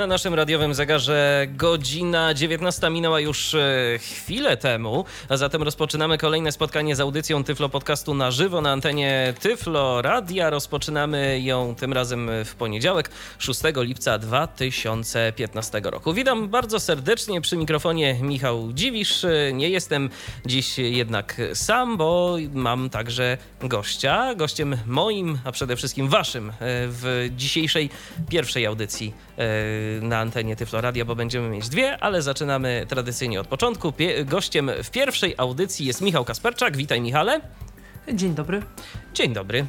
Na naszym radiowym zegarze godzina 19 minęła już e, chwilę temu, a zatem rozpoczynamy kolejne spotkanie z audycją Tyflo Podcastu na żywo na antenie Tyflo Radia. Rozpoczynamy ją tym razem w poniedziałek, 6 lipca 2015 roku. Witam bardzo serdecznie przy mikrofonie Michał Dziwisz. Nie jestem dziś jednak sam, bo mam także gościa. Gościem moim, a przede wszystkim waszym e, w dzisiejszej pierwszej audycji na antenie Tyfloradia, bo będziemy mieć dwie, ale zaczynamy tradycyjnie od początku. Pie gościem w pierwszej audycji jest Michał Kasperczak. Witaj Michale. Dzień dobry. Dzień dobry. E,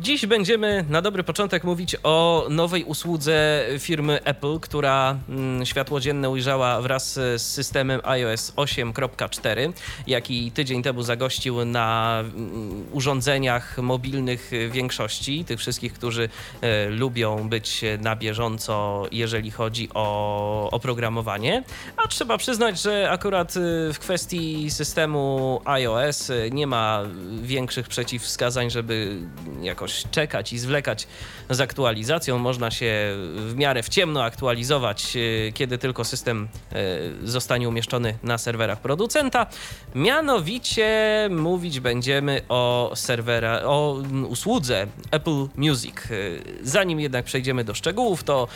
dziś będziemy na dobry początek mówić o nowej usłudze firmy Apple, która mm, światło dzienne ujrzała wraz z systemem iOS 8.4, jaki tydzień temu zagościł na mm, urządzeniach mobilnych większości, tych wszystkich, którzy e, lubią być na bieżąco, jeżeli chodzi o oprogramowanie. A trzeba przyznać, że akurat e, w kwestii systemu iOS nie ma większych przeciwności przeciwwskazań, żeby jakoś czekać i zwlekać z aktualizacją. Można się w miarę w ciemno aktualizować, e, kiedy tylko system e, zostanie umieszczony na serwerach producenta. Mianowicie mówić będziemy o serwera, o usłudze Apple Music. E, zanim jednak przejdziemy do szczegółów, to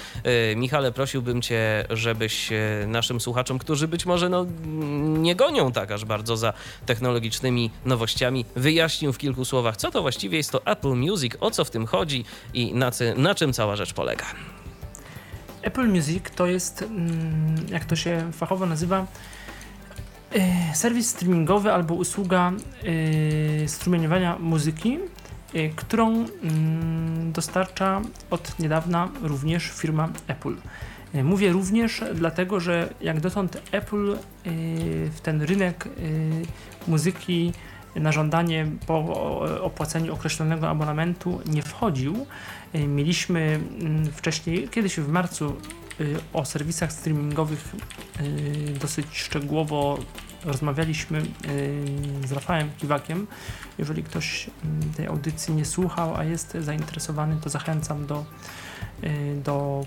Michale, prosiłbym Cię, żebyś naszym słuchaczom, którzy być może no, nie gonią tak aż bardzo za technologicznymi nowościami, wyjaśnił w kilku słowach, co to właściwie jest to Apple Music, o co w tym chodzi i na, na czym cała rzecz polega. Apple Music to jest, mm, jak to się fachowo nazywa, e, serwis streamingowy albo usługa e, strumieniowania muzyki, e, którą mm, dostarcza od niedawna również firma Apple. Mówię również dlatego, że jak dotąd Apple w ten rynek muzyki na żądanie po opłaceniu określonego abonamentu nie wchodził. Y, mieliśmy mm, wcześniej, kiedyś w marcu, y, o serwisach streamingowych y, dosyć szczegółowo rozmawialiśmy z Rafałem Kiwakiem. Jeżeli ktoś mm, tej audycji nie słuchał, a jest zainteresowany, to zachęcam do, do,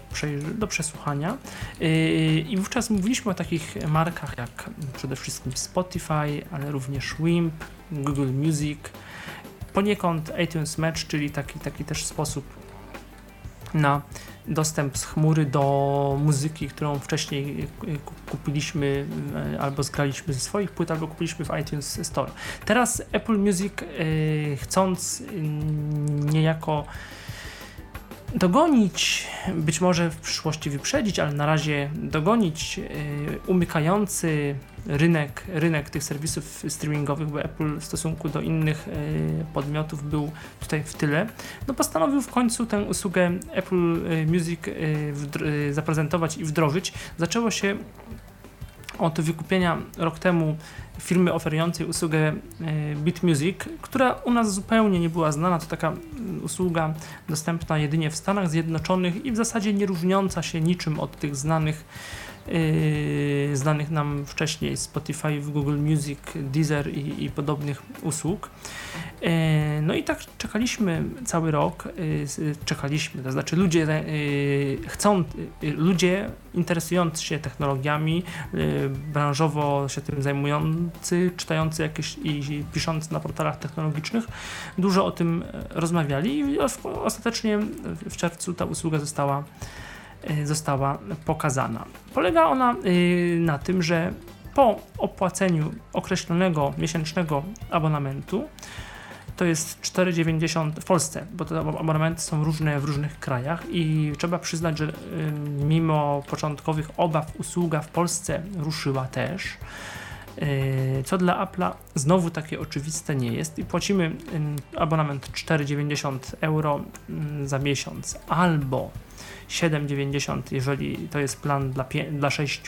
do przesłuchania. I wówczas mówiliśmy o takich markach jak przede wszystkim Spotify, ale również Wimp, Google Music, poniekąd iTunes Match, czyli taki, taki też sposób na dostęp z chmury do muzyki, którą wcześniej kupiliśmy e, albo zgraliśmy ze swoich płyt, albo kupiliśmy w iTunes Store. Teraz Apple Music e, chcąc niejako dogonić, być może w przyszłości wyprzedzić, ale na razie dogonić yy, umykający rynek, rynek tych serwisów streamingowych, bo Apple w stosunku do innych yy, podmiotów był tutaj w tyle, no postanowił w końcu tę usługę Apple y, Music yy, zaprezentować i wdrożyć. Zaczęło się od wykupienia rok temu firmy oferującej usługę e, BitMusic, która u nas zupełnie nie była znana. To taka mm, usługa dostępna jedynie w Stanach Zjednoczonych i w zasadzie nie różniąca się niczym od tych znanych Yy, znanych nam wcześniej Spotify, Google Music, Deezer i, i podobnych usług. Yy, no i tak czekaliśmy cały rok, yy, czekaliśmy, to znaczy ludzie chcą, ludzie interesujący się technologiami, branżowo się tym zajmujący, czytający jakieś i piszący na portalach technologicznych, dużo o tym rozmawiali i ostatecznie w czerwcu ta usługa została została pokazana. Polega ona y, na tym, że po opłaceniu określonego miesięcznego abonamentu, to jest 4,90 w Polsce, bo te abonamenty są różne w różnych krajach i trzeba przyznać, że y, mimo początkowych obaw usługa w Polsce ruszyła też. Co dla Apple'a znowu takie oczywiste nie jest i płacimy abonament 4,90 euro za miesiąc albo 7,90, jeżeli to jest plan dla, dla 6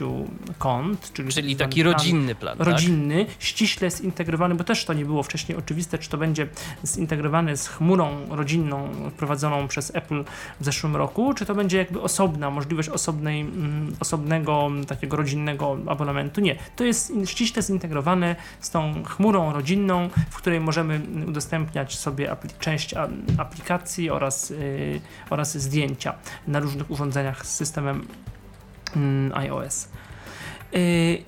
kont. Czyli, czyli taki plan rodzinny plan. Tak? Rodzinny, tak? ściśle zintegrowany, bo też to nie było wcześniej oczywiste, czy to będzie zintegrowany z chmurą rodzinną wprowadzoną przez Apple w zeszłym roku, czy to będzie jakby osobna, możliwość osobnej, mm, osobnego takiego rodzinnego abonamentu. Nie, to jest ściśle zintegrowane z tą chmurą rodzinną, w której możemy udostępniać sobie apl część aplikacji oraz, yy, oraz zdjęcia na różnych urządzeniach z systemem mm, iOS. Yy,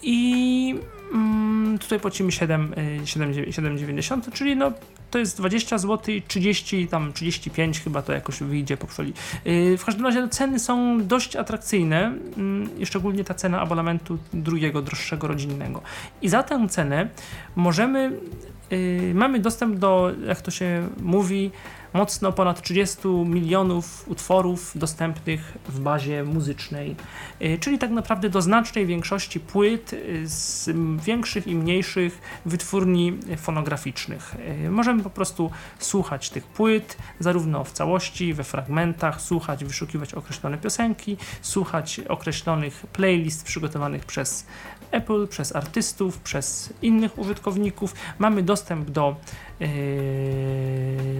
I mm, tutaj płacimy 7,90, yy, czyli no to jest 20 zł i 30, tam 35 chyba to jakoś wyjdzie po przoli. Yy, w każdym razie ceny są dość atrakcyjne i szczególnie ta cena abonamentu drugiego, droższego, rodzinnego. I za tę cenę możemy, mamy dostęp do, jak to się mówi, mocno ponad 30 milionów utworów dostępnych w bazie muzycznej, y, czyli tak naprawdę do znacznej większości płyt y, z większych i mniejszych wytwórni fonograficznych. Y, możemy po prostu słuchać tych płyt, zarówno w całości, we fragmentach, słuchać, wyszukiwać określone piosenki, słuchać określonych playlist przygotowanych przez Apple, przez artystów, przez innych użytkowników. Mamy dostęp do yy,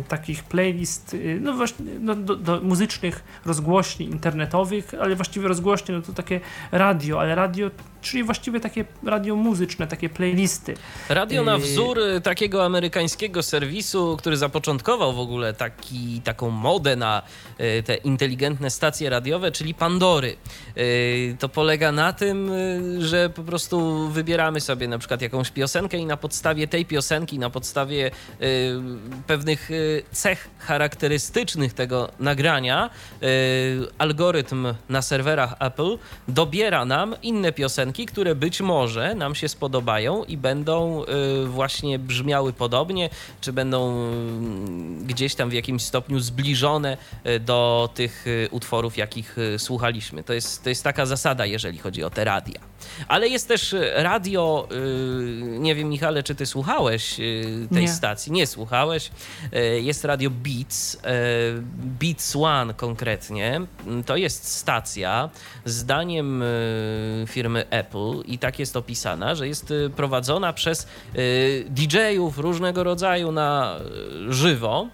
takich playlist, yy, no właśnie, no, do, do, muzycznych rozgłośni internetowych, ale właściwie rozgłośnie no to takie radio, ale radio czyli właściwie takie radio muzyczne, takie playlisty. Radio na y, wzór y, takiego amerykańskiego serwisu, który zapoczątkował w ogóle taki, taką modę na y, te inteligentne stacje radiowe, czyli Pandory. To polega na tym, że po prostu wybieramy sobie na przykład jakąś piosenkę i na podstawie tej piosenki, na podstawie pewnych cech charakterystycznych tego nagrania, algorytm na serwerach Apple dobiera nam inne piosenki, piosenki, które być może nam się spodobają i będą y, właśnie brzmiały podobnie, czy będą y, gdzieś tam w jakimś stopniu zbliżone y, do tych utworów, jakich słuchaliśmy. To jest, to jest taka zasada, jeżeli chodzi o te radia. Ale jest też radio, nie wiem Michale, czy ty słuchałeś tej nie. stacji? Nie słuchałeś. Jest radio Beats, Beats One konkretnie. To jest stacja, zdaniem firmy Apple i tak jest opisana, że jest y, prowadzona przez y, DJ-ów różnego rodzaju na y, żywo.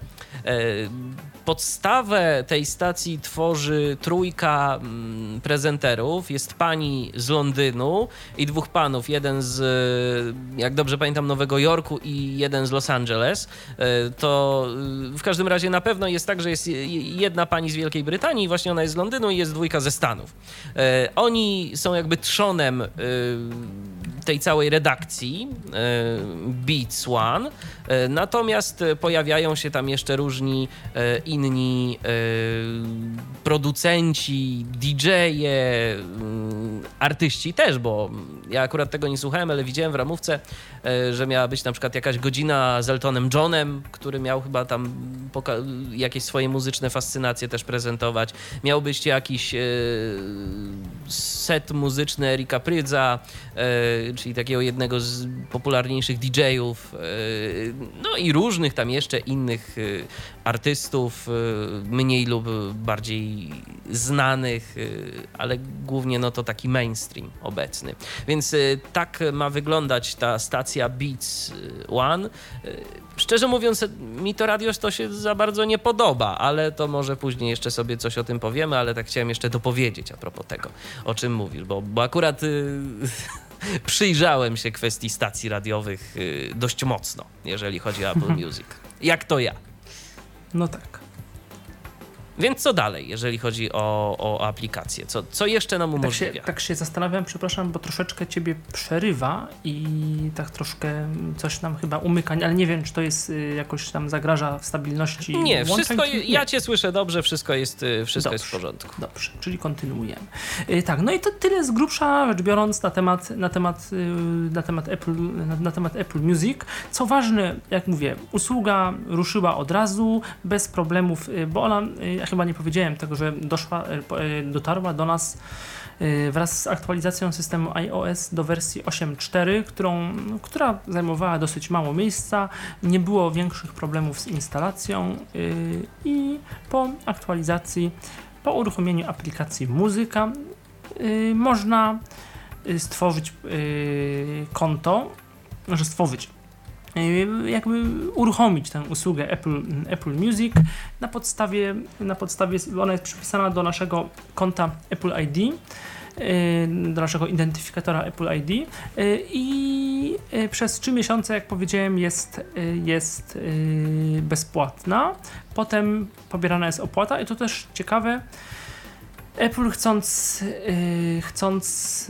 Podstawę tej stacji tworzy trójka mm, prezenterów. Jest pani z Londynu i dwóch panów. Jeden z, jak dobrze pamiętam, Nowego Jorku i jeden z Los Angeles. E, to w każdym razie na pewno jest tak, że jest jedna pani z Wielkiej Brytanii, właśnie ona jest z Londynu i jest dwójka ze Stanów. Oni są jakby trzonem tej całej redakcji Beats One. Natomiast pojawiają się tam jeszcze różni inni producenci, DJ-e, mm, artyści też, bo ja akurat tego nie słuchałem, ale widziałem w ramówce, e, że miała być na przykład jakaś godzina z Eltonem Johnem, który miał chyba tam jakieś swoje muzyczne fascynacje też prezentować. Miał być jakiś e, set muzyczny Erika Prydza, e, czyli takiego jednego z popularniejszych DJ-ów, no i różnych tam jeszcze innych artystów, mniej lub bardziej znanych, ale głównie no to taki mainstream obecny. Więc tak ma wyglądać ta stacja Beats One. Szczerze mówiąc, mi to radio to się za bardzo nie podoba, ale to może później jeszcze sobie coś o tym powiemy, ale tak chciałem jeszcze dopowiedzieć a propos tego, o czym mówisz, bo, bo akurat przyjrzałem się kwestii stacji radiowych dość mocno, jeżeli chodzi o Apple Music. Jak to ja. No tak. Więc co dalej, jeżeli chodzi o, o aplikację? Co, co jeszcze nam umożliwia? Tak się, tak się zastanawiam, przepraszam, bo troszeczkę ciebie przerywa i tak troszkę coś nam chyba umyka, ale nie wiem, czy to jest y, jakoś tam zagraża stabilności Nie, wszystko, ja cię słyszę dobrze, wszystko jest, y, wszystko dobrze, jest w porządku. Dobrze, czyli kontynuujemy. Y, tak, no i to tyle z grubsza rzecz biorąc na temat, na temat, na temat, Apple, na, na temat Apple Music. Co ważne, jak mówię, usługa ruszyła od razu, bez problemów, bo ona chyba nie powiedziałem tego, że doszła, e, e, dotarła do nas e, wraz z aktualizacją systemu iOS do wersji 8.4, którą, która zajmowała dosyć mało miejsca, nie było większych problemów z instalacją i po aktualizacji po uruchomieniu aplikacji Muzyka można stworzyć konto, może stworzyć, y, jakby uruchomić tę usługę Apple, Apple Music na podstawie, na podstawie, ona jest przypisana do naszego konta Apple ID, y, do naszego identyfikatora Apple ID i y, przez 3 miesiące, jak powiedziałem, jest, jest bezpłatna. Potem pobierana jest opłata i to też ciekawe. Apple chcąc, yy, chcąc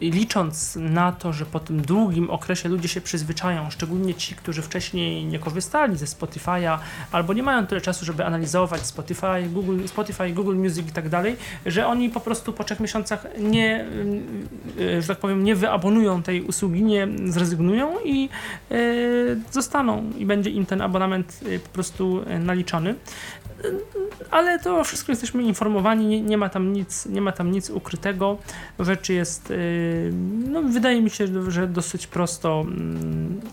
yy, licząc na to, że po tym długim okresie ludzie się przyzwyczają, szczególnie ci, którzy wcześniej nie korzystali ze Spotify'a albo nie mają tyle czasu, żeby analizować Spotify, Google, Spotify, Google Music i tak dalej, że oni po prostu po trzech miesiącach nie, yy, że tak powiem, nie wyabonują tej usługi, nie zrezygnują i yy, zostaną i będzie im ten abonament yy, po prostu naliczony. Ale to wszystko jesteśmy informowani, nie, nie, ma tam nic, nie ma tam nic ukrytego. Rzecz jest, yy, no, wydaje mi się, że dosyć prosto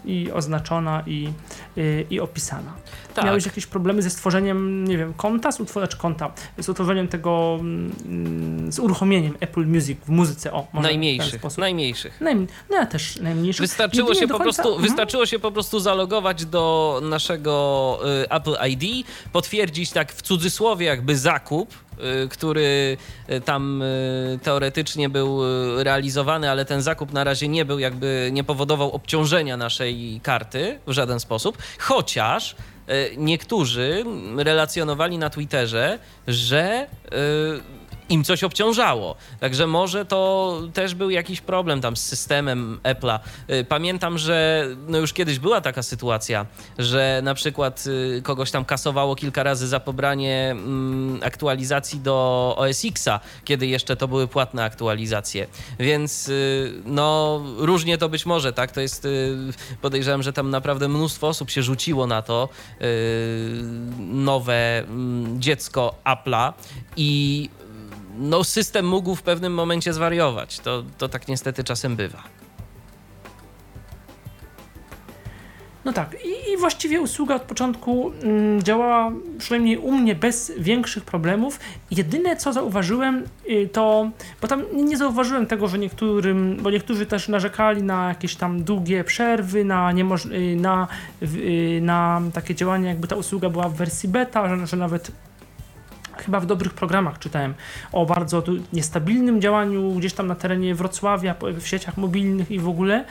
yy, i oznaczona i, yy, i opisana. Tak. Miałeś jakieś problemy ze stworzeniem, nie wiem, konta, z utworzeniem, konta, z utworzeniem tego, mm, z uruchomieniem Apple Music w muzyce, o, może Najmniejszych, najmniejszych. Najm- no ja też najmniejszych. Wystarczyło Jedynie się, po końca- prostu, Mhm. wystarczyło się po prostu zalogować do naszego y, Apple ID, potwierdzić tak w cudzysłowie jakby zakup, y, który y, tam y, teoretycznie był y, realizowany, ale ten zakup na razie nie był jakby, nie powodował obciążenia naszej karty w żaden sposób, chociaż y, niektórzy relacjonowali na Twitterze, że y, im coś obciążało. Także może to też był jakiś problem tam z systemem Apple'a. Y, Pamiętam, że no już kiedyś była taka sytuacja, że na przykład y, kogoś tam kasowało kilka razy za pobranie mm, aktualizacji do OS Xa, kiedy jeszcze to były płatne aktualizacje. Więc y, no różnie to być może, tak? To jest podejrzewam, że tam naprawdę mnóstwo osób się rzuciło na to nowe mm, dziecko Apple'a i no, system mógł w pewnym momencie zwariować. To, to tak niestety czasem bywa. No tak, i, i właściwie usługa od początku mm, działała przynajmniej u mnie bez większych problemów. Jedyne co zauważyłem y, to, bo tam nie zauważyłem tego, że niektórym, bo niektórzy też narzekali na jakieś tam długie przerwy, na, niemoż- y, na, y, na takie działanie, jakby ta usługa była w wersji beta, że, że nawet chyba w dobrych programach czytałem o bardzo niestabilnym działaniu gdzieś tam na terenie Wrocławia, w sieciach mobilnych i w ogóle.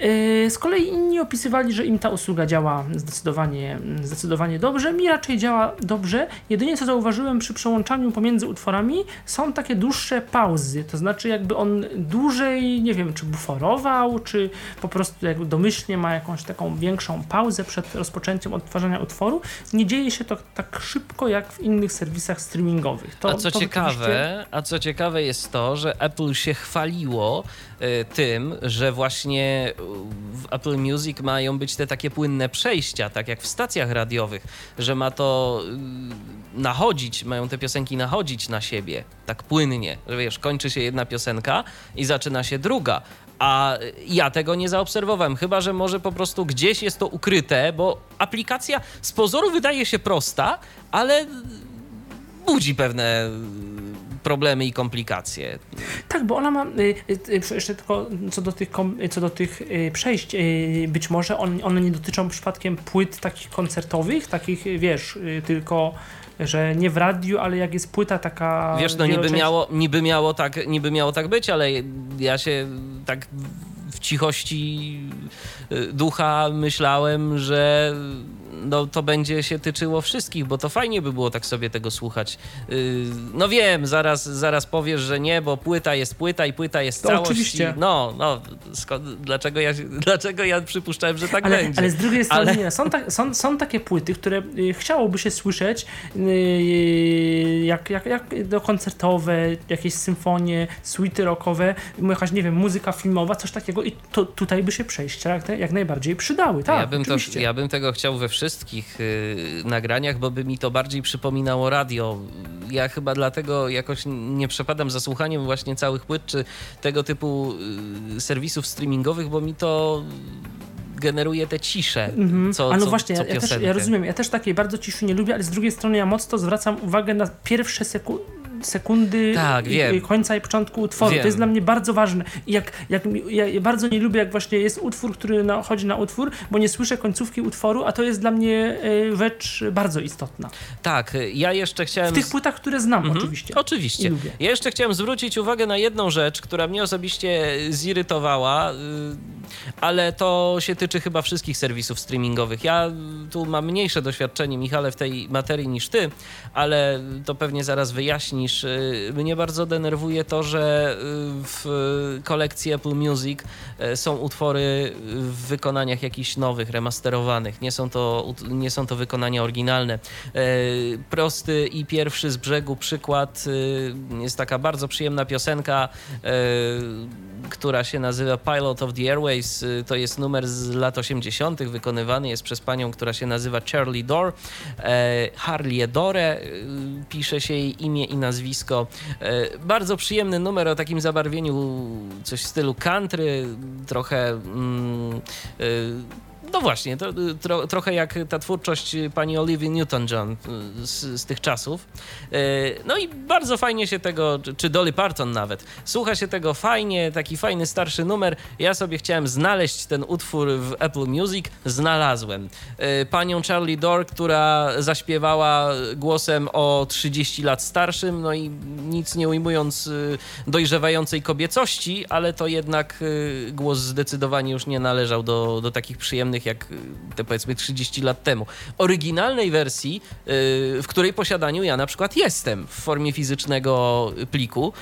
Yy, Z kolei inni opisywali, że im ta usługa działa zdecydowanie, zdecydowanie dobrze. Mi raczej działa dobrze. Jedynie co zauważyłem przy przełączaniu pomiędzy utworami są takie dłuższe pauzy. To znaczy, jakby on dłużej, nie wiem, czy buforował, czy po prostu jakby domyślnie ma jakąś taką większą pauzę przed rozpoczęciem odtwarzania utworu. Nie dzieje się to tak szybko jak w innych serwisach streamingowych. To, a co ciekawe, rzeczywiście- a co ciekawe jest to, że Apple się chwaliło tym, że właśnie y, w Apple Music mają być te takie płynne przejścia, tak jak w stacjach radiowych, że ma to y, nachodzić, mają te piosenki nachodzić na siebie tak płynnie, że wiesz, kończy się jedna piosenka i zaczyna się druga. A ja tego nie zaobserwowałem, chyba że może po prostu gdzieś jest to ukryte, bo aplikacja z pozoru wydaje się prosta, ale budzi pewne problemy i komplikacje. Tak, bo ona ma, y, y, y, jeszcze tylko co do tych, co do tych przejść, być może on, one nie dotyczą przypadkiem płyt takich koncertowych, takich, wiesz, tylko, że nie w radiu, ale jak jest płyta taka... Wiesz, no niby miało, niby, miało tak, niby miało tak być, ale ja się tak w cichości y, ducha myślałem, że no, to będzie się tyczyło wszystkich, bo to fajnie by było tak sobie tego słuchać. Y, No wiem, zaraz, zaraz powiesz, że nie, bo płyta jest płyta i płyta jest To całość. oczywiście. I No, no, dlaczego, ja, dlaczego ja przypuszczałem, że tak ale, będzie? ale z drugiej strony Ale- nie, są, ta, są, są takie płyty, które y, chciałoby się słyszeć, jak, jak, jak do koncertowe, jakieś symfonie, suity rockowe, jakaś, nie wiem, muzyka filmowa, coś takiego i to tutaj by się przejścia jak, jak najbardziej przydały, tak, ja, bym to, ja bym tego chciał we wszystkich y, nagraniach, bo by mi to bardziej przypominało radio. Ja chyba dlatego jakoś nie przepadam za słuchaniem właśnie całych płyt czy tego typu y, serwisów streamingowych, bo mi to generuje tę ciszę, mhm. co, A no co, właśnie, co ja, też, ja rozumiem, ja też takiej bardzo ciszy nie lubię, ale z drugiej strony ja mocno zwracam uwagę na pierwsze sekundy sekundy tak, i, końca i początku utworu. Wiem. To jest dla mnie bardzo ważne. Jak, jak ja bardzo nie lubię, jak właśnie jest utwór, który na, chodzi na utwór, bo nie słyszę końcówki utworu, a to jest dla mnie e, rzecz bardzo istotna. Tak, ja jeszcze chciałem... W tych płytach, które znam mhm, oczywiście. Oczywiście. Ja jeszcze chciałem zwrócić uwagę na jedną rzecz, która mnie osobiście zirytowała, y, ale to się tyczy chyba wszystkich serwisów streamingowych. Ja tu mam mniejsze doświadczenie, Michale, w tej materii niż ty, ale to pewnie zaraz wyjaśnisz niż y, mnie bardzo denerwuje to, że y, w kolekcji Apple Music y, są utwory w wykonaniach jakichś nowych, remasterowanych. Nie są to, nie są to wykonania oryginalne. Prosty i pierwszy z brzegu przykład jest taka bardzo przyjemna piosenka, która się nazywa Pilot of the Airways. To jest numer z lat 80., wykonywany jest przez panią, która się nazywa Charlie Dore. Harley Dore pisze się jej imię i nazwisko nazwisko. E, bardzo przyjemny numer o takim zabarwieniu, coś w stylu country, trochę. Mm, e, no właśnie, to, tro, trochę jak ta twórczość pani Olivia Newton-John y, z, z, tych czasów. Y, no i bardzo fajnie się tego, czy Dolly Parton nawet, słucha się tego fajnie, taki fajny starszy numer. Ja sobie chciałem znaleźć ten utwór w Apple Music, znalazłem. Y, panią Charlie Dore, która zaśpiewała głosem o 30 lat starszym, no i nic nie ujmując dojrzewającej kobiecości, ale to jednak głos zdecydowanie już nie należał do, do takich przyjemnych jak y, te powiedzmy 30 lat temu. Oryginalnej wersji, y, w której posiadaniu ja na przykład jestem w formie fizycznego pliku,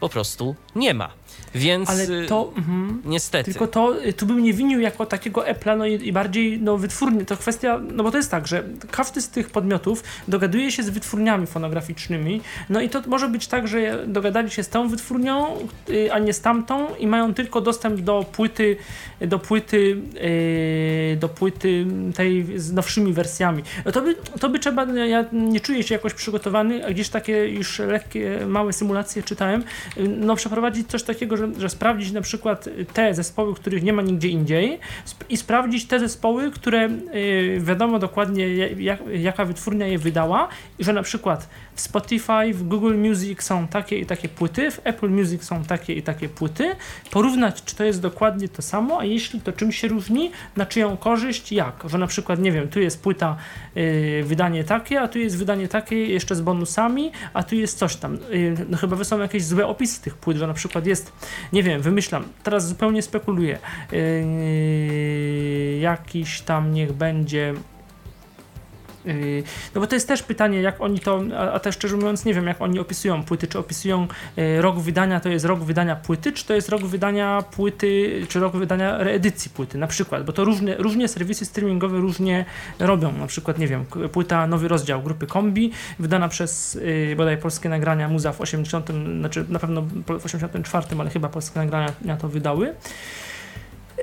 po prostu nie ma. Więc Ale to, mm, niestety. Tylko to, y, tu bym nie winił jako takiego Apple'a, no i, i, bardziej no, wytwórnie. To kwestia, no bo to jest tak, że każdy z tych podmiotów dogaduje się z wytwórniami fonograficznymi, no i to może być tak, że dogadali się z tą wytwórnią, y, a nie z tamtą i mają tylko dostęp do płyty, do płyty, y, do płyty tej z nowszymi wersjami. No to by, to by trzeba, ja nie czuję się jakoś przygotowany, a gdzieś takie już lekkie, małe symulacje czytałem, no przeprowadzić coś takiego, że, że sprawdzić na przykład te zespoły, których nie ma nigdzie indziej i sprawdzić te zespoły, które y, wiadomo dokładnie jak, jaka wytwórnia je wydała i że na przykład w Spotify, w Google Music są takie i takie płyty, w Apple Music są takie i takie płyty, porównać czy to jest dokładnie to samo, a jeśli to czym się różni, na czyją korzyść, jak, że na przykład nie wiem, tu jest płyta y, wydanie takie, a tu jest wydanie takie jeszcze z bonusami, a tu jest coś tam. Y, no chyba są jakieś złe opisy tych płyt, że na przykład jest nie wiem, wymyślam, teraz zupełnie spekuluję, yy, jakiś tam niech będzie yy, no bo to jest też pytanie, jak oni to, a, też szczerze mówiąc nie wiem, jak oni opisują płyty, czy opisują yy, rok wydania, to jest rok wydania płyty, czy to jest rok wydania płyty, czy rok wydania reedycji płyty na przykład, bo to różne, różnie serwisy streamingowe różnie robią, na przykład nie wiem, płyta Nowy Rozdział grupy Kombi, wydana przez yy, bodaj Polskie Nagrania Muza w 80, znaczy na pewno w 84, ale chyba Polskie Nagrania to wydały.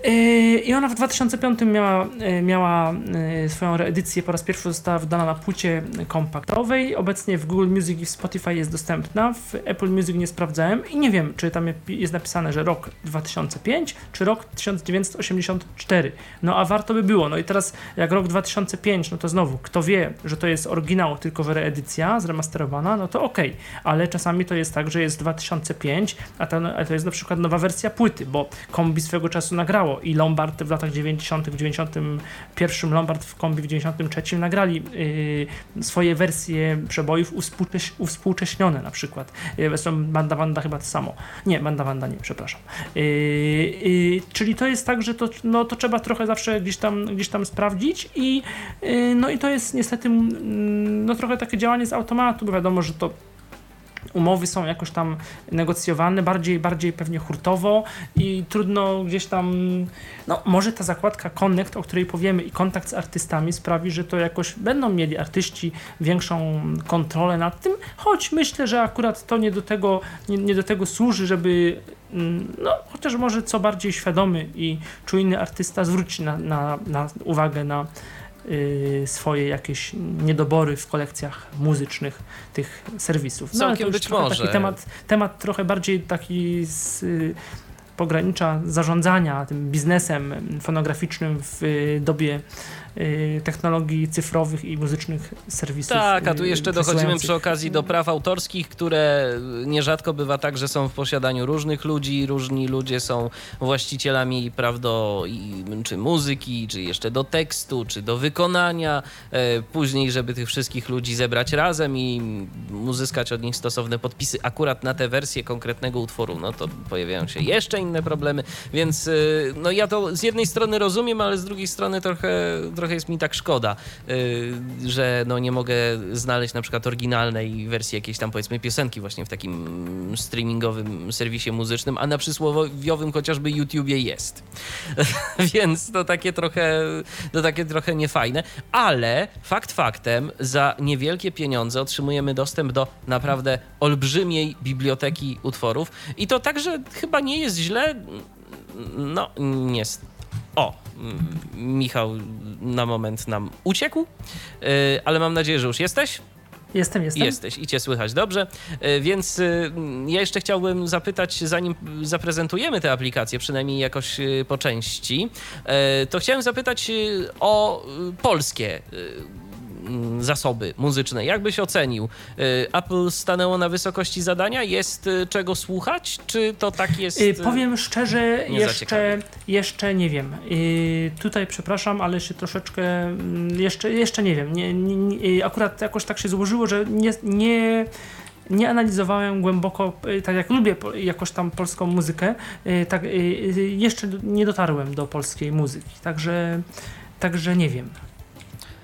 Yy, I ona w 2005 miała, yy, miała yy, swoją reedycję, po raz pierwszy została wydana na płycie kompaktowej. Obecnie w Google Music i w Spotify jest dostępna. W Apple Music nie sprawdzałem i nie wiem, czy tam jest napisane, że rok 2005, czy rok 1984. No a warto by było. No i teraz, jak rok 2005, no to znowu, kto wie, że to jest oryginał, tylko reedycja zremasterowana, no to ok, ale czasami to jest tak, że jest 2005, a to, a to jest na przykład nowa wersja płyty, bo kombi swego czasu nagrało i Lombard w latach 90., w 91 Lombard w kombi w 93 nagrali yy, swoje wersje przebojów uwspółcześnione na przykład. Yy, zresztą Banda Wanda chyba to samo. Nie, Banda Wanda nie, przepraszam. Yy, czyli to jest tak, że to, no, to trzeba trochę zawsze gdzieś tam, gdzieś tam sprawdzić i no i to jest niestety mm, no, trochę takie działanie z automatu, bo wiadomo, że to umowy są jakoś tam negocjowane, bardziej, bardziej pewnie hurtowo i trudno gdzieś tam, no może ta zakładka Connect, o której powiemy i kontakt z artystami sprawi, że to jakoś będą mieli artyści większą kontrolę nad tym, choć myślę, że akurat to nie do tego, nie, nie do tego służy, żeby mm, no, chociaż może co bardziej świadomy i czujny artysta zwrócić na, na, na uwagę na swoje jakieś niedobory w kolekcjach muzycznych tych serwisów. No, Całkiem być może. Taki temat, temat trochę bardziej taki z, pogranicza zarządzania tym biznesem fonograficznym w dobie Y, technologii cyfrowych i muzycznych serwisów. Tak, a tu y, jeszcze dochodzimy przy okazji do praw autorskich, które nierzadko bywa tak, że są w posiadaniu różnych ludzi, różni ludzie są właścicielami praw do czy muzyki, czy jeszcze do tekstu, czy do wykonania. E, później, żeby tych wszystkich ludzi zebrać razem i uzyskać od nich stosowne podpisy akurat na tę wersję konkretnego utworu, no to pojawiają się jeszcze inne problemy, więc y, no ja to z jednej strony rozumiem, ale z drugiej strony trochę, trochę trochę jest mi tak szkoda, yy, że no nie mogę znaleźć na przykład oryginalnej wersji jakiejś tam powiedzmy piosenki właśnie w takim streamingowym serwisie muzycznym, a na przysłowiowym chociażby YouTubie jest. Więc to takie trochę, to takie trochę niefajne, ale fakt faktem za niewielkie pieniądze otrzymujemy dostęp do naprawdę olbrzymiej biblioteki utworów i to także chyba nie jest źle, no niestety o, Michał na moment nam uciekł, y, ale mam nadzieję, że już jesteś. Jestem, jestem. Jesteś i cię słychać dobrze. Y, więc y, ja jeszcze chciałbym zapytać, zanim zaprezentujemy tę aplikację, przynajmniej jakoś po części, to chciałem zapytać o polskie Mm, zasoby muzyczne. Jak byś ocenił? Y, Apple stanęło na wysokości zadania? Jest y, czego słuchać? Czy to tak jest? Y, powiem szczerze, jeszcze, jeszcze nie wiem. Tutaj przepraszam, ale się troszeczkę mm, jeszcze, jeszcze nie wiem. Nie, nie, akurat jakoś tak się złożyło, że nie, nie nie analizowałem głęboko, tak jak lubię jakoś tam polską muzykę, tak jeszcze nie dotarłem do polskiej muzyki, także, także nie wiem.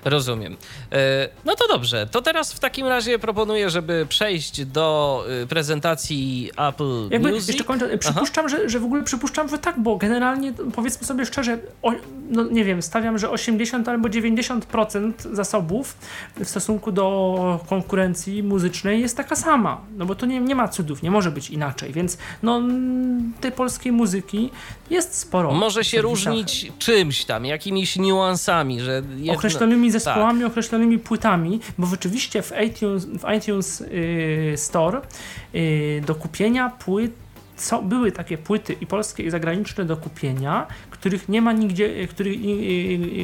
Rozumiem. E, no to dobrze. To teraz w takim razie proponuję, żeby przejść do y, prezentacji Apple Jakby Music. Jeszcze kończę. Przypuszczam, że, że w ogóle przypuszczam, że tak, bo generalnie powiedzmy sobie szczerze, o, no nie wiem, stawiam, że 80 albo 90% zasobów w stosunku do konkurencji muzycznej jest taka sama. No bo to nie, nie ma cudów, nie może być inaczej, więc no tej polskiej muzyki jest sporo. Może się różnić czymś tam, jakimiś niuansami, że jedno... określonymi zespołami, tak. określonymi płytami, bo rzeczywiście w iTunes, w iTunes yy, Store yy, do kupienia płyt co, były takie płyty i polskie i zagraniczne do kupienia, których nie ma nigdzie, których,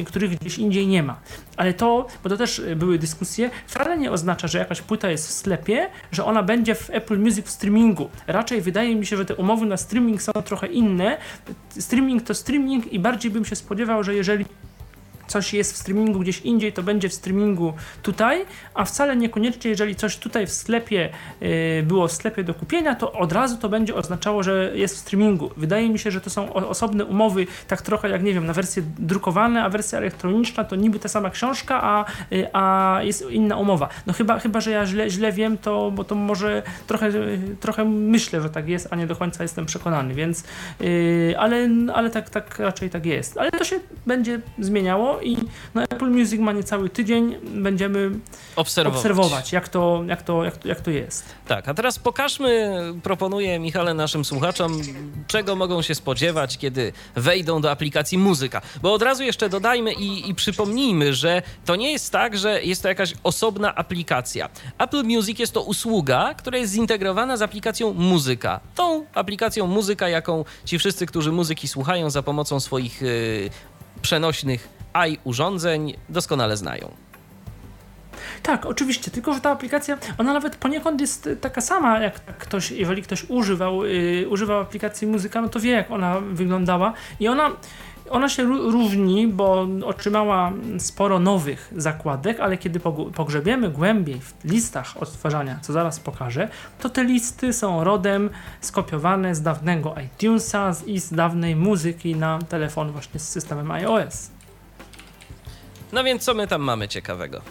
których gdzieś indziej nie ma. Ale to, bo to też były dyskusje, wcale nie oznacza, że jakaś płyta jest w sklepie, że ona będzie w Apple Music w streamingu. Raczej wydaje mi się, że te umowy na streaming są trochę inne. Streaming to streaming i bardziej bym się spodziewał, że jeżeli coś jest w streamingu gdzieś indziej, to będzie w streamingu tutaj, a wcale niekoniecznie, jeżeli coś tutaj w sklepie yy, było w sklepie do kupienia, to od razu to będzie oznaczało, że jest w streamingu. Wydaje mi się, że to są osobne umowy, tak trochę jak nie wiem, na wersje drukowane, a wersja elektroniczna to niby ta sama książka, a, yy, a jest inna umowa. No chyba, chyba że ja źle, źle wiem, to, bo to może trochę, trochę myślę, że tak jest, a nie do końca jestem przekonany, więc yy, ale, ale tak, tak raczej tak jest. Ale to się będzie zmieniało i no, Apple Music ma niecały tydzień, będziemy obserwować, obserwować jak, to, jak, to, jak, to, jak to jest. Tak, a teraz pokażmy, proponuję Michale naszym słuchaczom, czego mogą się spodziewać, kiedy wejdą do aplikacji muzyka. Bo od razu jeszcze dodajmy i, i przypomnijmy, że to nie jest tak, że jest to jakaś osobna aplikacja. Apple Music jest to usługa, która jest zintegrowana z aplikacją muzyka. Tą aplikacją muzyka, jaką ci wszyscy, którzy muzyki słuchają za pomocą swoich yy, przenośnych AI urządzeń doskonale znają. Tak, oczywiście, tylko że ta aplikacja, ona nawet poniekąd jest taka sama, jak ktoś, jeżeli ktoś używał, yy, używał aplikacji muzyka, no to wie, jak ona wyglądała i ona ona się różni, bo otrzymała sporo nowych zakładek, ale kiedy pogrzebiemy głębiej w listach odtwarzania, co zaraz pokażę, to te listy są rodem skopiowane z dawnego iTunesa i z dawnej muzyki na telefon właśnie z systemem iOS. No więc co my tam mamy ciekawego?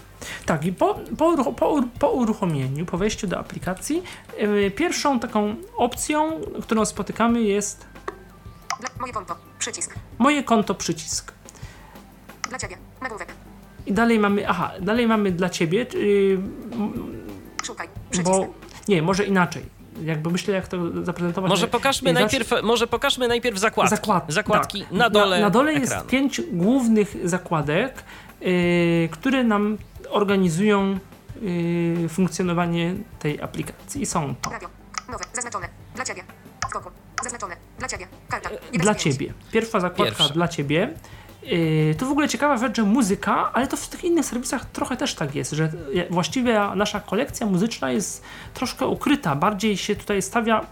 Tak, i po, po, po, po uruchomieniu, po wejściu do aplikacji, yy, pierwszą taką opcją, którą spotykamy jest. moje konto, przycisk. Moje konto, przycisk. Dla ciebie, nagłówek. I dalej mamy, aha, dalej mamy dla ciebie. Yy, Szukaj, przycisk. Bo, nie, może inaczej jakby myślę, jak to zaprezentować. Może pokażmy, najpierw, może pokażmy najpierw zakładki. Zakład, zakładki tak. na dole. Na, na dole ekranu. jest pięć głównych zakładek, które nam organizują yy, funkcjonowanie tej aplikacji. I są to. Radio, nowe, zaznaczone, dla ciebie, skoku, zaznaczone, dla ciebie. Karta. Jeden Dla ciebie. Pierwsza zakładka Pierwsza. dla ciebie. Yy, to w ogóle ciekawa rzecz, że muzyka, ale to w tych innych serwisach trochę też tak jest, że właściwie nasza kolekcja muzyczna jest troszkę ukryta, bardziej się tutaj stawia,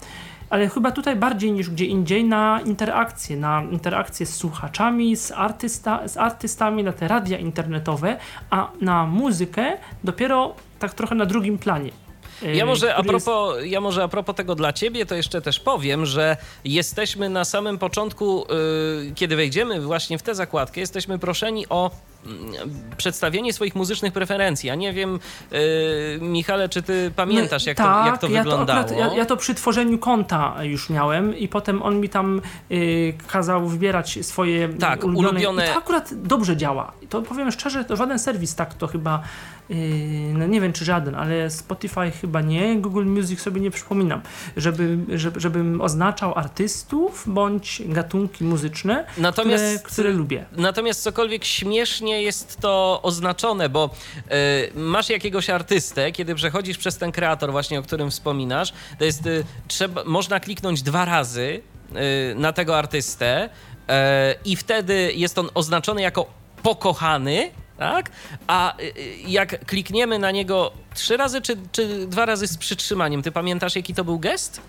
ale chyba tutaj bardziej niż gdzie indziej na interakcje, na interakcje z słuchaczami, z, artysta, z artystami, na te radia internetowe, a na muzykę dopiero tak trochę na drugim planie. Yy, Ja może, a propos, ja może a propos tego dla ciebie, to jeszcze też powiem, że jesteśmy na samym początku, y, kiedy wejdziemy właśnie w tę zakładkę, jesteśmy proszeni o przedstawienie swoich muzycznych preferencji. Ja nie wiem, y, Michale, czy ty pamiętasz, jak, to, jak to ja wyglądało? To akurat, ja, ja to przy tworzeniu konta już miałem i potem on mi tam y, kazał wybierać swoje Tak, ulubione. ulubione- I to akurat dobrze działa. To powiem szczerze, to żaden serwis tak to chyba, y, no nie wiem czy żaden, ale Spotify chyba nie, Google Music sobie nie przypominam, żeby, żeby, żebym oznaczał artystów bądź gatunki muzyczne, Natomiast- które, które lubię. Natomiast cokolwiek śmiesznie jest to oznaczone, bo y, masz jakiegoś artystę, kiedy przechodzisz przez ten kreator właśnie, o którym wspominasz, to jest, y, trzeba, można kliknąć dwa razy y, na tego artystę i wtedy jest on oznaczony jako pokochany, tak? A jak klikniemy na niego trzy razy czy, czy dwa razy z przytrzymaniem, ty pamiętasz jaki to był gest?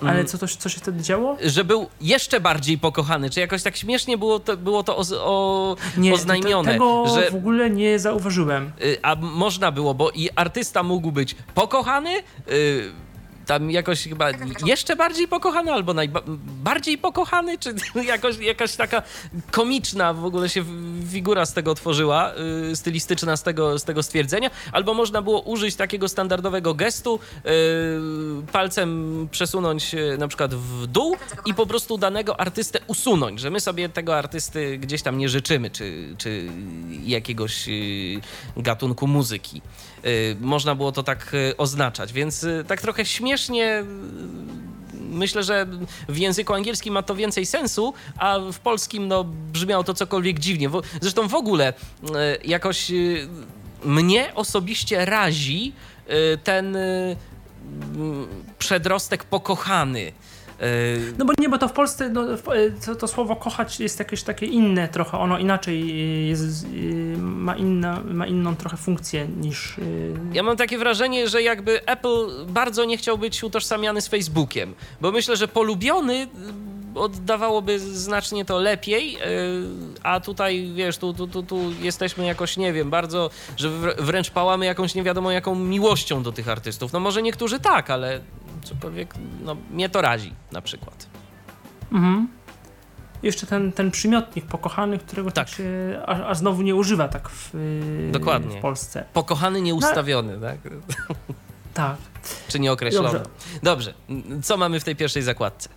Ale Mm. co, to, co się wtedy działo? Że był jeszcze bardziej pokochany, czy jakoś tak śmiesznie było to, było to oz, o, Nie, oznajmione, te, tego że w ogóle nie zauważyłem. Y, A można było, bo i artysta mógł być pokochany, y, tam jakoś chyba jeszcze bardziej pokochany, albo najbardziej pokochany, czy jakoś, jakaś taka komiczna w ogóle się figura z tego tworzyła, y, stylistyczna z tego, z tego stwierdzenia, albo można było użyć takiego standardowego gestu, y, palcem przesunąć y, na przykład w dół i po prostu danego artystę usunąć, że my sobie tego artysty gdzieś tam nie życzymy, czy, czy jakiegoś gatunku muzyki. Y, Można było to tak y, oznaczać, więc y, tak trochę śmiesznie myślę, że w języku angielskim ma to więcej sensu, a w polskim no, brzmiało to cokolwiek dziwnie. Zresztą w ogóle jakoś mnie osobiście razi ten przedrostek pokochany. Y, No bo nie, bo to w Polsce no, to, to słowo kochać jest jakieś takie inne trochę, ono inaczej jest, y, ma, inna, ma inną trochę funkcję niż... Ja mam takie wrażenie, że jakby Apple bardzo nie chciał być utożsamiany z Facebookiem, bo myślę, że polubiony y, oddawałoby znacznie to lepiej, a tutaj, wiesz, tu, tu, tu, tu jesteśmy jakoś, nie wiem, bardzo, że wr- wręcz pałamy jakąś nie wiadomo jaką miłością do tych artystów. No może niektórzy tak, ale cokolwiek, no mnie to razi na przykład. Mhm. Jeszcze ten, ten przymiotnik pokochany, którego tak, Tak. się aż, aż znowu nie używa tak w, y, Dokładnie. w Polsce. Pokochany nieustawiony, tak? Tak. Czy nieokreślony. Dobrze. Dobrze, co mamy w tej pierwszej zakładce?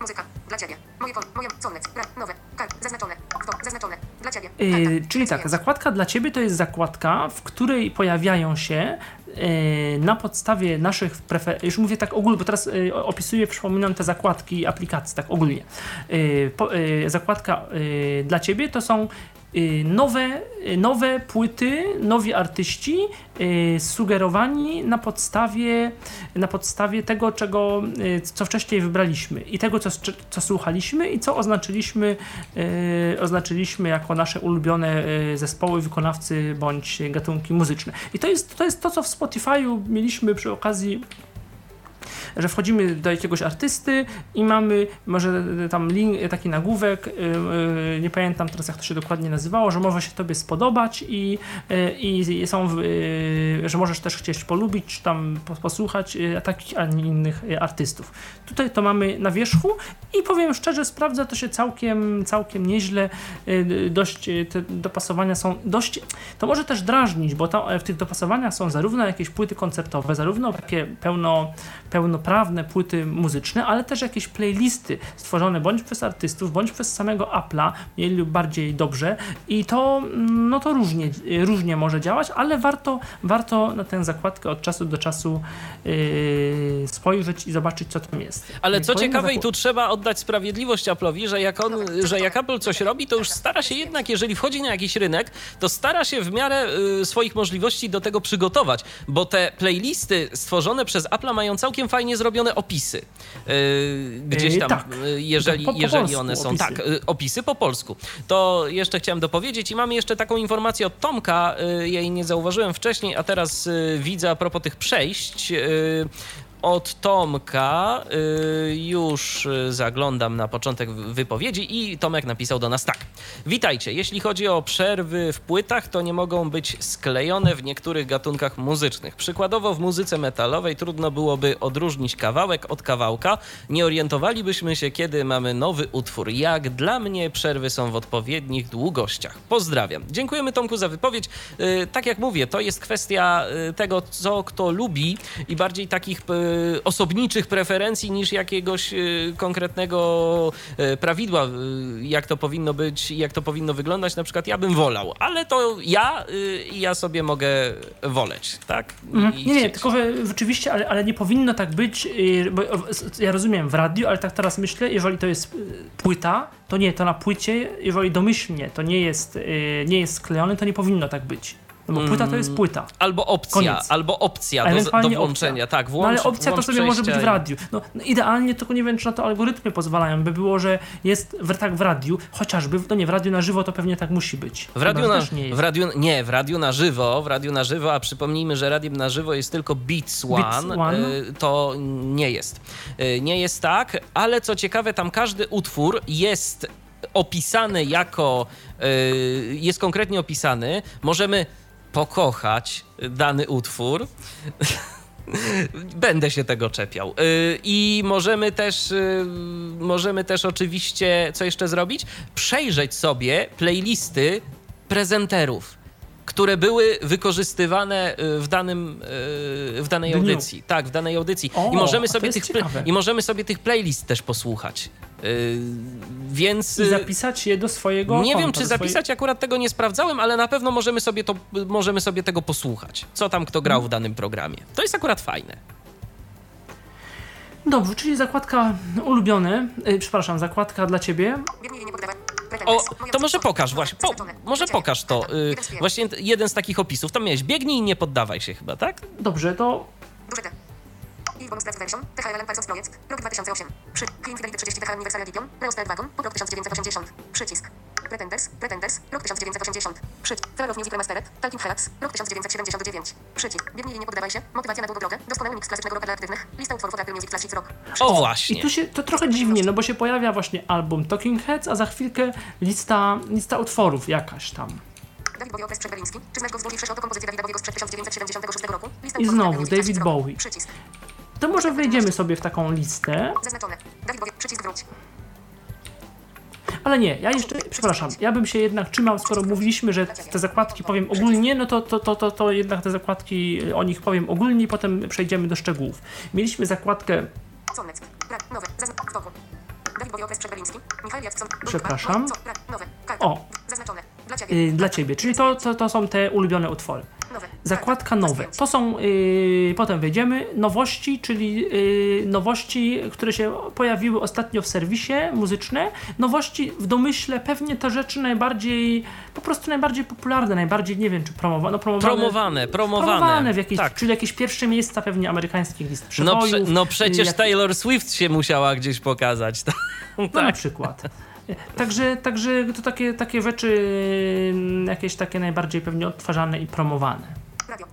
Muzyka. Dla ciebie. Moje fon. Moje. Sonnet. Ra. Nowe. Kart. Zaznaczone. Kto. Zaznaczone. Dla ciebie. Yy, czyli tak, zakładka dla Ciebie to jest zakładka, w której pojawiają się na podstawie naszych preferencji, już mówię tak ogólnie, bo teraz yy, opisuję, przypominam te zakładki aplikacji, tak ogólnie. Yy, zakładka dla Ciebie to są nowe, yy, nowe płyty, nowi artyści yy, sugerowani na podstawie, na podstawie tego, czego, co wcześniej wybraliśmy i tego, co, co słuchaliśmy i co oznaczyliśmy, oznaczyliśmy jako nasze ulubione zespoły, wykonawcy bądź gatunki muzyczne. I to jest to, jest to co w Spotify'u mieliśmy przy okazji że wchodzimy do jakiegoś artysty i mamy może tam link, taki nagłówek, y, y, nie pamiętam teraz jak to się dokładnie nazywało, że może się tobie spodobać i, y, i są, że możesz też chcieć polubić, czy tam po- posłuchać takich, a nie innych artystów. Tutaj to mamy na wierzchu i powiem szczerze, sprawdza to się całkiem, całkiem nieźle. Dość te dopasowania są dość, to może też drażnić, bo tam w tych dopasowaniach są zarówno jakieś płyty koncertowe, zarówno takie pełno, pełnoprawne płyty muzyczne, ale też jakieś playlisty stworzone bądź przez artystów, bądź przez samego Apple'a, mniej lub bardziej dobrze i to, mm, no to różnie, różnie może działać, ale warto, warto na tę zakładkę od czasu do czasu yy, spojrzeć i zobaczyć, co tam jest. Ale co Kolejna ciekawe, i tu trzeba oddać sprawiedliwość Apple'owi, że jak, on, że jak Apple coś robi, to już stara się jednak, jeżeli wchodzi na jakiś rynek, to stara się w miarę y, swoich możliwości do tego przygotować, bo te playlisty stworzone przez Apple'a mają całkiem fajny fajnie zrobione opisy. Y, Gdzieś Yy, tam, tak. y, jeżeli, Po- po jeżeli one są. opisy. Tak, y, opisy po polsku. To jeszcze chciałem dopowiedzieć i mamy jeszcze taką informację od Tomka. Ja jej nie zauważyłem wcześniej, a teraz widzę a propos tych przejść. Od Tomka y, już y, zaglądam na początek wypowiedzi i Tomek napisał do nas tak. Witajcie. Jeśli chodzi o przerwy w płytach, to nie mogą być sklejone w niektórych gatunkach muzycznych. Przykładowo w muzyce metalowej trudno byłoby odróżnić kawałek od kawałka. Nie orientowalibyśmy się, kiedy mamy nowy utwór. Jak dla mnie przerwy są w odpowiednich długościach. Pozdrawiam. Dziękujemy Tomku za wypowiedź. Y, Tak jak mówię, to jest kwestia tego, co kto lubi i bardziej takich osobniczych preferencji niż jakiegoś y, konkretnego y, prawidła, y, jak to powinno być, jak to powinno wyglądać. Na przykład ja bym wolał, ale to ja y, i ja sobie mogę woleć, tak? Mhm. Nie, nie, tylko że rzeczywiście, ale, ale nie powinno tak być, bo ja rozumiem w radiu, ale tak teraz myślę, jeżeli to jest płyta, to nie, to na płycie, jeżeli domyślnie to nie jest, nie jest sklejone, to nie powinno tak być. No bo płyta to jest płyta. Albo opcja, Koniec. albo opcja do, Ewentualnie do włączenia, opcja. tak, No włącz, ale opcja to sobie może być w radiu. No, no idealnie, tylko nie wiem, czy na to algorytmy pozwalają, by było, że jest w, tak w radiu, chociażby, no nie, w radiu na żywo to pewnie tak musi być. W radiu, na, nie w radiu, nie, w radiu na żywo, w radiu na żywo, a przypomnijmy, że radiem na żywo jest tylko Beats One, Beats One. y, to nie jest. Y, Nie jest tak, ale co ciekawe, tam każdy utwór jest opisany jako, y, jest konkretnie opisany. Możemy pokochać dany utwór. Będę się tego czepiał. Y, I możemy też, y, możemy też oczywiście, co jeszcze zrobić? Przejrzeć sobie playlisty prezenterów, które były wykorzystywane y, w, danym, w danej Dniu. audycji. Tak, w danej audycji. O, I, możemy sobie tych, ciekawe. I możemy sobie tych playlist też posłuchać. Y, Więc... I y, zapisać je do swojego nie konta, wiem, czy do swojej- zapisać, akurat tego nie sprawdzałem, ale na pewno możemy sobie, to, możemy sobie tego posłuchać. Co tam kto grał w danym programie. To jest akurat fajne. Dobrze, czyli zakładka ulubione, y, przepraszam, zakładka dla ciebie. Biegnie nie poddawać. O, to może pokaż właśnie. Po, może pokaż to. Y, dwie. Właśnie jeden z takich opisów. Tam miałeś biegnij i nie poddawaj się chyba, tak? Dobrze, to. I bonus Draft version. THL Parsons Project. Rok 2008. Przy. Clean Fidelity 30 THL Universal Edition. Reostar Wagon. Rok 1980. Przycisk. Pretenders. Pretenders. Rok 1980. Przycisk. Trail of Music Remastered. Talking Heads. Rok 1979. Przycisk. Biegnij i nie poddawaj się. Motywacja na długą drogę. Doskonały mix klasycznego rocka dla aktywnych. Lista utworów od Apple Music Classics Rock. O, i właśnie. tu się to trochę dziwnie, no bo się pojawia właśnie album Talking Heads, a za chwilkę lista, lista utworów jakaś tam. Dawid Bowie okres przedberliński. Czy znasz go wzdłuż i wszerz oto kompozycje Dawida Bowiego sprzed 1976 roku? Lista I znowu David. Bowie. Przycisk. To może wejdziemy sobie w taką listę, Zaznaczone. Dawid Bowie. Przycisk wróć. ale nie, ja jeszcze, przepraszam, ja bym się jednak trzymał, skoro mówiliśmy, że te zakładki powiem ogólnie, no to, to, to, to, to jednak te zakładki, o nich powiem ogólnie i potem przejdziemy do szczegółów. Mieliśmy zakładkę. Przepraszam. O, Zaznaczone. Dla ciebie. y, dla Ciebie, czyli to, to, to są te ulubione utwory. Zakładka Karta. nowe. Zdjęcie. To są, yy, potem wejdziemy, nowości, czyli yy, nowości, które się pojawiły ostatnio w serwisie muzyczne. Nowości w domyśle pewnie te rzeczy najbardziej, po prostu najbardziej popularne, najbardziej, nie wiem, czy promowane. No, promowane, Promowane, promowane. promowane w jakieś, Tak. czyli jakieś pierwsze miejsca pewnie amerykańskich list No, przebojów. prze, no przecież jak- Taylor Swift się musiała gdzieś pokazać. tak? No na przykład. Także, także to takie, takie rzeczy, yy, jakieś takie najbardziej pewnie odtwarzane i promowane. Radio.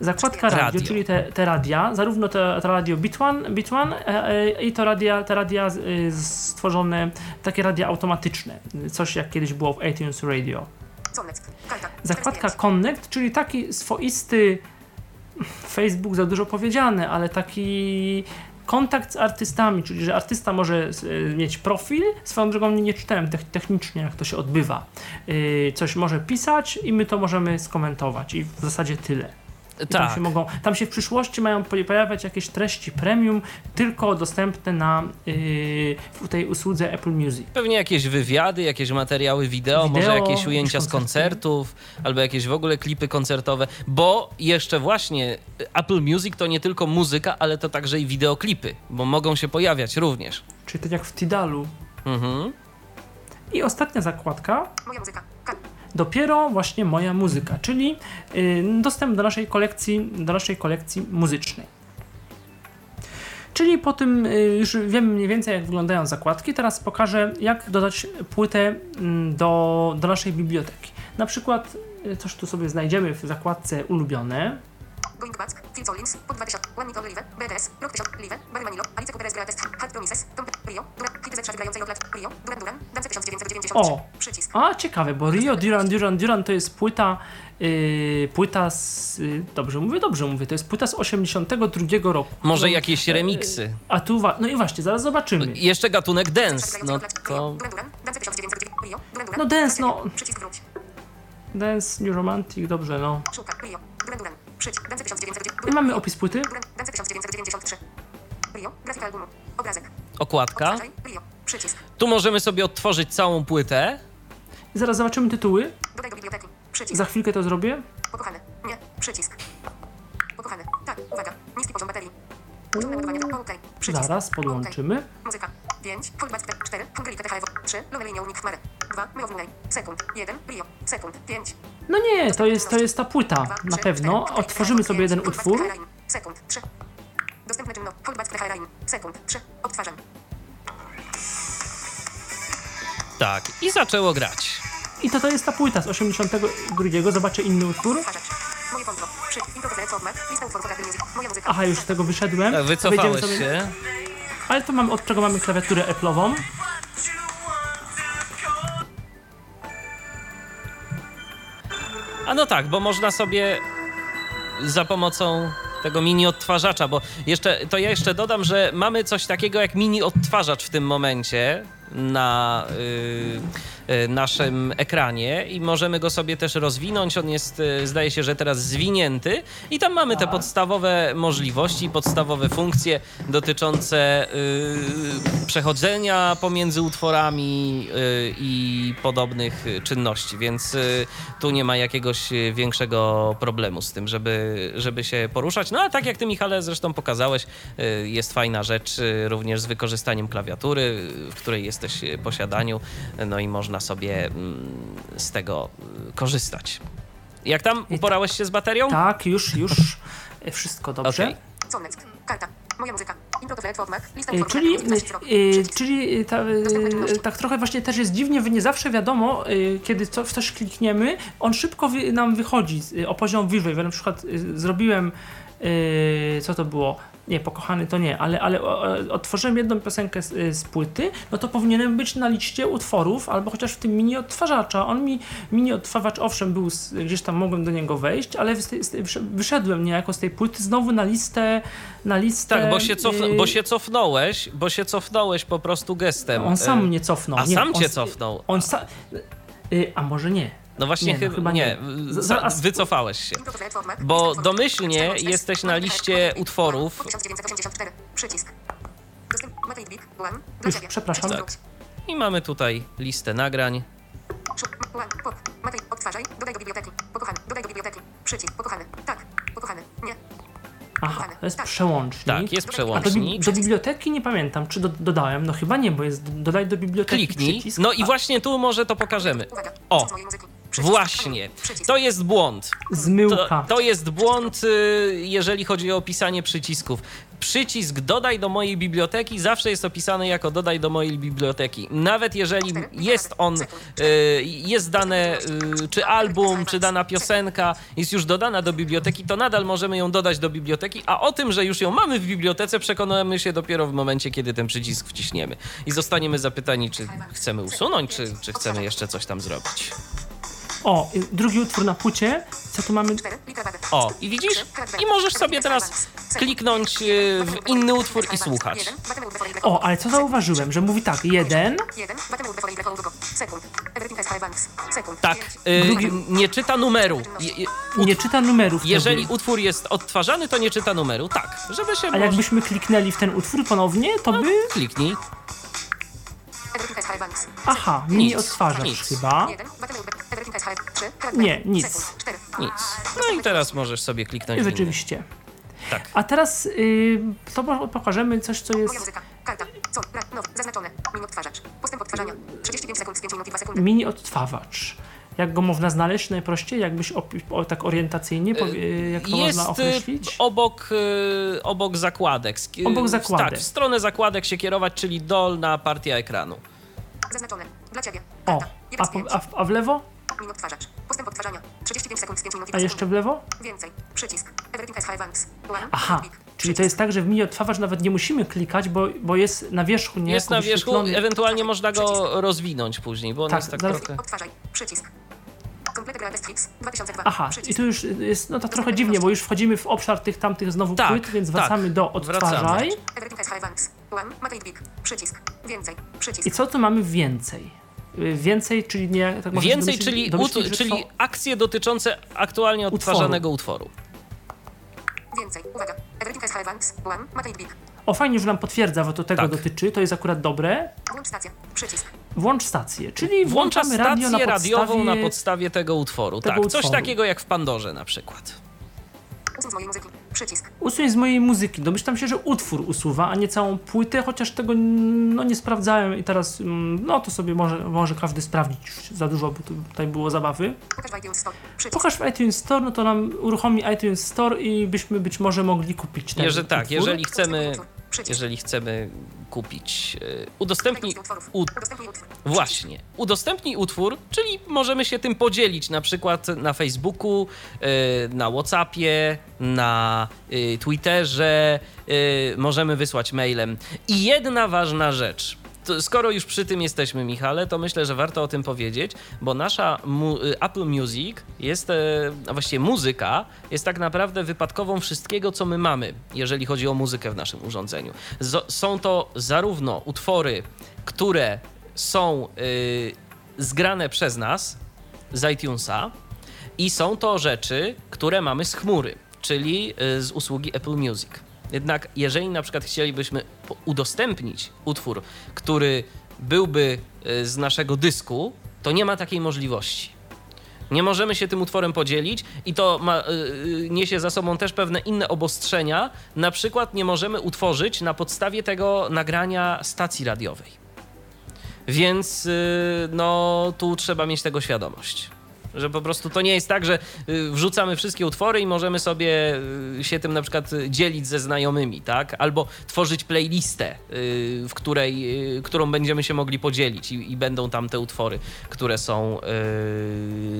Zakładka radio, Radio. czyli te, te radia, zarówno to, to radio Bit One, Bit One e, e, i to radia, te radia e, stworzone, takie radia automatyczne, coś jak kiedyś było w iTunes Radio. Zakładka. Connect, czyli taki swoisty Facebook za dużo powiedziane, ale taki kontakt z artystami, czyli że artysta może e, mieć profil, swoją drogą nie, nie czytałem tech- technicznie jak to się odbywa. E, Coś może pisać i my to możemy skomentować i w zasadzie tyle. I Tam Tak. się, mogą, tam się w przyszłości mają po- pojawiać jakieś treści premium, tylko dostępne na yy, w tej usłudze Apple Music. Pewnie jakieś wywiady, jakieś materiały wideo, Wideo, może jakieś ujęcia z koncertów, albo jakieś w ogóle klipy koncertowe, bo jeszcze właśnie Apple Music to nie tylko muzyka, ale to także i wideoklipy, bo mogą się pojawiać również. Czyli tak jak w Tidalu. Mhm. I ostatnia zakładka, Moja muzyka. Dopiero właśnie moja muzyka, czyli yy, dostęp do naszej kolekcji, do naszej kolekcji muzycznej. Czyli po tym y, już wiemy mniej więcej, jak wyglądają zakładki. Teraz pokażę, jak dodać płytę mm, do, do naszej biblioteki. Na przykład, y, coś tu sobie znajdziemy w zakładce ulubione. Going Back, Phil Collins, pod 2000, One Nick Live, BTS, Rock 1000, Live, Barry Manilow, Alice Cooper, Greatest, Hard Promises, Tom Rio, Duran, hity ze grającej od lat, Rio, Duran Duran, Dance 1993, O! przycisk. A, ciekawe, bo Rio Duran Duran Duran to jest płyta, yy, płyta z, yy, dobrze mówię, dobrze mówię, to jest płyta z 82 roku. Może którą- jakieś remiksy. A tu, wa- no i właśnie, zaraz zobaczymy. Jeszcze gatunek dance, no to... Duran Duran, Dance 1993, Rio, Duran Duran, No dance, no. Przycisk wróć. Dance, New Romantic, dobrze, no. Szuka, Rio, Duran Duran, przycisk, Dance 1993, I mamy opis płyty. Duran, Dance 1993. Rio, grafika albumu, obrazek, Okładka. Tu możemy sobie odtworzyć całą płytę. I zaraz zobaczymy tytuły. Dodaj do biblioteki, przycisk. Za chwilkę to zrobię. Pokochany. Nie. Przycisk. Pokochany. Tak. Uwaga. Niski poziom baterii. Zaraz podłączymy. Muzyka. 5. Fullback 4. Hungerika THF. 3. Lone linia unik w chmarę. 2. Myło Mlej. Sekund. 1. Rio. Sekund. 5. No nie, to jest, to jest ta płyta, na pewno. Otworzymy sobie jeden utwór. Sekund. 3. Dostępne czynno. Fullback THF. Sekund. 3. Odtwarzam. Tak, i zaczęło grać. I to to jest ta płyta z 82. Zobaczę inny utwór. Moje. Aha, już z tego wyszedłem. Wycofałeś sobie- się. Ale to mamy, od czego mamy klawiaturę Apple'ową. A no tak, bo można sobie za pomocą tego mini odtwarzacza, bo jeszcze, to ja jeszcze dodam, że mamy coś takiego jak mini odtwarzacz w tym momencie na y, y, naszym ekranie i możemy go sobie też rozwinąć. On jest, y, zdaje się, że teraz zwinięty i tam mamy te podstawowe możliwości, podstawowe funkcje dotyczące y, przechodzenia pomiędzy utworami y, i podobnych czynności, więc y, tu nie ma jakiegoś większego problemu z tym, żeby, żeby się poruszać. No a tak jak ty, Michale, zresztą pokazałeś, jest fajna rzecz również z wykorzystaniem klawiatury, w której jesteś posiadaniu, no i można sobie mm, z tego y, korzystać. Jak tam? Uporałeś się z baterią? Tak, już, już. e, Wszystko dobrze. Karta. Moja muzyka. Lista E, Czyli, e, czyli ta, tak trochę właśnie też jest dziwnie, nie zawsze wiadomo, kiedy co, w coś klikniemy, on szybko wy, nam wychodzi o poziom wyżej. Ja na przykład zrobiłem, co to było? Nie, pokochany to nie, ale, ale o, o, otworzyłem jedną piosenkę z, e, z płyty, no to powinienem być na liście utworów, albo chociaż w tym mini odtwarzacza. On mi, mini odtwarzacz owszem był, z, gdzieś tam mogłem do niego wejść, ale wyszedłem niejako z tej płyty znowu na listę, na listę. Tak, bo się, cof, e, bo się cofnąłeś, bo się cofnąłeś po prostu gestem. On sam Y, mnie cofnął. A nie, sam on, cię cofnął. On sa... y, A może nie. No właśnie Nie, no chyba, nie. nie. Wycofałeś się. Bo domyślnie jesteś na liście utworów. 1984. Przycisk. Dostęp. Matej Big. One. Dla Już, przepraszam. Tak. I mamy tutaj listę nagrań. Matej. Odtwarzaj. Dodaj do biblioteki. Pokochany. Dodaj do biblioteki. Przycisk. Pokochany. Tak. Pokochany. Nie. Aha, to jest przełącznik. Tak, jest A do, przełącznik. do biblioteki nie pamiętam, czy do, dodałem. No chyba nie, bo jest dodaj do biblioteki Kliknij. przycisk. No i właśnie tu może to pokażemy. Uwaga. O, Właśnie. To jest błąd. Zmyłka. To, to jest błąd, y, jeżeli chodzi o opisanie przycisków. Przycisk dodaj do mojej biblioteki zawsze jest opisany jako dodaj do mojej biblioteki. Nawet jeżeli jest on, y, jest dane, y, czy album, czy dana piosenka jest już dodana do biblioteki, to nadal możemy ją dodać do biblioteki, a o tym, że już ją mamy w bibliotece, przekonamy się dopiero w momencie, kiedy ten przycisk wciśniemy. I zostaniemy zapytani, czy chcemy usunąć, czy, czy chcemy jeszcze coś tam zrobić. O, y, drugi utwór na płycie. Co tu mamy? O, i widzisz? I możesz sobie teraz kliknąć y, w inny utwór i słuchać. O, ale co zauważyłem, że mówi tak, jeden. Tak, y, Drugi- nie czyta numeru. Je, je, nie czyta numerów. jeżeli utwór jest odtwarzany, to nie czyta numeru. Tak, żeby się A może... jakbyśmy kliknęli w ten utwór ponownie, to by... Kliknij. Aha, mini Nic, odtwarzacz nic. chyba. Nie, nic. Nic. No i teraz możesz sobie kliknąć inny. rzeczywiście. Tak. A teraz y, to po- pokażemy coś, co jest muzyka. Karta. Co? Brak. Nowy. Zaznaczone. Min odtwarzacz. Postęp odtwarzania. 35 sekund z 5 minut i 2 sekundy. mini odtwarzacz. Jak go można znaleźć najprościej? Jakbyś opi- o, tak orientacyjnie, powie, jak to Jest można y, określić? obok, y, obok zakładek. Obok w- zakładek. Tak, w stronę zakładek się kierować, czyli dolna partia ekranu. Zaznaczone. Dla Ciebie. O, Karta. a, Jeden z po, a, w- a w lewo? Minut odtwarzacz. Postęp odtwarzania. 35 sekund z 5 minut i A jeszcze w lewo? Więcej. Przycisk. Everything has five angles. One. Aha, czyli to jest tak, że w mini odtwarzacz nawet nie musimy klikać, bo, bo jest na wierzchu, nie? jest na wierzchu, ewentualnie można go rozwinąć później, bo on Tak, jest tak zaraz- trochę... Odtwarzaj. Przycisk. Aha, i tu już jest no to trochę dziwnie, bo już wchodzimy w obszar tych tamtych znowu Tak, płyt, więc tak, wracamy do wracamy. odtwarzaj. I co tu mamy więcej? Y, Więcej, czyli nie... Tak Więcej, domyślić- czyli, domyślić, ut- czyli to- akcje dotyczące aktualnie odtwarzanego utworu. Więcej. Uwaga. Everything has five angles. One. Big. O, fajnie, że nam potwierdza, bo to tego Tak. dotyczy, to jest akurat dobre. Włącz stację. Przycisk. Włącz stację, czyli Włącza włączamy radio stację na radiową podstawie... na podstawie tego utworu. tego tak, coś utworu. takiego jak w Pandorze na przykład. Usuń z mojej muzyki. Przycisk. Usuń z mojej muzyki. Domyślam się, że utwór usuwa, a nie całą płytę, chociaż tego no, nie sprawdzałem i teraz, mm, no to sobie może, może każdy sprawdzić już za dużo, bo tu, tutaj było zabawy. Pokaż w iTunes Store. Przycisk. Pokaż w iTunes Store, no to nam uruchomi iTunes Store i byśmy być może mogli kupić ten Jeżeli, tak, utwór. jeżeli chcemy. Jeżeli chcemy kupić, yy, udostępnij, Udostępnij utwór. właśnie, udostępnij utwór, czyli możemy się tym podzielić na przykład na Facebooku, yy, na Whatsappie, na yy, Twitterze, możemy wysłać mailem. I jedna ważna rzecz. Skoro już przy tym jesteśmy, Michale, to myślę, że warto o tym powiedzieć, bo nasza mu- y, Apple Music jest, e, a właściwie muzyka, jest tak naprawdę wypadkową wszystkiego, co my mamy, jeżeli chodzi o muzykę w naszym urządzeniu. Z- są to zarówno utwory, które są y, zgrane przez nas z iTunesa, i są to rzeczy, które mamy z chmury, czyli y, z usługi Apple Music. Jednak jeżeli na przykład chcielibyśmy udostępnić utwór, który byłby y, z naszego dysku, to nie ma takiej możliwości. Nie możemy się tym utworem podzielić i to ma, y, y, niesie za sobą też pewne inne obostrzenia. Na przykład nie możemy utworzyć na podstawie tego nagrania stacji radiowej. Więc y, no tu trzeba mieć tego świadomość. Że po prostu to nie jest tak, że y, wrzucamy wszystkie utwory i możemy sobie y, się tym na przykład y, dzielić ze znajomymi, tak? Albo tworzyć playlistę, w której, którą będziemy się mogli podzielić i, i będą tam te utwory, które są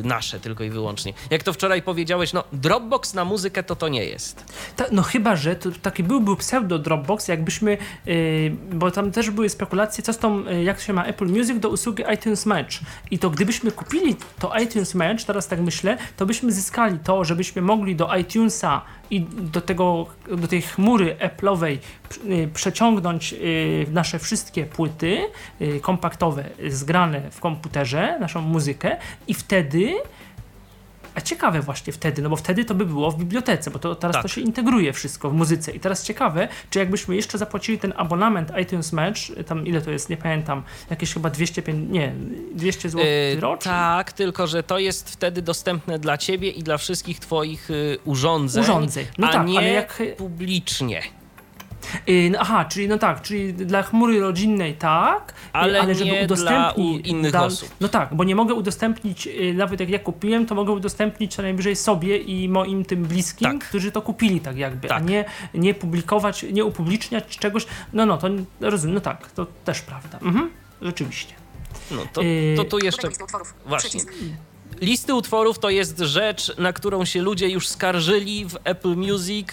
nasze tylko i wyłącznie. Jak to wczoraj powiedziałeś, no Dropbox na muzykę to to nie jest. Ta, no chyba, że to taki byłby pseudo Dropbox, jakbyśmy, yy, bo tam też były spekulacje, co z tą, jak się ma Apple Music do usługi iTunes Match. I to gdybyśmy kupili to iTunes Match, teraz tak myślę, to byśmy zyskali to, żebyśmy mogli do iTunesa i do tego, do tej chmury Apple'owej yy, przeciągnąć yy, nasze wszystkie płyty yy, kompaktowe zgrane w komputerze, naszą muzykę i wtedy a ciekawe właśnie wtedy, no bo wtedy to by było w bibliotece, bo to teraz Tak. to się integruje wszystko w muzyce. I teraz ciekawe, czy jakbyśmy jeszcze zapłacili ten abonament iTunes Match, tam ile to jest, nie pamiętam, jakieś chyba 205, nie, 200 zł Yy, rocznie. tak, tylko że to jest wtedy dostępne dla ciebie i dla wszystkich twoich y, urządzeń, Urządzeń. No a tak, nie ale jak- publicznie. Yy, no, aha, czyli no tak, czyli dla chmury rodzinnej tak, yy, Ale ale żeby nie dla udostępnić innych dla- osób. No tak, bo nie mogę udostępnić, yy, nawet jak ja kupiłem, to mogę udostępnić co najwyżej sobie i moim tym bliskim, Tak. którzy to kupili tak jakby, a Tak. nie, nie publikować, nie upubliczniać czegoś, no no, to rozumiem, no tak, to też prawda. Mhm, rzeczywiście. No to, Yy, to tu jeszcze właśnie. Listy utworów to jest rzecz, na którą się ludzie już skarżyli w Apple Music.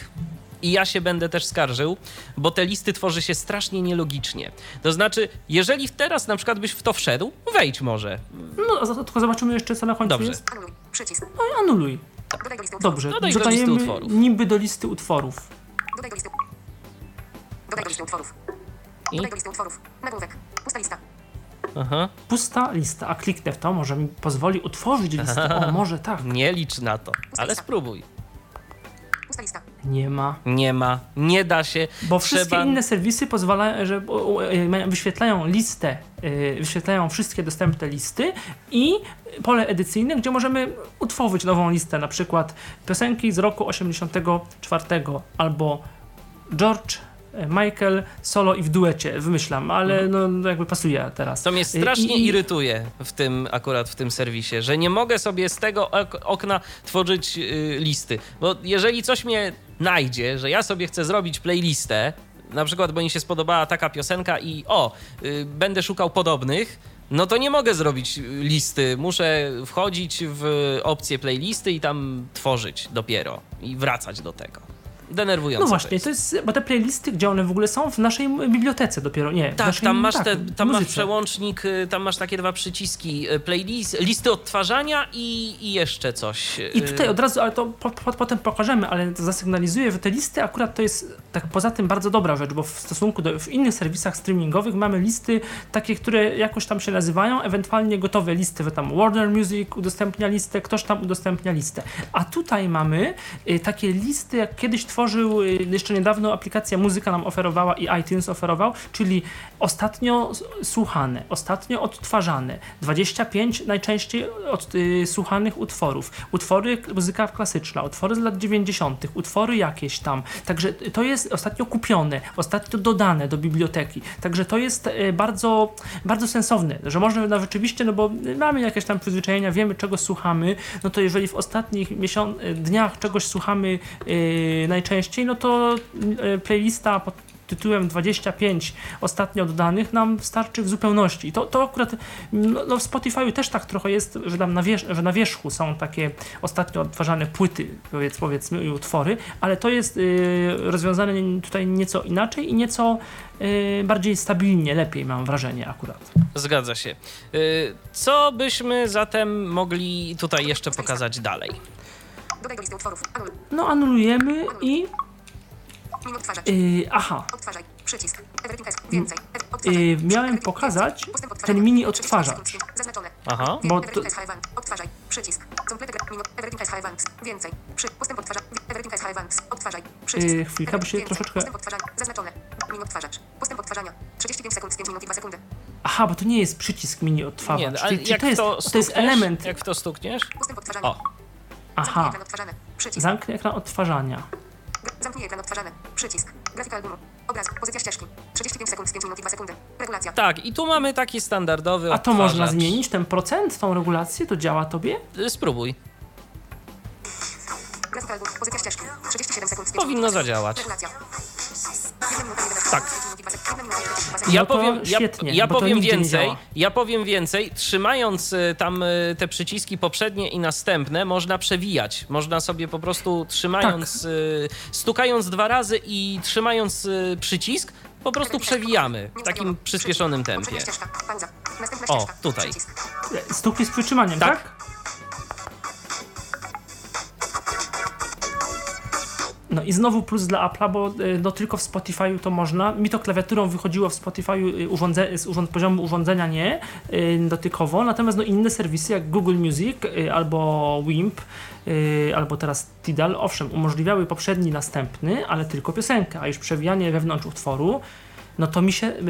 I ja się będę też skarżył, bo te listy tworzy się strasznie nielogicznie. To znaczy, jeżeli teraz na przykład byś w to wszedł, wejdź może. No, tylko zobaczymy jeszcze, co na końcu Dobrze. jest. Anuluj. Przycisk. No anuluj. Dodaj do listy utworów. Dobrze, Dodaj do listy utworów. niby do listy utworów. Dodaj do listy. Dodaj do listy utworów. I? Dodaj do listy utworów. Nagłówek. Pusta lista. Aha. Pusta lista, a kliknę w to, może mi pozwoli utworzyć listę. O, może tak. Nie licz na to, ale spróbuj. Nie ma. Nie ma, nie da się. Bo wszystkie Trzeba- inne serwisy pozwalają, że e, wyświetlają listę, e, wyświetlają wszystkie dostępne listy i pole edycyjne, gdzie możemy utworzyć nową listę, na przykład piosenki z roku 84 albo George Michael, solo i w duecie, wymyślam, ale no jakby pasuje teraz. To mnie strasznie i- irytuje w tym, akurat w tym serwisie, że nie mogę sobie z tego ok- okna tworzyć y, listy. Bo jeżeli coś mnie najdzie, że ja sobie chcę zrobić playlistę, na przykład, bo mi się spodobała taka piosenka i o, y, będę szukał podobnych, no to nie mogę zrobić listy. Muszę wchodzić w opcję playlisty i tam tworzyć dopiero i wracać do tego. Denerwujące No właśnie, to jest. to jest, bo te playlisty, gdzie one w ogóle są? W naszej bibliotece dopiero, nie. Tak, naszej, tam masz, tak, te, tam masz przełącznik, y, tam masz takie dwa przyciski, y, playlist, listy odtwarzania i, i jeszcze coś. y, I tutaj od razu, ale to po, po, potem pokażemy, ale zasygnalizuję, że te listy akurat to jest tak poza tym bardzo dobra rzecz, bo w stosunku do w innych serwisach streamingowych mamy listy takie, które jakoś tam się nazywają, ewentualnie gotowe listy, że tam Warner Music udostępnia listę, ktoś tam udostępnia listę. A tutaj mamy y, takie listy, jak kiedyś tworzył y, jeszcze niedawno aplikacja Muzyka nam oferowała i iTunes oferował, czyli ostatnio słuchane, ostatnio odtwarzane, 25 najczęściej od, y, słuchanych utworów, utwory muzyka klasyczna, utwory z lat 90., utwory jakieś tam. Także to jest ostatnio kupione, ostatnio dodane do biblioteki. Także to jest y, bardzo, bardzo sensowne, że można na rzeczywiście, no bo mamy jakieś tam przyzwyczajenia, wiemy czego słuchamy, no to jeżeli w ostatnich miesiąc, dniach czegoś słuchamy y, najczęściej, no to y, playlista pod tytułem 25 ostatnio dodanych nam starczy w zupełności. To, to akurat no, no w Spotify też tak trochę jest, że tam na, że na wierzchu są takie ostatnio odtwarzane płyty, powiedz, powiedzmy, i utwory, ale to jest y, rozwiązane tutaj nieco inaczej i nieco y, bardziej stabilnie, lepiej mam wrażenie akurat. Zgadza się. Y, Co byśmy zatem mogli tutaj jeszcze pokazać dalej? Dodaj do listy utworów. Anuluj. No anulujemy i Menu odtwarzacz. y, aha, Odtwarzaj. Przycisk. Więcej. Ev- odtwarzaj. y, miałem pokazać ten mini 30 odtwarzacz. Zaznaczone. Aha. Bo Everything to-. Odtwarzaj. Przycisk. Więcej. Przy. Postęp odtwarza. Odtwarzaj. Przycisk. Yy, chwilkę, bo się Więcej. troszeczkę- Postęp odtwarzania. Zaznaczone. Odtwarzacz. Postęp odtwarzania. 35 sekund, 5 minut i 2 sekundy. Aha, bo to nie jest przycisk mini odtwarzacz. Nie, ale czyli, czyli jak to, jest, to, to jest element. Jak w to stukniesz? Postęp odtwarzania. O, Aha, ekran odtwarzany. Przycisk. zamknij ekran odtwarzania. Zamknij ekran odtwarzany. Przycisk. Grafika albumu. Obraz. Pozycja ścieżki. 35 sekund, 5 minut i 2 sekundy. Regulacja. tak, i tu mamy taki standardowy A to można zmienić, ten procent, tą regulację? To działa tobie? Y, Spróbuj. Grafika albumu. Pozycja ścieżki. 37 sekund, 5 Powinno minut. zadziałać. Regulacja. Jedna minuta, 11 Tak. sekund, 5 minut i 2 sek- jedna minuta i 22 sekundy. Ja No powiem, ja, świetnie, ja to powiem więcej, ja powiem więcej, trzymając y, tam y, te przyciski poprzednie i następne, można przewijać. Można sobie po prostu trzymając, Tak. y, stukając dwa razy i trzymając y, przycisk, po prostu przewijamy w takim przyspieszonym tempie. O, tutaj. Przycisk. Stuki z przytrzymaniem, tak? Tak. No i znowu plus dla Apple'a, bo y, no tylko w Spotify'u to można. Mi to klawiaturą wychodziło w Spotify'u y, urządze, z urząd, poziomu urządzenia nie, y, dotykowo, natomiast no inne serwisy jak Google Music albo Wimp albo teraz Tidal, owszem, umożliwiały poprzedni, następny, ale tylko piosenkę, a już przewijanie wewnątrz utworu no to mi się y,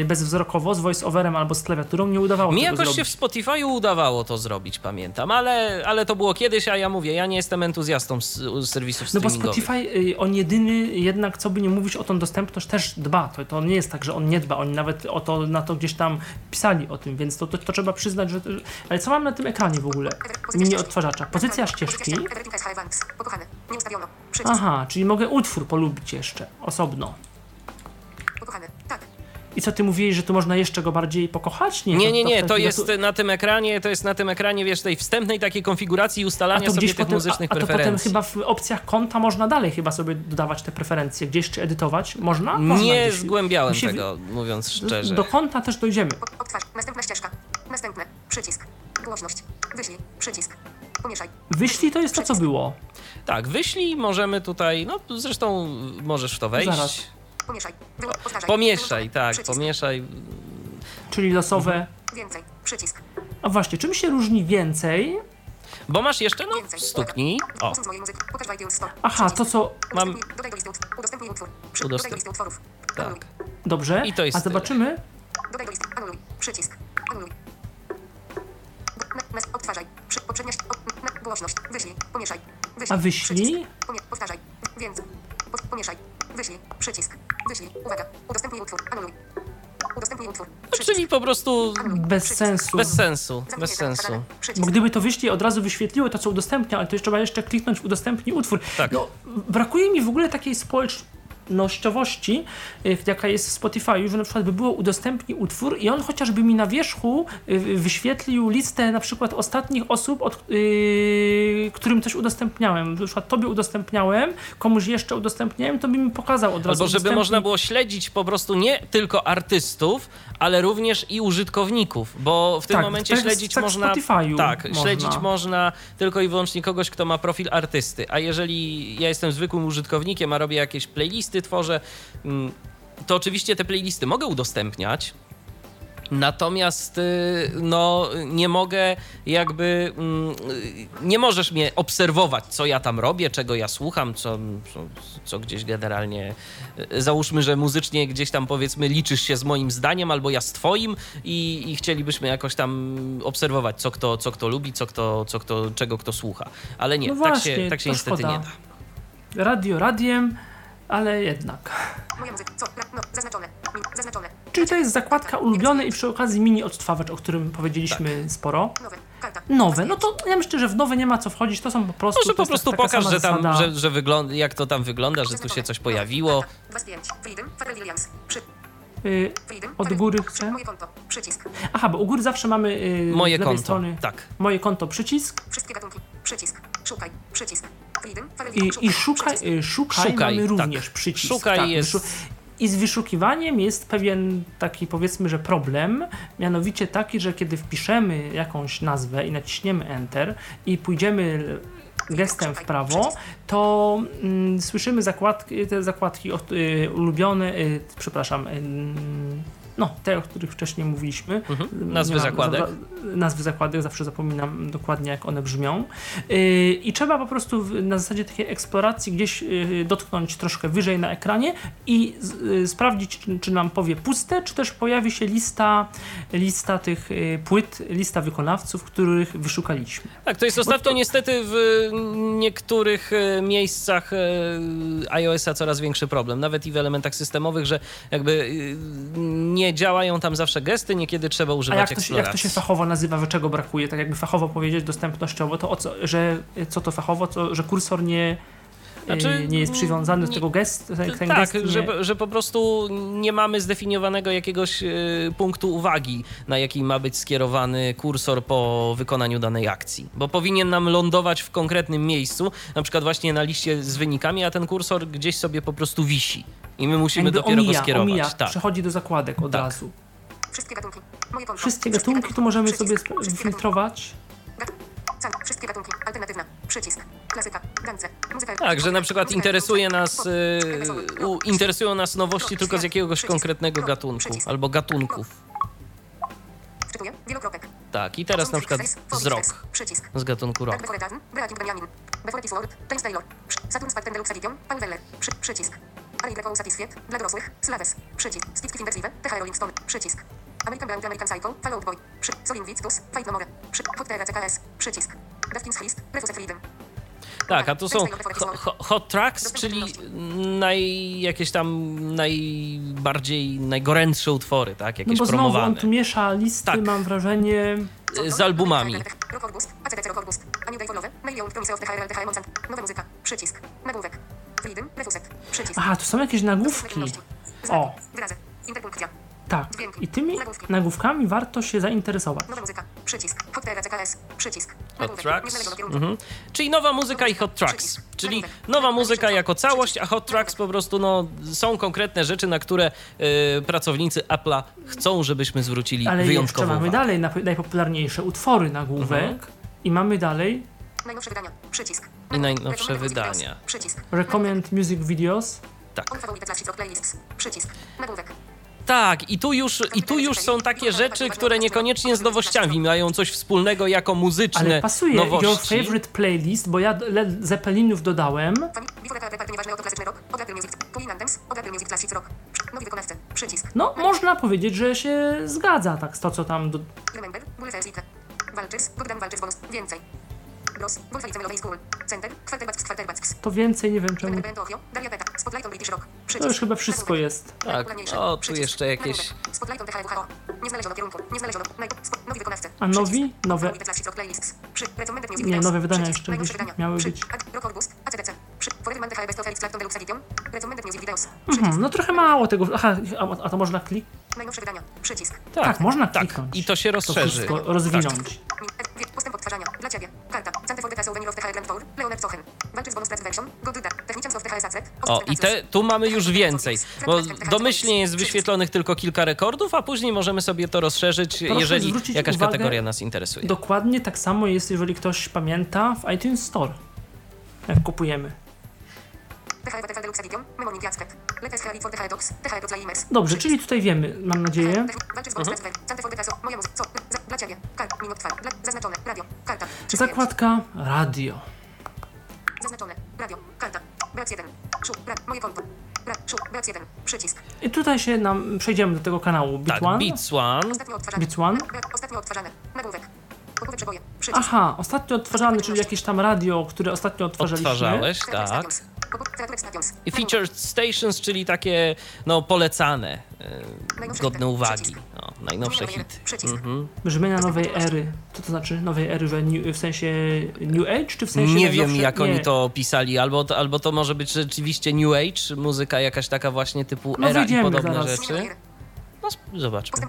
y, bezwzrokowo z voice-overem albo z klawiaturą nie udawało Mi tego jakoś zrobić. się w Spotify'u udawało to zrobić, pamiętam, ale, ale to było kiedyś, a ja mówię, ja nie jestem entuzjastą z, z serwisów No bo. Spotify, y, on jedyny jednak, co by nie mówić, o tą dostępność też dba. To, to nie jest tak, że on nie dba. Oni nawet o to, na to gdzieś tam pisali o tym, więc to, to, to trzeba przyznać, że... że- Ale co mam na tym ekranie w ogóle? Mini odtwarzacza. Pozycja ścieżki. Aha, czyli mogę utwór polubić jeszcze, osobno. I co ty mówiłeś, że tu można jeszcze go bardziej pokochać? Nie, nie, nie, wtedy- to jest na tym ekranie, to jest na tym ekranie, wiesz, tej wstępnej takiej konfiguracji ustalania to sobie tych potem, a, muzycznych a to potem preferencji. chyba w opcjach konta można dalej chyba sobie dodawać te preferencje, gdzieś czy edytować? Można? można Nie gdzieś. zgłębiałem się- tego, mówiąc szczerze. Do konta też dojdziemy. Odtwarz. Następna ścieżka. Następne. Przycisk. Głośność. Wyślij. Przycisk. Pomieszaj. Wyślij to jest to, co było. Tak, wyślij, możemy tutaj, no zresztą możesz w to wejść. Zaraz. Pomieszaj. Pomieszaj, tak, Przycisk. pomieszaj. Czyli losowe. Więcej. Przycisk. A właśnie, czym się różni więcej? Bo masz jeszcze, no, Więcej. stuknij. O. Aha, to co. Mam- Udostępnij- Dodaj do listy utwór. Udostępnij utwór. Przy... Udostęp- Dodaj do listy utworów. Tak. Dobrze. I to jest A zobaczymy. Dodaj do listy. Anuluj. Przycisk. Anuluj. Odtwarzaj. Przy, poprzednia głośność. Wyślij. Pomieszaj. Wyślij. A wyślij? Powtarzaj. Więcej. Po, pomieszaj. Wyślij. Przycisk. Wyślij. Uwaga. Udostępnij utwór. Anuluj. Udostępnij utwór. No, czyli po prostu. Bez sensu. bez sensu, Zamknięte. bez sensu. Zadane. Bo Przycisk. gdyby to wyśli od razu wyświetliło to, co udostępnia, ale to jeszcze trzeba jeszcze kliknąć w udostępnij utwór. Tak. No, brakuje mi w ogóle takiej społecznościowości, y, jaka jest w Spotify, że na przykład by było udostępnij utwór i on chociażby mi na wierzchu y, wyświetlił listę na przykład ostatnich osób, od, y, którym coś udostępniałem. Na przykład tobie udostępniałem, komuś jeszcze udostępniałem, to by mi pokazał od razu. Albo żeby udostępnij. można było śledzić po prostu nie tylko artystów, ale również i użytkowników, bo w tym Tak, momencie tak- śledzić tak można. Spotify'u tak, można. śledzić można tylko i wyłącznie kogoś, kto ma profil artysty. A jeżeli ja jestem zwykłym użytkownikiem, a robię jakieś playlisty, tworzę, mm, to oczywiście te playlisty mogę udostępniać. Natomiast y, no, nie mogę jakby. mm, y, Nie możesz mnie obserwować, co ja tam robię, czego ja słucham, co, co, co gdzieś generalnie. y, Załóżmy, że muzycznie gdzieś tam powiedzmy liczysz się z moim zdaniem albo ja z twoim i, i chcielibyśmy jakoś tam obserwować, co kto, co kto lubi, co kto, co kto, czego kto słucha. Ale nie, No tak właśnie, się, tak się niestety szkoda. nie da. Radio radiem, ale jednak. No. Czyli to jest zakładka ulubione i przy okazji mini odtwarzacz, o którym powiedzieliśmy Tak. sporo. Nowe. Nowe, no to ja myślę, że w nowe nie ma co wchodzić, to są po prostu. Może to po prostu pokaż, że tam, zasada. że, że wygląda, jak to tam wygląda, że tu się coś pojawiło. Karta. 2 z 5. Freedom. Pharrell Williams. Przy. Y, Freedom. Od góry chcę? Moje konto. Przycisk. Aha, bo u góry zawsze mamy y, Moje z lewej konto. strony Tak. moje konto przycisk Wszystkie gatunki. Przycisk. Szukaj. Przycisk. I, i szukaj, y, szukaj, Szukaj, mamy tak. również przycisk. Szukaj tak, jest- I z wyszukiwaniem jest pewien taki powiedzmy, że problem, mianowicie taki, że kiedy wpiszemy jakąś nazwę i naciśniemy Enter i pójdziemy gestem w prawo, to mm, słyszymy zakładki, te zakładki o, y, ulubione, y, przepraszam, y, no, te, o których wcześniej mówiliśmy. Mhm. Nie Nazwy zakładek. za- Nazwy zakładek, zawsze zapominam dokładnie jak one brzmią. Yy, I trzeba po prostu na zasadzie takiej eksploracji gdzieś yy, dotknąć troszkę wyżej na ekranie i yy, sprawdzić, czy, nam powie puste, czy też pojawi się lista, lista tych yy, płyt, lista wykonawców, których wyszukaliśmy. Tak, to jest ostatnio niestety w niektórych e, miejscach e, iOS-a coraz większy problem, nawet i w elementach systemowych, że jakby e, nie działają tam zawsze gesty, niekiedy trzeba A używać jak to, się, jak to się fachowo nazywa, że czego brakuje? Tak jakby fachowo powiedzieć dostępnościowo, to o co, że co to fachowo, to, że kursor nie, Znaczy, yy, nie jest przywiązany do tego gestu, ten, ten tak, gest nie, że, że po prostu nie mamy zdefiniowanego jakiegoś e, punktu uwagi, na jaki ma być skierowany kursor po wykonaniu danej akcji. Bo powinien nam lądować w konkretnym miejscu, na przykład właśnie na liście z wynikami, a ten kursor gdzieś sobie po prostu wisi. I my musimy jakby dopiero omija, go skierować. omija, tak. przechodzi do zakładek od Tak. razu. Wszystkie gatunki. Wszystkie gatunki tu możemy sobie filtrować. Wszystkie gatunki. Alternatywna. Przycisk. Klasyka. Dance. Muzyka. Tak, że na przykład interesuje nas, y, Rock. interesują nas nowości Rock. tylko z jakiegoś konkretnego Rock. gatunku albo gatunków. Wczytuję. Wielokropek. Tak, i teraz na przykład wzrok Przycisk. z gatunku rock. Saturn Spartan Deluxe Edition, Paul Weller. Przy, przycisk. Ari Satisfied, dla dorosłych, Slaves. Przycisk. Steve Fingers Live, TH Rolling Stone. Przycisk. American Brand American Psycho, Fall Out Boy. Przy, Solin Victus, Fight No More. Przy, Hot CKS. Przycisk. Defkins List, Refuse Freedom. Tak, a to są ho, ho, hot tracks, czyli naj, jakieś tam najbardziej, najgorętsze utwory, tak? No Jakieś bo znowu promowane. on tu miesza listy, Tak. mam wrażenie. Z albumami. Przycisk. Nagłówek. Przycisk. Aha, to są jakieś nagłówki. O, Wyrazy. Interpunkcja. Tak. I tymi nagłówkami warto się zainteresować. Nowa muzyka. Przycisk. Hot TR CKS. Przycisk. Hot tracks. Mhm. Czyli nowa muzyka i hot tracks. Czyli nowa muzyka jako całość, a hot tracks po prostu no, są konkretne rzeczy, na które y, pracownicy Apple'a chcą, żebyśmy zwrócili Ale jeszcze wyjątkową mamy uwagę. dalej nap- najpopularniejsze utwory nagłówek. Mhm. I mamy dalej Najnowsze wydania. Przycisk. I najnowsze Recommended music wydania. videos. Przycisk. Recommend Music Videos. Tak. On favorite playlists. Przycisk. Nagłówek. Tak, i tu, już, i tu już są takie rzeczy, które niekoniecznie z nowościami mają coś wspólnego jako muzyczne Ale pasuje Your nowości. Favorite Playlist, bo ja Led Zeppelinów dodałem. No, można powiedzieć, że się zgadza tak z to, co tam do... Walczysz. Bogdan Walczysz bonus. Więcej. To więcej nie wiem czemu. To już chyba wszystko jest. Tak, o, tu jeszcze jakieś... A nowi? Nowe- Nie, nowe wydania jeszcze gdzieś miały być. Mhm, no trochę mało tego. Aha, a, a to można klik? Najnowsze wydania. Przycisk. Tak, można Tak, kliknąć. i to się To rozszerzy. wszystko rozwinąć. Mi- O, i te, tu mamy już więcej, bo domyślnie jest wyświetlonych tylko kilka rekordów, a później możemy sobie to rozszerzyć, Proszę jeżeli jakaś uwagę- kategoria nas interesuje. Dokładnie tak samo jest, jeżeli ktoś pamięta, w iTunes Store. Jak kupujemy. Dobrze, czyli tutaj wiemy, mam nadzieję. 35. Zakładka radio. Zaznaczone. Radio. Karta. Brat 1. Szu. Brat. Moje konto. Brat. Szu. Brat 1. Przycisk. I tutaj się nam przejdziemy do tego kanału. Bit Tak, One. Beats One. Ostatnio odtwarzane. Beats One. Brat. Ostatnio odtwarzane. Nagłówek. Popowe przeboje. Przycisk. Aha, ostatnio odtwarzany, czyli jakieś tam radio, które ostatnio odtwarzaliśmy. Odtwarzałeś, tak. I featured stations, czyli takie, no, polecane, e, godne uwagi. No, najnowsze hity. Mhm. Brzmienia nowej ery. Co to znaczy nowej ery, że w sensie New Age, czy w sensie Nie wiem, jak Nie. oni to opisali, albo to, albo to może być rzeczywiście New Age, muzyka jakaś taka właśnie typu No era i podobne zaraz. rzeczy. No, zobaczmy.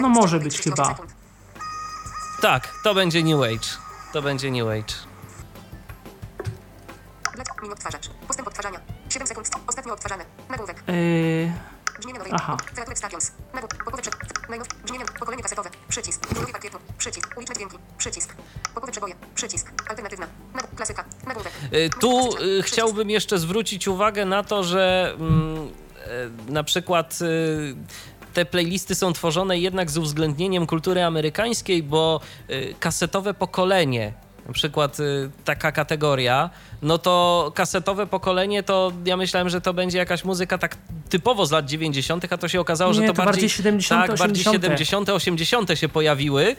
No może 38 być chyba. Tak, to będzie New Age. To będzie New Age. Minut odtwarzacz. Postęp odtwarzania. 7 sekund. Ostatnio odtwarzane. Nagłówek. Yy, Brzmienie nowej. Aha. Teatrex Stadiums. Nagłówek. Popowe. Najnow... Brzmienie pokolenie kasetowe. Przycisk. Drugi pakietu. Przycisk. Uliczne dźwięki. Przycisk. Popowe przeboje. Przycisk. Alternatywna. Nagł... Klasyka. Nagłówek. Y, Tu y, przycisk. chciałbym jeszcze zwrócić uwagę na to, że mm, e, na przykład y, te playlisty są tworzone jednak z uwzględnieniem kultury amerykańskiej, bo y, kasetowe pokolenie, na przykład y, taka kategoria, no to kasetowe pokolenie to ja myślałem, że to będzie jakaś muzyka tak typowo z lat 90., a to się okazało, że Nie, to, to bardziej 70., tak, bardziej 80.. 70., 80. się pojawiły. Y,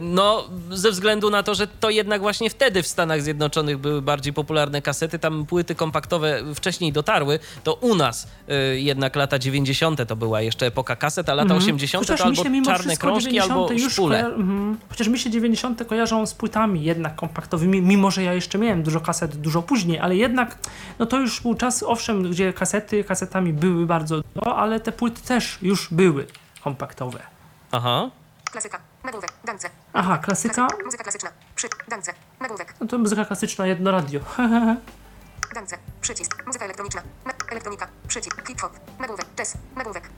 No, ze względu na to, że to jednak właśnie wtedy w Stanach Zjednoczonych były bardziej popularne kasety, tam płyty kompaktowe wcześniej dotarły, to u nas y, jednak lata 90. to była jeszcze epoka kaset, a lata mhm. 80. Chociaż to albo czarne krążki, albo 90. już szpule. mhm. Chociaż mi się 90. kojarzą z płytami jednak kompaktowymi, mimo że ja jeszcze miałem dużo kaset dużo później, ale jednak no to już był czas, owszem, gdzie kasety kasetami były bardzo dużo, ale te płyty też już były kompaktowe. Aha. Klasyka. Nagłówek. Dance. Aha, klasyka, Muzyka klasyczna. Przy. Dance. Nagłówek. no to muzyka klasyczna, jedno radio. Dance. Przycisk. Muzyka elektroniczna. Na... Elektronika. Przycisk. Hip-hop. Nagłówek. Jazz. Nagłówek.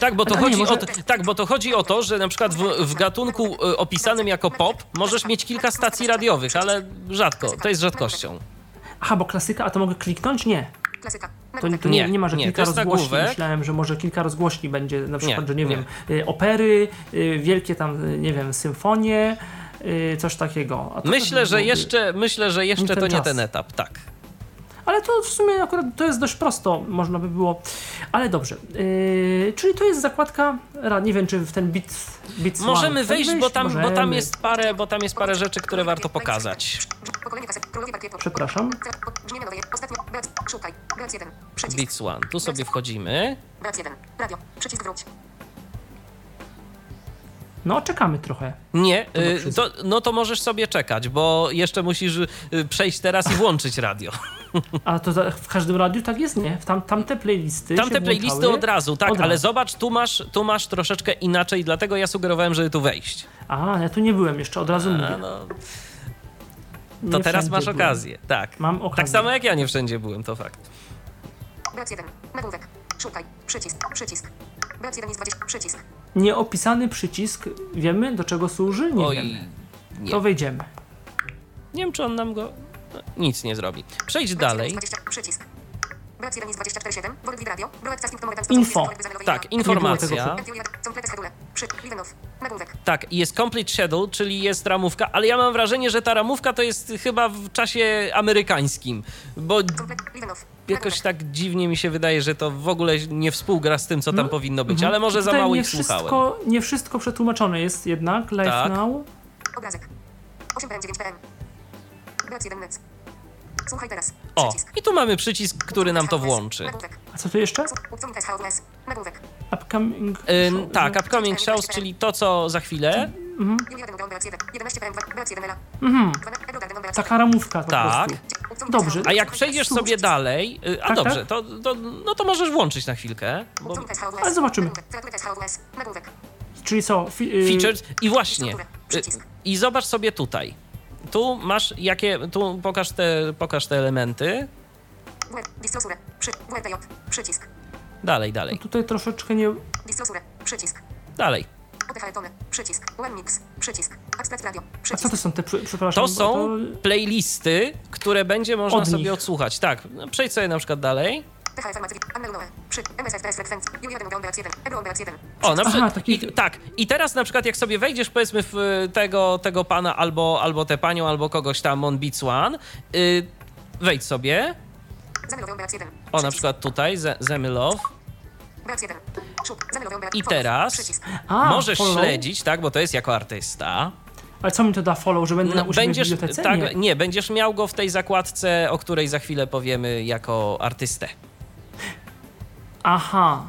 Tak, bo to, nie, chodzi o to, tak, bo to chodzi o to, że na przykład w, w gatunku y, opisanym jako pop możesz mieć kilka stacji radiowych, ale rzadko, to jest rzadkością. Aha, bo klasyka, a to mogę kliknąć? Nie. Klasyka. To, to nie, Nie, nie ma, że nie, kilka rozgłośni. Myślałem, że może kilka rozgłośni będzie, na przykład, że nie, nie. wiem, y, opery, y, wielkie tam, y, nie wiem, symfonie, coś takiego. A to Myślę, że jeszcze, myślę, że jeszcze to nie ten etap, tak. Ale to w sumie akurat to jest dość prosto, można by było. Ale dobrze. Yy, czyli to jest zakładka, nie wiem czy w ten bit, bit Możemy One. wejść, bo tam, bo tam jest parę, bo tam jest parę rzeczy, które warto pokazać. Przepraszam. Brzmienie nowej. Ostatnio. Brat. Szukaj. Brat 1. Przycisk. Beats One. Tu sobie wchodzimy. Brat 1. Radio. Przycisk wróć. No, czekamy trochę. Nie, do y, to, no to możesz sobie czekać, bo jeszcze musisz y, przejść teraz i włączyć radio. A to w każdym radiu tak jest, nie? W tam, tamte playlisty. Tamte się playlisty włączały. od razu, tak, Od ale razu. zobacz, tu masz, tu masz troszeczkę inaczej, dlatego ja sugerowałem, żeby tu wejść. A, ja tu nie byłem jeszcze, od razu A, mówię. no, Nie to teraz wszędzie masz byłem. okazję, tak. Mam okazję. Tak samo jak ja nie wszędzie byłem, to fakt. Brat 1. Nagłówek. Szukaj. Przycisk. Przycisk. Brat 1 jest 20. Przycisk. Nieopisany przycisk, wiemy do czego służy? Nie Oj, wiemy. nie. To wejdziemy. Nie wiem, czy on nam go... Nic nie zrobi. Przejdź Brat 1 dalej. jest 20. Przycisk. Brat 1 jest 24,7. World Radio. Broadcasting to Moretan Info. Tak, informacja. Tak, jest complete schedule, czyli jest ramówka, ale ja mam wrażenie, że ta ramówka to jest chyba w czasie amerykańskim, bo jakoś tak dziwnie mi się wydaje, że to w ogóle nie współgra z tym, co tam No, powinno być, Mhm. ale może za mało ich słuchałem. nie wszystko przetłumaczone jest jednak. Live Tak. now. Obrazek. 8 PM 9 PM. Brat 1 net. Słuchaj teraz. O, i tu mamy przycisk, który nam to włączy. A co to jeszcze? Upcoming. Ym, show, tak, upcoming shows, czyli to, co za chwilę. Julia Demogorgon Brat 1. 11 PM. Brat 1 Ela. Mhm. 12 Ebro Garden Brat Taka ramówka po Tak. prostu. Dobrze. A jak przejdziesz sobie dalej, y, a Tak, dobrze, to, to, no to możesz włączyć na chwilkę. Bo. Ale zobaczymy. Czyli co? Fi, y, features i właśnie. y. I zobacz sobie tutaj. Tu masz jakie, tu pokaż te, pokaż te elementy. Distrosure. Przy. Przycisk. Dalej, dalej, Tutaj troszeczkę nie. Distrosure. Przycisk. dalej. Tone. Przycisk. Przycisk. Abstract Radio. A co Przycisk. to są te, przepraszam. To są playlisty, które będzie można Od sobie nich. odsłuchać. Tak, no, przejdź sobie na przykład dalej. TH Farmacy. Anne Lunoe. Przy. MSF TS Frekwenc. Julia Demogorgon Brat 1. Ebro Brat 1. O, na Aha, przykład. taki- I, tak. I teraz na przykład jak sobie wejdziesz powiedzmy w y, tego, tego pana albo, albo tę panią, albo kogoś tam on Beats One, y, wejdź sobie. Zamylowią Brat 1. O, na przykład tutaj, Ze- Zemilow. Brat 1. Szub. Zamylowią Brat I teraz. A, możesz follow? śledzić, tak, bo to jest jako artysta. Ale co mi to da follow, że będę No, na u siebie w będziesz, bibliotece? tak, Nie. nie, będziesz miał go w tej zakładce, o której za chwilę powiemy, jako artystę. Aha.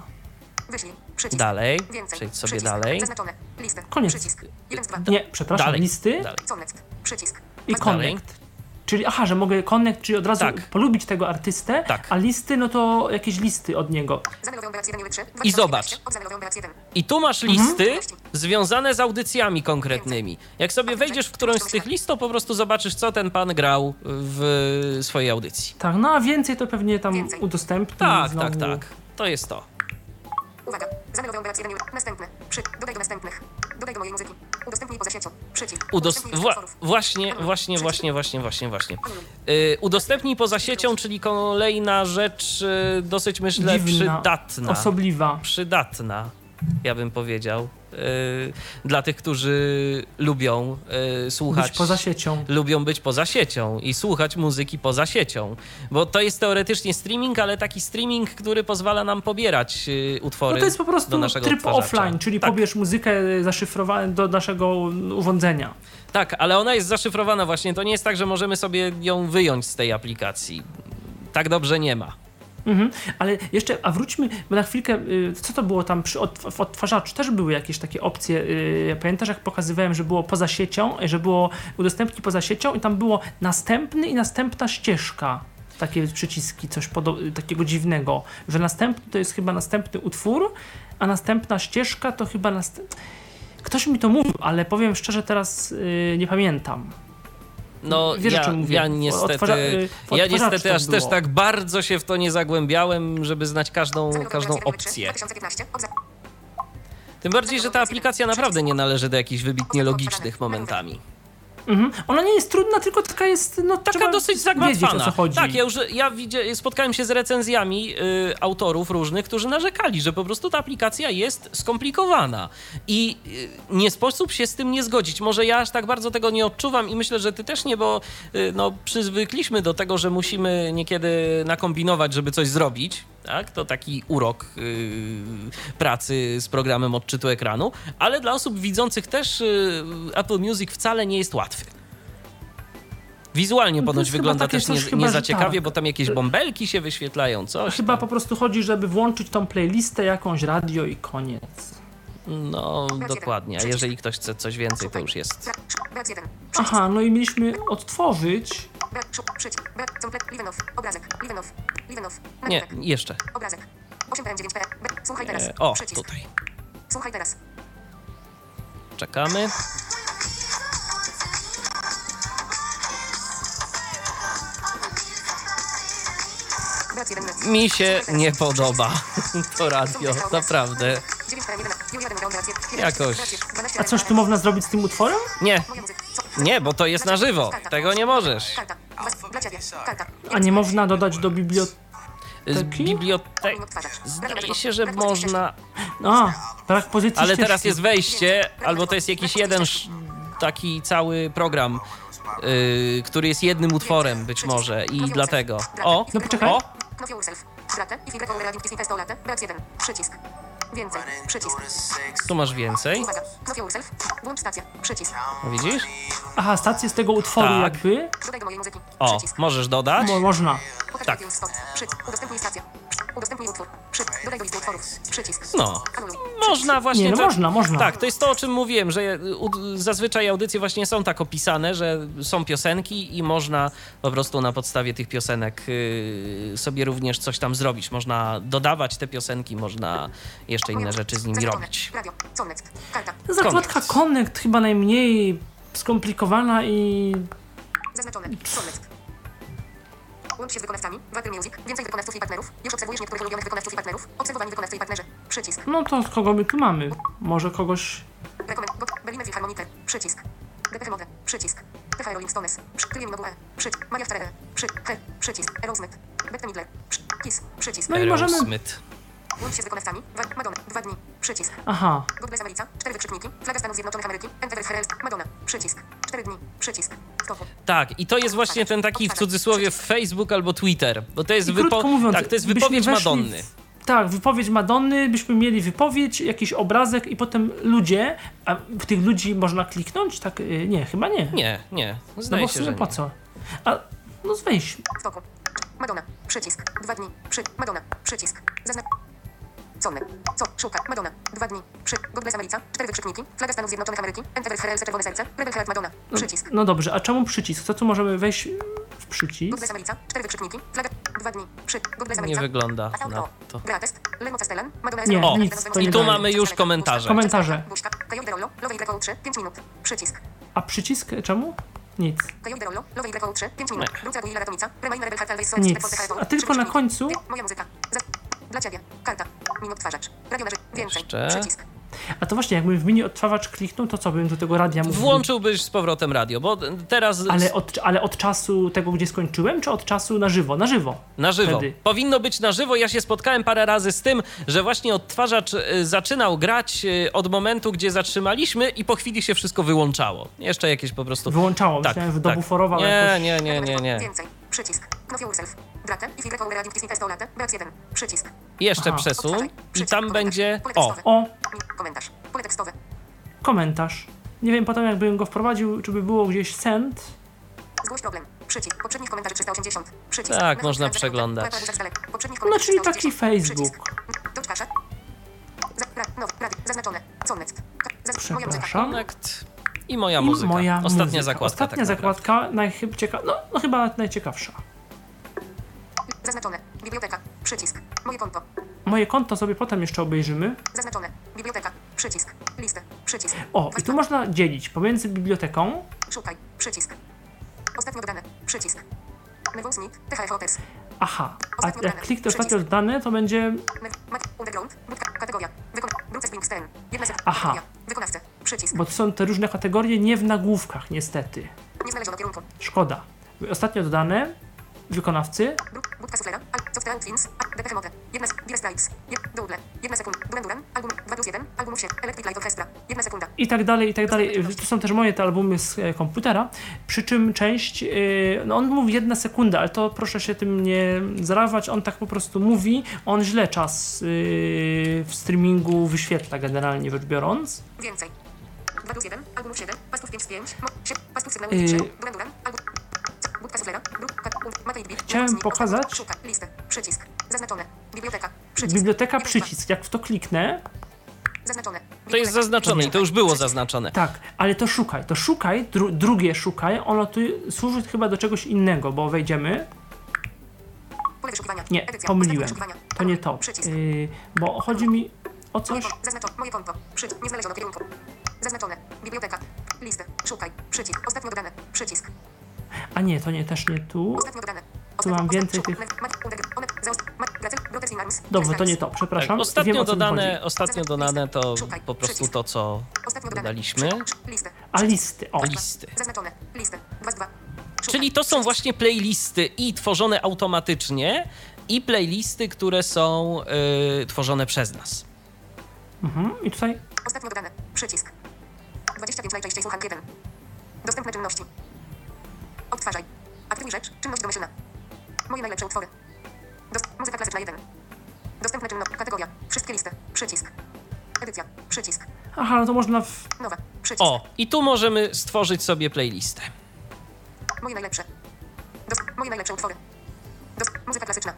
Wyślij. Przycisk. Dalej, Więcej. przejdź sobie Przycisk. dalej. Zaznaczone. Listę. Koniec. Przycisk. 1 z 2. Nie, przepraszam, Dalej, listy dalej. Co next? Przycisk. i Dalej. connect. Czyli aha, że mogę connect, czyli od razu Tak. polubić tego artystę, Tak. a listy, no to jakieś listy od niego. Zamylowią Brat 1 3. I zobacz. Zamylowią Brat 1. I tu masz Mhm. listy związane z audycjami konkretnymi. Jak sobie wejdziesz w którąś z tych list, to po prostu zobaczysz, co ten pan grał w swojej audycji. Tak, no a więcej to pewnie tam udostępni. Tak, znowu. tak, tak. To jest to. Uwaga. Zamylowią Brat 1 Następne. Przy. Dodaj do następnych. Dodaj do mojej muzyki. Udostępnij poza siecią. Przycisk. Udos- Udostępnij listę wła- właśnie, właśnie, właśnie, właśnie, właśnie, właśnie. Y, udostępnij poza siecią, czyli kolejna rzecz y, dosyć, myślę, Dziwna, przydatna. Osobliwa. Przydatna, ja bym powiedział. Y, dla tych, którzy lubią y, słuchać. Być poza siecią. lubią być poza siecią i słuchać muzyki poza siecią. Bo to jest teoretycznie streaming, ale taki streaming, który pozwala nam pobierać y, utwory. No to jest po prostu tryb offline, czyli tak, pobierz muzykę zaszyfrowaną do naszego urządzenia. Tak, ale ona jest zaszyfrowana właśnie. To nie jest tak, że możemy sobie ją wyjąć z tej aplikacji. Tak dobrze nie ma. Mhm. Ale jeszcze, a wróćmy, na chwilkę, y, co to było tam przy odtw- w odtwarzaczu? Też były jakieś takie opcje. y, Pamiętasz, jak pokazywałem, że było poza siecią, że było udostępnij poza siecią i tam było następny i następna ścieżka. Takie przyciski, coś takiego dziwnego, że następny to jest chyba następny utwór, a następna ścieżka to chyba następny. Ktoś mi to mówił, ale powiem szczerze, teraz y, nie pamiętam. No, Wiesz, ja, czym mówię. ja niestety, y, w ja odtwarzaczu niestety aż też tak bardzo się w to nie zagłębiałem, żeby znać każdą, każdą Brat 1 3. opcję. 2015. Obza- Tym bardziej, że ta aplikacja naprawdę nie należy do jakichś wybitnie logicznych momentami. Mhm. Ona nie jest trudna, tylko taka jest, no Taka dosyć zagmatwana. o co chodzi. Tak, ja już ja widzia, spotkałem się z recenzjami y, autorów różnych, którzy narzekali, że po prostu ta aplikacja jest skomplikowana i y, nie sposób się z tym nie zgodzić. Może ja aż tak bardzo tego nie odczuwam i myślę, że ty też nie, bo y, no, przyzwykliśmy do tego, że musimy niekiedy nakombinować, żeby coś zrobić. Tak? To taki urok y, pracy z programem odczytu ekranu, ale dla osób widzących też y, Apple Music wcale nie jest łatwy. Wizualnie No ponoć wygląda też nie, chyba, nie za ciekawie, tak. bo tam jakieś bąbelki się wyświetlają, coś. Chyba tam. po prostu chodzi, żeby włączyć tą playlistę, jakąś radio i koniec. No, dokładnie. A jeżeli ktoś chce coś więcej, to już jest. Brat- Brat 1. Aha, no i mieliśmy odtworzyć. Obrazek, Livenow, Livenow, Nie, jeszcze. obrazek, 8 PM 9 PM, brat, słuchaj teraz, o, przycisk, tutaj. słuchaj teraz, Czekamy. brat 1 net, Mi się nie podoba to radio, naprawdę. 9 PM 1, Julia Demogorgon, brat 1, Jakoś. brat 12 A coś tu można zrobić z tym utworem? Nie? Nie, bo to jest na żywo. Tego nie możesz. A nie można dodać do biblioteki? Odtwarzacz, Zdaje się, że można. A, brak pozycji Ale ścieżki. teraz jest wejście, albo to jest jakiś jeden sz- taki cały program, yy, który jest jednym utworem być może i dlatego. O, No poczekaj. o, Know yourself, bratę i figurę Radio Disney Testo Late, brat 1, przycisk, Więcej. Przycisk. Tu masz więcej. Uwaga. Know yourself. Włącz stację. Przycisk. No Widzisz? Aha, stację z tego utworu Tak. jakby. Dodaj do mojej muzyki. O, Przycisk. możesz dodać. Mo można. Pokaż tak. spot. Przycisk. Udostępnij stację. Udostępnij utwór. Przycisk. Dodaj do listy utworów. Przycisk. No. Można właśnie. Nie, no to- można, można. Tak, to jest to, o czym mówiłem, że u- zazwyczaj audycje właśnie są tak opisane, że są piosenki i można po prostu na podstawie tych piosenek y, sobie również coś tam zrobić. Można dodawać te piosenki, można jeszcze inne rzeczy z nimi robić. Zakładka Connect chyba najmniej skomplikowana i Zaznaczone. Łącz się z wykonawcami. Water Music. Więcej wykonawców i partnerów. Już obserwujesz niektórych ulubionych wykonawców i partnerów. Obserwowani wykonawcy i partnerzy. Przycisk. no to kogo my tu mamy? Może kogoś... Rekomend. Berliner Philharmoniker. Przycisk. DPF Mode. Przycisk. TH Rolling Stones. Przy. Kylie Minogue. Przycisk. Maria. Przy. He. Przycisk. Aerosmith. Bette Midler. Kiss. Przycisk. No i możemy... Aerosmith. Łącz się z wykonawcami. Madonna. Dwa dni. Przycisk. Aha, God bless America. Cztery wykrzykniki. Flaga Stanów Zjednoczonych Ameryki. Herald. Madonna. Przycisk. Cztery dni. Przycisk. Stopu. Tak, i to jest właśnie ten taki w cudzysłowie Facebook albo Twitter, bo to jest, wypo- mówiąc, tak, to jest wypowiedź Madonny. W, tak, wypowiedź Madonny, byśmy mieli wypowiedź, jakiś obrazek i potem ludzie, a w tych ludzi można kliknąć? Tak, y, nie, chyba nie. Nie, nie, no zdaje bo w się, sumie że po co? A, no Stopu. Madonna. Przycisk. Dwa dni. Przy. Madonna. Przycisk. Zaznacz. Conny. Co? Szuka. Madonna. Dwa dni. Przy. God bless America. Cztery wykrzykniki. Flaga Stanów Zjednoczonych Ameryki. Endeavor Herald. Czerwone serce. Rebel Herald Madonna. Przycisk. no dobrze, a czemu przycisk? Co tu możemy wejść w przycisk? bless America. Cztery wykrzykniki. Flaga. Dwa dni. Przy. God bless Nie wygląda na to. Gratest. Lemo Castellan. Madonna. Nie, Ezra. nic, to I tu mamy już komentarze. Komentarze. Buźka. Kajon Derolo. Lowej Greco 3. 5 minut. Przycisk. A przycisk czemu? Nic. Kajon Derolo. Lowej Greco 3. 5 minut. Nie. Bruca Guilla Ratomica. Remainer Rebel Heart Always Nic. A tylko na końcu Moja muzyka. Dla ciebie. Karta. Minut twarzacz. Radio Więcej. Jeszcze. Przycisk. A to właśnie, jakbym w mini odtwarzacz kliknął, to co bym do tego radia mógł... Włączyłbyś z powrotem radio, bo teraz Ale od, ale od czasu tego, gdzie skończyłem, czy od czasu na żywo? Na żywo. na żywo. wtedy. Powinno być na żywo. Ja się spotkałem parę razy z tym, że właśnie odtwarzacz y, zaczynał grać y, od momentu, gdzie zatrzymaliśmy i po chwili się wszystko wyłączało. Jeszcze jakieś po prostu... Wyłączało, Tak, myślałem, że tak. dobuforował Nie, jakoś. nie, nie, nie, nie. Więcej. Przycisk. Know yourself. Brate. I Figure Power Addict Disney Testo Late. Beax 1. Przycisk. Jeszcze Aha. przesuń i tam Komentarz. będzie... O. O, Komentarz. Pole tekstowe. komentarz. Nie wiem potem, jakbym go wprowadził, czy by było gdzieś send. Zgłoś problem. Przycisk. Poprzednich komentarzy 380. Przycisk. Tak, Na można przeglądać. No, czyli taki 380. Facebook. Przycisk. Zaznaczone. Przepraszam. Connect i moja I muzyka. moja Ostatnia muzyka. zakładka. Ostatnia tak zakładka, najchyb cieka... no, no chyba najciekawsza. Zaznaczone. Biblioteka. Przycisk. Moje konto. Moje konto sobie potem jeszcze obejrzymy. Zaznaczone. Biblioteka. Przycisk. Listę. Przycisk. O, i tu można dzielić pomiędzy biblioteką. Szukaj. Przycisk. Ostatnio dodane. Przycisk. Meet. THF Opers. Aha, a jak kliknę ostatnio dane, to będzie... Underground. Kategoria. Aha. Wykonawcę. Przycisk. Bo to są te różne kategorie nie w nagłówkach, niestety. Nie znaleziono kierunku. Szkoda. Ostatnio dodane wykonawcy. Bru- Budka Suflera. Al. Software Twins. A. DPF Mode. Jedna sek- Dire Straits. Jed. Doodle. Jedna sekunda. Duran Duran. Album 2 plus 1. Album 7. Electric Light Orchestra. Jedna sekunda. i tak dalej, i tak dalej. To są też moje te albumy z e, komputera, przy czym część, yy, no on mówi jedna sekunda, ale to proszę się tym nie zarażać, on tak po prostu mówi, on źle czas yy, w streamingu wyświetla generalnie rzecz biorąc. Więcej. 2 plus 1. Album 7. Pastów 5 z 5. Mo. 7. Pastów sygnału Yy. 3. Duran Duran. Album. Chciałem pokazać- Szuka. Listę. Przycisk. Zaznaczone. Biblioteka. Przycisk. Biblioteka Jeden, przycisk, jak w to kliknę. To jest zaznaczone i to już było zaznaczone. tak, ale to szukaj, to szukaj, dru, drugie szukaj, ono tu służy chyba do czegoś innego, bo wejdziemy, nie, pomyliłem, to nie to, yy, bo chodzi mi o coś. Moje konto. Nie znaleziono kierunku. Zaznaczone. Biblioteka. Listę. Szukaj. Przycisk. Ostatnio dodane. Przycisk. A nie, to nie, też nie tu. Tu mam więcej tych- dobrze, to nie to, Tak, przepraszam, wiem ostatnio chodzi. dodane, ostatnio dodane to po prostu to, co dodaliśmy. A listy, o, listy. Zaznaczone. Listę. 2 z 2. Czyli to są właśnie playlisty i tworzone automatycznie, i playlisty, które są y, tworzone przez nas. mhm. i tutaj Ostatnio dodane. Przycisk. 25 najczęściej słuchanki 1. Dostępne czynności. Odtwarzaj. Aktywuj rzecz. Czynność domyślna. Moje najlepsze utwory. Dost- muzyka klasyczna 1. Dostępne czynności. Kategoria. Wszystkie listy. Przycisk. Edycja. Przycisk. Aha, no to można w... Nowe. Przycisk. O, i tu możemy stworzyć sobie playlistę. Moje najlepsze. Dos- moje najlepsze utwory. Dos- muzyka klasyczna.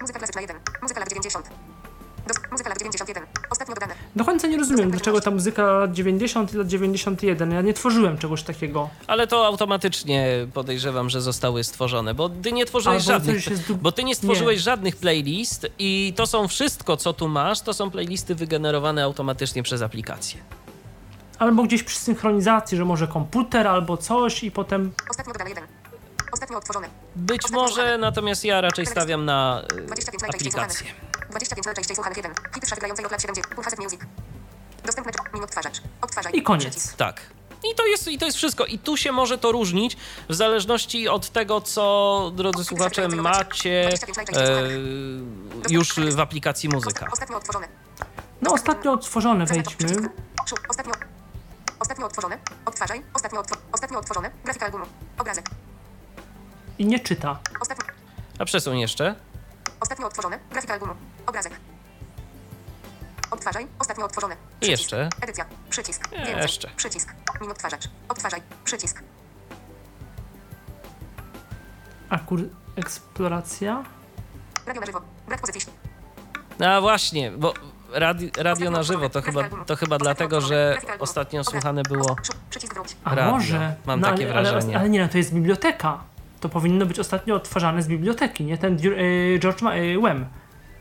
Muzyka klasyczna 1. Muzyka lat 90. Muzyka lat 91. Ostatnio dodane. Do końca nie rozumiem, dlaczego ta muzyka lat 90 i lat 91. Ja nie tworzyłem czegoś takiego. Ale to automatycznie podejrzewam, że zostały stworzone, bo ty nie tworzyłeś Albo żadnych. coś jest du- Bo ty nie stworzyłeś żadnych playlist i to są wszystko, co tu masz, to są playlisty wygenerowane automatycznie przez aplikację. Albo gdzieś przy synchronizacji, że może komputer albo coś i potem... Ostatnio dodane 1. Ostatnio odtworzone. Być może, natomiast ja raczej stawiam na y, 25 najczęściej słuchanych. aplikację. 25 najczęściej słuchanych 1. Hity szaty grającej od lat 70. Punkt Hasset Music. Dostępne czy- min odtwarzacz. Odtwarzaj. I koniec. Przycisk. Tak. I to, jest, I to jest wszystko. I tu się może to różnić w zależności od tego, co, drodzy słuchacze, macie e, już w aplikacji muzyka. Osta- Ostatnio odtworzone. No ostatnio odtworzone wejdźmy. Ostatnio. Ostatnio odtworzone. Odtwarzaj. Ostatnio, odtwo- ostatnio odtworzone. Grafika albumu. Obrazek. I nie czyta. Ostatnio, A przesuń jeszcze. ostatnio odtworzone. Grafika albumu. Obrazek. Odtwarzaj. Ostatnio odtworzone. I Przycisk. jeszcze. Edycja. Przycisk. Więcej. jeszcze. Przycisk. Min odtwarzacz. Odtwarzaj. Przycisk. Akur... Eksploracja. Radio na żywo. Brak pozycji. No właśnie, bo radio, radio na żywo to chyba, to chyba dlatego, że ostatnio słuchane było wróć. A Radio. może? Mam no, takie ale, ale, wrażenie. ale nie, no to jest biblioteka. To powinno być ostatnio odtwarzane z biblioteki, nie? Ten Dur- y, George Ma- y, Wem.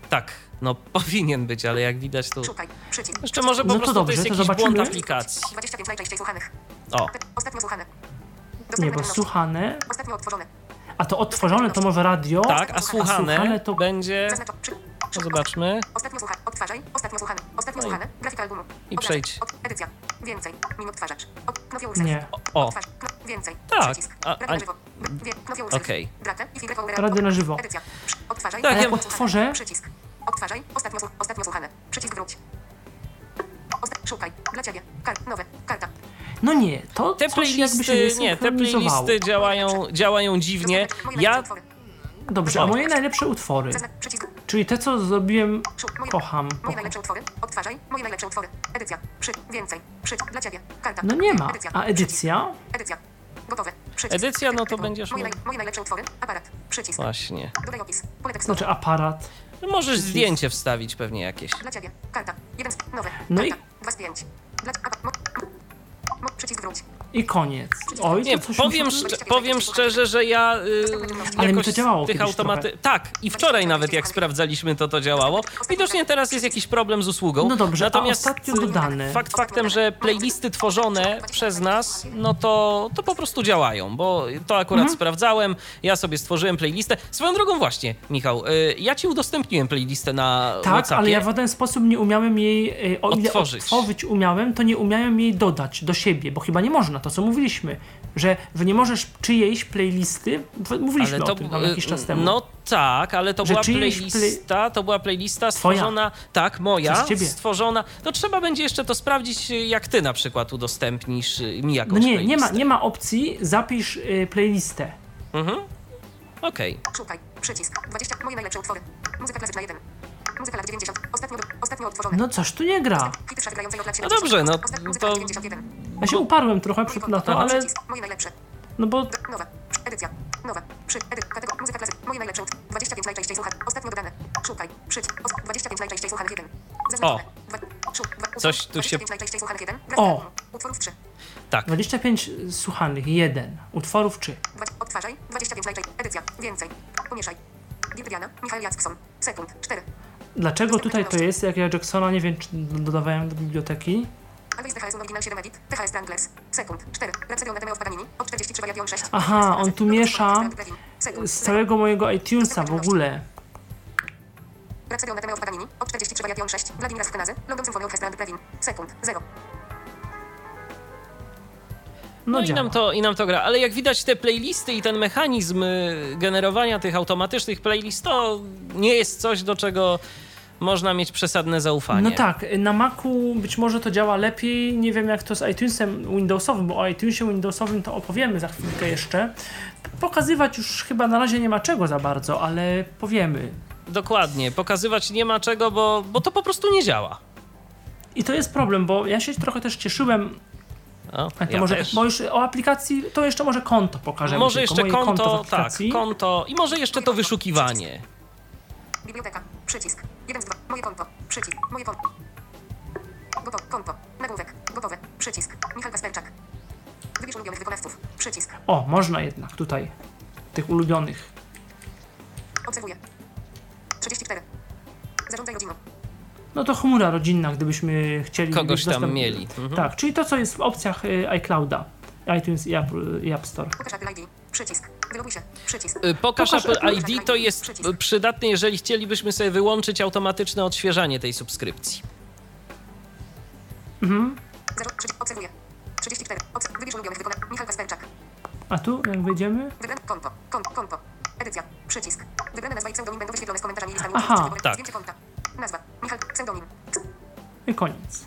Tak, no powinien być, ale jak widać tu... Szukaj. Przycisk. Jeszcze może po No to prostu dobrze, to jest to jakiś błąd zobaczymy. aplikacji. 25 najczęściej słuchanych. O, Ostatnio słuchane. Nie, Dostępne bo czynności. słuchane. Ostatnio odtworzone. A to odtworzone to może radio. tak, a słuchane słuchane to- będzie... Zaznacz. No zobaczmy. Ostatnio słuchane. Odtwarzaj. Ostatnio słuchane. Ostatnio No i- słuchane. Grafika albumu. i przejdź. Edycja. Więcej. Min odtwarzacz. Od... Knofioł urzew. Nie. O. Więcej. Tak, Przycisk. a- na żywo. Okej. Drate i figurę na żywo. Edycja. Odtwarzaj. Tak, ja- jak odtworzę, Przycisk. Odtwarzaj. Ostatnio, ostatnio słuchane. Przycisk wróć. Szukaj. Dla ciebie. Kart. Nowe. Karta. no nie, to Te coś jakby się playlisty, nie nie, te playlisty działają, działają dziwnie. Ja. Dobrze, a moje najlepsze utwory. Przycisk. Czyli te, co zrobiłem, kocham. Moje kocham. najlepsze utwory. Odtwarzaj. Moje najlepsze utwory. Edycja. Przy. Więcej. Przy. Dla ciebie. Karta. No nie ma. Edycja. A edycja? Edycja. Gotowe. Przycisk. Edycja, no to będziesz Moje, moje najlepsze utwory. Aparat. Przycisk. właśnie. Dodaj opis. Pole tekstowe. Znaczy aparat. Możesz zdjęcie wstawić pewnie jakieś. Dla ciebie. Karta. Jeden z... Nowe. No i- Karta. Dwa z pięć. Dla... Apa... Mo... Mo... Przycisk wróć. I koniec. Oj, Nie, powiem, mi... szcze- powiem szczerze, że ja y, Ale mi to działało tych automaty... Tak, i wczoraj nawet jak sprawdzaliśmy, to to działało. Widocznie teraz jest jakiś problem z usługą. No dobrze, Natomiast ostatnio y, dodane. fakt faktem, że playlisty tworzone przez nas, no to, to po prostu działają, bo to akurat Mhm. sprawdzałem, ja sobie stworzyłem playlistę. Swoją drogą właśnie, Michał, y, ja ci udostępniłem playlistę na Tak, WhatsAppie. ale ja w żaden sposób nie umiałem jej, y, o ile Odtworzyć. odtworzyć umiałem, to nie umiałem jej dodać do siebie, bo chyba nie można, to co mówiliśmy, że, że nie możesz czyjejś playlisty, mówiliśmy o tym tam y, jakiś czas temu. No tak, ale to była playlista, to była playlista Twoja. stworzona, tak, moja, stworzona. No trzeba będzie jeszcze to sprawdzić, jak ty na przykład udostępnisz y, mi jakąś no nie, nie playlistę. ma, nie ma opcji zapisz y, playlistę. Mhm. Okej. Szukaj. Przycisk. 20. Moje najlepsze utwory. Muzyka klasyczna 1. Muzyka lat 90. Ostatnio, ostatnio odtworzone. No coś tu nie gra. No 70. dobrze, no to- lat 91. Ja się uparłem trochę przed na to, ale. Moje najlepsze. no bo Nowe. Edycja. Nowe. Przy. Edy. Kategoria. Muzyka klasyczna. Moje najlepsze utwory. 25 najczęściej słuchanych. Ostatnio dodane. Szukaj. Os- 25 najczęściej słuchanych 1. Zaznaczone. Coś tu się- 25 najczęściej słuchanych 1. O. Utworów 3. Tak. 25 słuchanych, jeden, utworów czy. Dwa- Odtwarzaj. 25 najczęściej. Edycja. Więcej. Pomieszaj. Diana. Michał Jackson. Sekund. 4. Dlaczego tutaj to jest, jak ja Jacksona nie wiem, czy dodawałem do biblioteki? Always THS Original 7 Edit. THS Strangles. Sekund. 4. Rhapsody on od Paganini. Od 43 Variation 6. Aha, on tu miesza. Z całego mojego iTunesa w ogóle. Rhapsody on od Paganini. Od 43 Variation 6. Vladimir Ashkenazy. London Symphony Orchestra and Plevin. Sekund. 0. No, No i nam, to, i nam to gra. Ale jak widać, te playlisty i ten mechanizm y, generowania tych automatycznych playlist to nie jest coś, do czego można mieć przesadne zaufanie. No tak, na Macu być może to działa lepiej. Nie wiem jak to z iTunesem Windowsowym, bo o iTunesie Windowsowym to opowiemy za chwilkę jeszcze. Pokazywać już chyba na razie nie ma czego za bardzo, ale powiemy. Dokładnie. Pokazywać nie ma czego, bo, bo to po prostu nie działa. I to jest problem, bo ja się trochę też cieszyłem, O, a to ja może, też. bo już o aplikacji, to jeszcze może konto pokażemy. Może tylko, jeszcze moje konto, w tak, konto i może jeszcze to wyszukiwanie. Biblioteka. Przycisk. 1 z 2. Moje konto. Przycisk. Moje konto. Gotowe. Konto. Nagłówek. Gotowe. Przycisk. Michał Kasperczak. Wybierz ulubionych wykonawców. Przycisk. O, można jednak tutaj, tych ulubionych. Obserwuję. 34. Zarządzaj rodziną. No to chmura rodzinna, gdybyśmy chcieli Kogoś tam dostęp- mieli. Mhm. Tak, czyli to, co jest w opcjach y, iClouda, iTunes i Apple, i App Store. Pokaż Apple ID. Przycisk. Wyloguj się. Przycisk. Y, Pokaż Pokaż Apple ID to jest y, przydatne, jeżeli chcielibyśmy sobie wyłączyć automatyczne odświeżanie tej subskrypcji. Mhm. Obserwuję. 34. Obs- Wybierz ulubionych wykonawców. Michał Kasperczak. A tu, jak wejdziemy? Wybrane konto. Konto. Konto. Edycja. Przycisk. Wybrane nazwa i pseudonim będą wyświetlone z komentarzami listami. Aha, tak. Zdjęcie konta. Nazwa. Michał. Pseudonim. I koniec.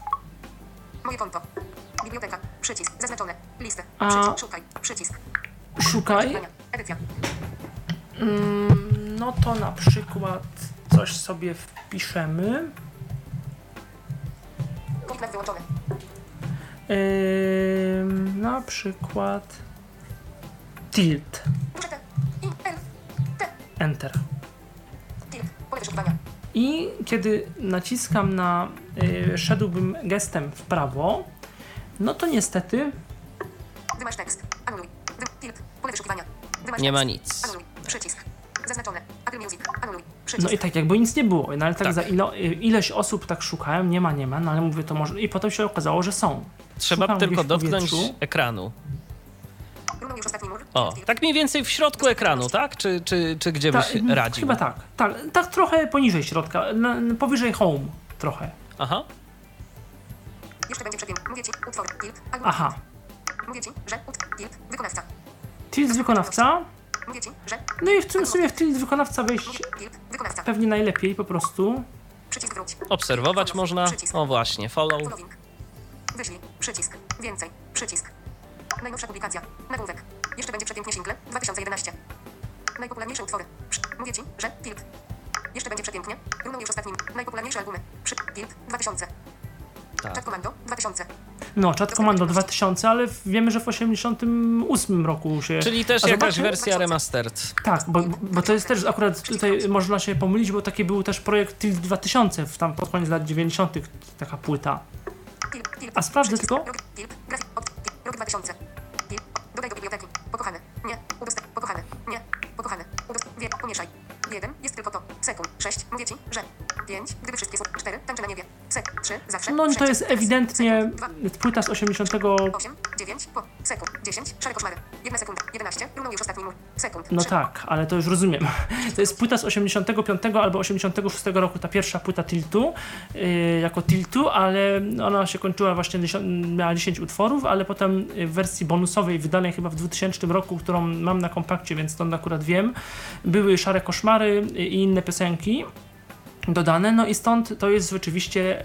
Moje konto. Biblioteka. Przycisk. Zaznaczone. Listę. A- Przycisk. Szukaj. Przycisk. Szukaj. Edycja. Mm, no to na przykład coś sobie wpiszemy. Nad wyłączony. Ym, na przykład tilt. Enter. I kiedy naciskam na, y, szedłbym gestem w prawo, no to niestety Wymasz tekst. Nie ma nic. Anuluj. Przycisk. Zaznaczone. Apple Music. Anuluj. Przycisk. No i tak jakby nic nie było, no ale tak, Tak. za ilo, ileś osób tak szukałem, nie ma, nie ma, no ale mówię to może i potem się okazało, że są. Trzeba Szukam tylko dotknąć ekranu. O, tak mniej więcej w środku ekranu, tak? Czy, czy, czy gdzie byś Ta- radził? Chyba tak, tak, tak trochę poniżej środka, na, na- powyżej home trochę. Aha. Jeszcze będzie przepiękny. Mówię ci. Utwór. Albo Aha, Mówię ci, że. Ut. Tilt. Wykonawca. Tilt wykonawca, no i w tym sumie w tilt wykonawca wejść pewnie najlepiej po prostu. Obserwować można. Przycisk. O właśnie, follow. Following. Wyślij. Przycisk. Więcej. Przycisk. Najnowsza publikacja. Nagłówek. Jeszcze będzie przepięknie single. 2011. Najpopularniejsze utwory. Mówię ci, że Tilt. Jeszcze będzie przepięknie. Runął już ostatnim. Najpopularniejsze albumy. Przy... Tilt. 2000. Tak. Chat Commando. 2000. No, Chat Commando 2000, ale wiemy, że w 88 roku się... Czyli też jakaś zobaczmy- wersja remastered. Tak, bo, bo to jest też akurat tutaj można się pomylić, bo taki był też projekt Tilt 2000, w tam pod koniec lat 90. taka płyta. A sprawdzę tylko. Rok. Tilt. Grafik. Od. Tilt. Rok 2000. Tilt. Dodaj do biblioteki. Pokochany. Nie. Udostęp. Pokochany. Nie. Pokochany. Udostęp. Wie. Pomieszaj. Jeden. Jest tylko to. Sekund. Sześć. Mówię ci, że. Pięć. Gdyby wszystkie są. Cztery. Tańczy na niebie. Sek. Trzy. Zawsze. No i to jest ewidentnie płyta z 80. 8, 9, po, sekund, 10, szare koszmary, 1 sekunda, 11, runął już ostatni mur, sekund, No tak, ale to już rozumiem. To jest płyta z 85 albo 86 roku, ta pierwsza płyta Tiltu, yy, jako Tiltu, ale ona się kończyła właśnie, 10, miała 10 utworów, ale potem w wersji bonusowej, wydanej chyba w 2000 roku, którą mam na kompakcie, więc to akurat wiem, były Szare Koszmary i inne piosenki dodane, no i stąd to jest rzeczywiście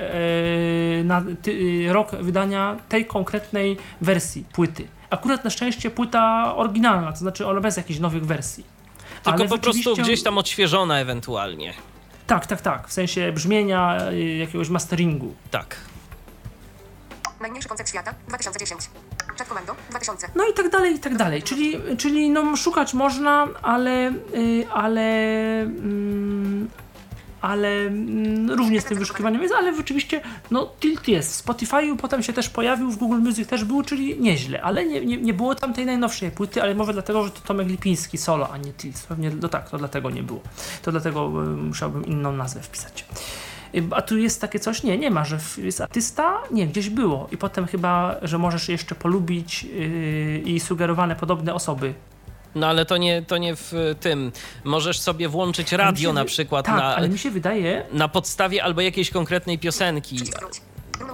e, na, ty, rok wydania tej konkretnej wersji płyty. Akurat na szczęście płyta oryginalna, to znaczy ona bez jakichś nowych wersji. Tylko Ale po prostu rzeczywiście- gdzieś tam odświeżona ewentualnie. Tak, tak, tak, w sensie brzmienia, e, jakiegoś masteringu. Tak. najmniejszy koncert świata, 2010, Chat Commando, 2000, No i tak dalej, i tak dalej. Czyli, czyli no, szukać można, ale, y, ale, mm, ale mm, różnie z tym wyszukiwaniem jest, ale rzeczywiście no, Tilt jest. W Spotify'u potem się też pojawił, w Google Music też był, czyli nieźle, ale nie, nie, nie było tam tej najnowszej płyty, ale może dlatego, że to Tomek Lipiński solo, a nie Tilt. Pewnie, no tak, to dlatego nie było. To dlatego y, musiałbym inną nazwę wpisać. Y, A tu jest takie coś? Nie, nie ma, że jest artysta? Nie, gdzieś było. I potem chyba, że możesz jeszcze polubić yy, i sugerowane podobne osoby. No ale to nie, to nie w tym. Możesz sobie włączyć radio się na przykład Tak, na, ale mi się wydaje, na podstawie albo jakiejś konkretnej piosenki.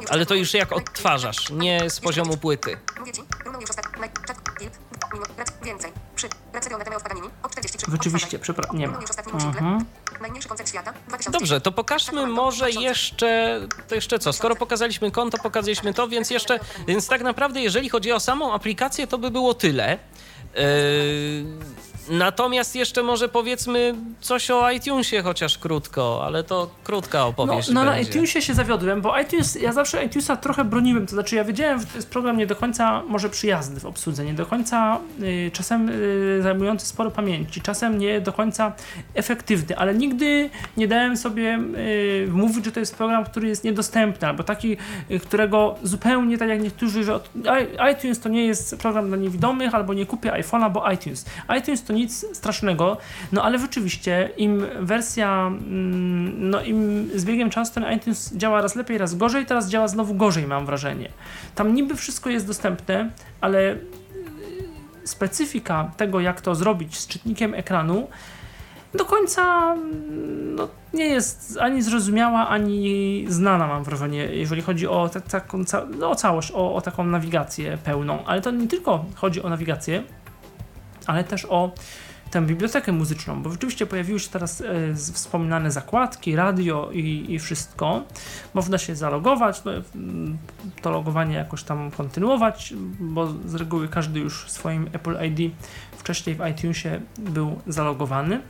Ale to już jak odtwarzasz, nie z poziomu płyty. mówię ci, runął już ostatni, naj- Chat, Tilt, minut, rac- więcej, przy, Racerion Natomiast Paganini, od 43, rzeczywiście, przepraszam, nie ma. Mhm. Najmniejszy koncert świata, 2010, Dobrze, to pokażmy może jeszcze, to jeszcze co, skoro pokazaliśmy konto, pokazaliśmy to, więc jeszcze, więc tak naprawdę jeżeli chodzi o samą aplikację, to by było tyle. Yy, Natomiast jeszcze może powiedzmy coś o iTunesie, chociaż krótko, ale to krótka opowieść. No, no na iTunesie się zawiodłem, bo iTunes, ja zawsze iTunesa trochę broniłem, to znaczy ja wiedziałem, że to jest program nie do końca może przyjazny w obsłudze, nie do końca y, czasem y, zajmujący sporo pamięci, czasem nie do końca efektywny, ale nigdy nie dałem sobie y, mówić, że to jest program, który jest niedostępny, albo taki, y, którego zupełnie tak jak niektórzy, że od, iTunes to nie jest program dla niewidomych, albo nie kupię iPhone'a, bo iTunes. iTunes to nic strasznego, no ale rzeczywiście im wersja, mm, no im z biegiem czasu ten iTunes działa raz lepiej, raz gorzej, teraz działa znowu gorzej, mam wrażenie. Tam niby wszystko jest dostępne, ale y, specyfika tego, jak to zrobić z czytnikiem ekranu, do końca mm, no, nie jest ani zrozumiała, ani znana, mam wrażenie, jeżeli chodzi o ta, taką ca no, całość, o, o taką nawigację pełną. Ale to nie tylko chodzi o nawigację, ale też o tę bibliotekę muzyczną, bo rzeczywiście pojawiły się teraz e, wspominane zakładki, radio i, i wszystko. Można się zalogować, no, to logowanie jakoś tam kontynuować, bo z reguły każdy już swoim Apple ID wcześniej w iTunesie był zalogowany.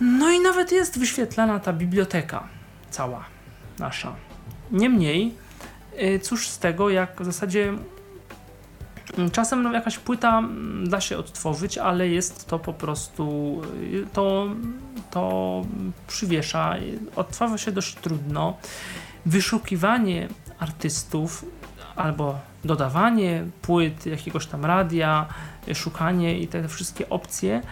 No i nawet jest wyświetlana ta biblioteka cała nasza. Niemniej, y, cóż z tego, jak w zasadzie czasem jakaś płyta mm, da się odtworzyć, ale jest to po prostu y, to, to przywiesza, odtwarza się dość trudno. Wyszukiwanie artystów albo dodawanie płyt, jakiegoś tam radia, szukanie i te wszystkie opcje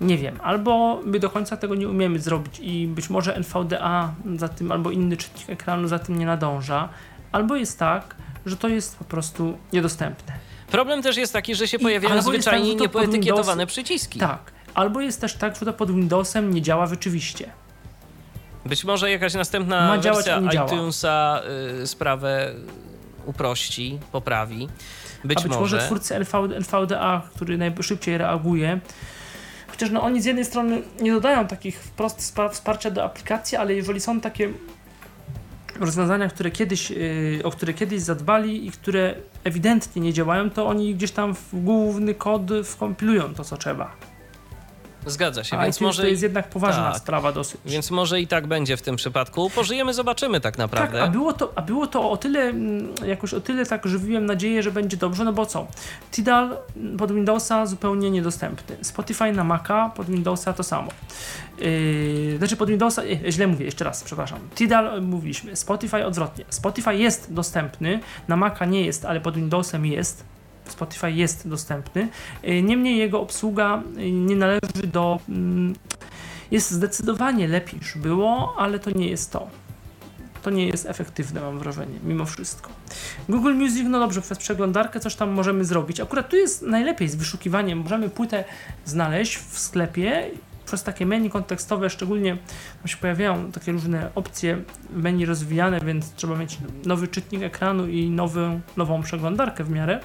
nie wiem, albo my do końca tego nie umiemy zrobić i być może NVDA za tym, albo inny czytnik ekranu za tym nie nadąża, albo jest tak, że to jest po prostu niedostępne. Problem też jest taki, że się pojawiają zwyczajnie tak, pod niepoetykietowane przyciski. Tak, albo jest też tak, że to pod Windowsem nie działa rzeczywiście. Być może jakaś następna Ma działać, wersja iTunesa y, sprawę uprości, poprawi. Być, A być może, twórcy NV, NVDA, który najszybciej reaguje, chociaż no oni z jednej strony nie dodają takich wprost wspar- wsparcia do aplikacji, ale jeżeli są takie rozwiązania, które kiedyś, yy, o które kiedyś zadbali i które ewidentnie nie działają, to oni gdzieś tam w główny kod wkompilują to, co trzeba. Zgadza się, A więc może, to jest jednak poważna tak. sprawa dosyć. więc może i tak będzie w tym przypadku. Pożyjemy, zobaczymy tak naprawdę. Tak, a było, to, a było to o tyle, mm, jakoś o tyle tak żywiłem nadzieję, że będzie dobrze, no bo co? Tidal pod Windowsa zupełnie niedostępny. Spotify na Maca pod Windowsa to samo. Yy, znaczy pod Windowsa, e, źle mówię, jeszcze raz, przepraszam. Tidal e, mówiliśmy, Spotify odwrotnie. Spotify jest dostępny, na Maca nie jest, ale pod Windowsem jest. Spotify jest dostępny. Yy, Niemniej jego obsługa yy, nie należy do. mm, Jest zdecydowanie lepiej niż było, ale to nie jest to to nie jest efektywne, mam wrażenie, mimo wszystko. Google Music, no dobrze, przez przeglądarkę coś tam możemy zrobić. Akurat tu jest najlepiej z wyszukiwaniem. Możemy płytę znaleźć w sklepie przez takie menu kontekstowe, szczególnie tam się pojawiają takie różne opcje menu rozwijane, więc trzeba mieć nowy czytnik ekranu i nowy, nową przeglądarkę w miarę,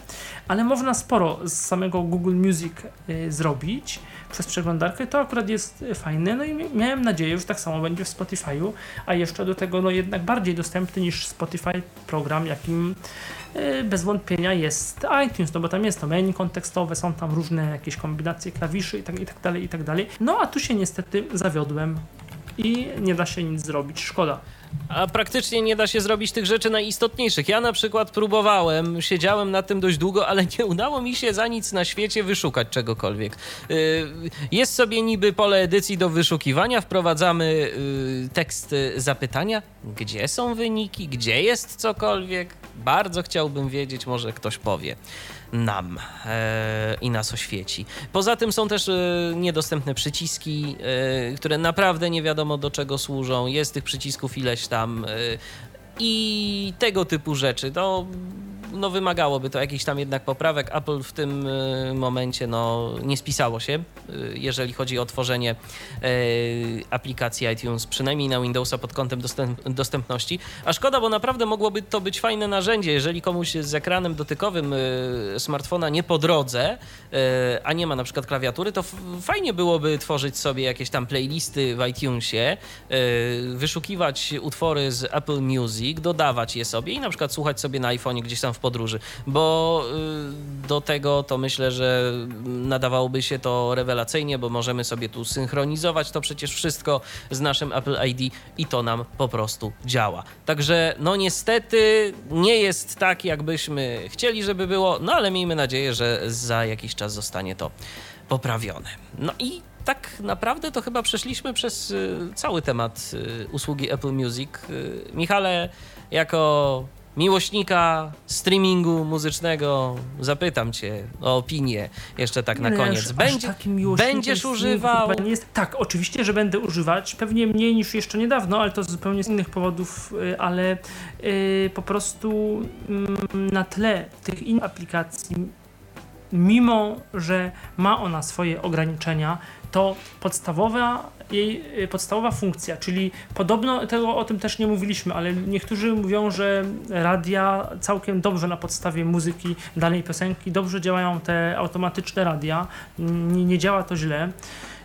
ale można sporo z samego Google Music y, zrobić przez przeglądarkę. To akurat jest fajne, no i mi- miałem nadzieję, że tak samo będzie w Spotify'u, a jeszcze do tego no jednak bardziej dostępny niż Spotify program, jakim bez wątpienia jest iTunes, no bo tam jest to menu kontekstowe, są tam różne jakieś kombinacje klawiszy i tak, i tak dalej, i tak dalej. No a tu się niestety zawiodłem i nie da się nic zrobić, szkoda. A praktycznie nie da się zrobić tych rzeczy najistotniejszych. Ja na przykład próbowałem, siedziałem na tym dość długo, ale nie udało mi się za nic na świecie wyszukać czegokolwiek. Yy, Jest sobie niby pole edycji do wyszukiwania, wprowadzamy yy, tekst y, zapytania, gdzie są wyniki, gdzie jest cokolwiek. Bardzo chciałbym wiedzieć, może ktoś powie nam e, i nas oświeci. Poza tym są też e, niedostępne przyciski, e, które naprawdę nie wiadomo do czego służą. Jest tych przycisków ileś tam. E, i tego typu rzeczy. No, no wymagałoby to jakichś tam jednak poprawek. Apple w tym e, momencie no, nie spisało się, e, jeżeli chodzi o tworzenie e, aplikacji iTunes, przynajmniej na Windowsa pod kątem dostęp, dostępności. A szkoda, bo naprawdę mogłoby to być fajne narzędzie, jeżeli komuś z ekranem dotykowym smartfona nie po drodze, a nie ma na przykład klawiatury, to fajnie byłoby tworzyć sobie jakieś tam playlisty w iTunesie, wyszukiwać utwory z Apple Music, dodawać je sobie i na przykład słuchać sobie na iPhone'ie gdzieś tam w podróży, bo y, do tego to myślę, że nadawałoby się to rewelacyjnie, bo możemy sobie tu synchronizować to przecież wszystko z naszym Apple ID i to nam po prostu działa. Także no niestety nie jest tak, jakbyśmy chcieli, żeby było, no ale miejmy nadzieję, że za jakiś czas zostanie to poprawione. No i tak naprawdę to chyba przeszliśmy przez y, cały temat y, usługi Apple Music. Michale, jako miłośnika streamingu muzycznego, zapytam cię o opinię jeszcze tak na Nie, koniec. Będzie, będziesz używał? jest, tak, oczywiście, że będę używać. Pewnie mniej niż jeszcze niedawno, ale to z zupełnie z innych powodów, y, ale y, po prostu mm, na tle tych innych aplikacji, mimo że ma ona swoje ograniczenia, to podstawowa jej y, podstawowa funkcja, czyli podobno tego o tym też nie mówiliśmy, ale niektórzy mówią, że radia całkiem dobrze na podstawie muzyki danej piosenki dobrze działają te automatyczne radia. Nie, nie działa to źle,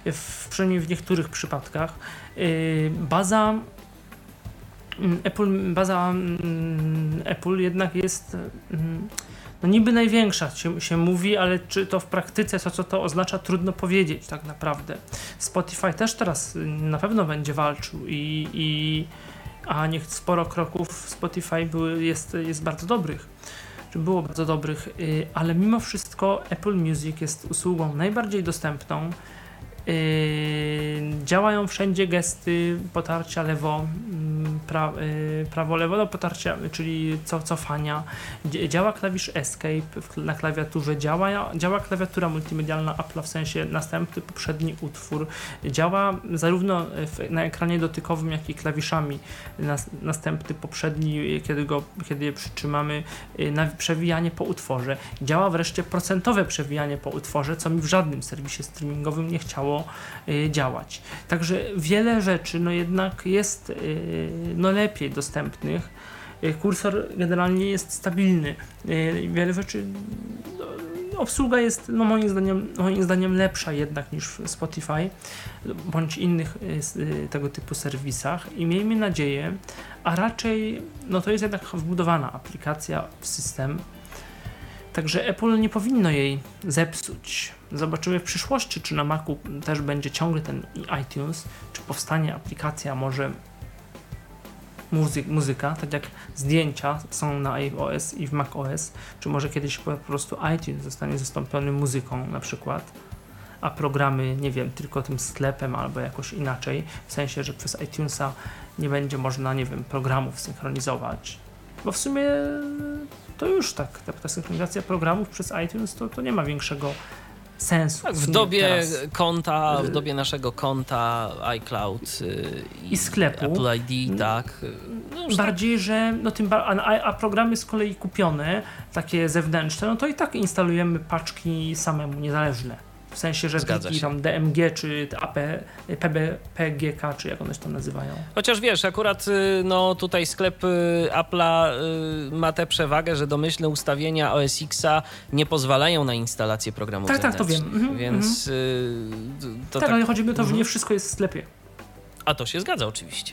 w, przynajmniej w niektórych przypadkach. Y, Baza mm, Apple, baza mm, Apple jednak jest mm, no niby największa się, się mówi, ale czy to w praktyce, co, co to oznacza, trudno powiedzieć tak naprawdę. Spotify też teraz na pewno będzie walczył i, i a niech sporo kroków Spotify były, jest, jest bardzo dobrych, czy było bardzo dobrych, y, ale mimo wszystko Apple Music jest usługą najbardziej dostępną. Yy, działają wszędzie gesty potarcia lewo, mm, pra, yy, prawo-lewo, no potarcia, czyli co, cofania. Działa klawisz Escape na klawiaturze, działa, działa klawiatura multimedialna Apple w sensie następny, poprzedni utwór. Działa zarówno w, na ekranie dotykowym, jak i klawiszami nas, następny, poprzedni, kiedy, go, kiedy je przytrzymamy, yy, na przewijanie po utworze. Działa wreszcie procentowe przewijanie po utworze, co mi w żadnym serwisie streamingowym nie chciało y, działać. Także wiele rzeczy no jednak jest y, no lepiej dostępnych. Y, Kursor generalnie jest stabilny. Wiele rzeczy no, obsługa jest no moim zdaniem, moim zdaniem lepsza jednak niż w Spotify bądź innych tego typu serwisach i miejmy nadzieję, a raczej no to jest jednak wbudowana aplikacja w system, Także Apple nie powinno jej zepsuć. Zobaczymy w przyszłości, czy na Macu też będzie ciągle ten iTunes, czy powstanie aplikacja może muzyk, muzyka, tak jak zdjęcia są na iOS i w macOS, czy może kiedyś po prostu iTunes zostanie zastąpiony muzyką na przykład, a programy, nie wiem, tylko tym sklepem albo jakoś inaczej, w sensie, że przez iTunesa nie będzie można, nie wiem, programów synchronizować. Bo w sumie to już tak, ta, ta synchronizacja programów przez iTunes to, to nie ma większego sensu. Tak, w dobie teraz. konta, w dobie naszego konta iCloud y, I sklepu. Apple ID, tak. No już tak Bardziej, że no tym, a, a programy z kolei kupione, takie zewnętrzne, no to i tak instalujemy paczki samemu, niezależne. W sensie, że Zgadza pliki się. tam DMG, czy AP, PB, PGK, czy jak one się tam nazywają. Chociaż wiesz, akurat y, no tutaj sklep y, Apple'a y, ma tę przewagę, że domyślne ustawienia OS Xa nie pozwalają na instalację programów Tak, tak, to wiem. Mhm, Więc y, to tak, tak, ale chodzi mi o to, że Mhm. nie wszystko jest w sklepie. A to się zgadza oczywiście.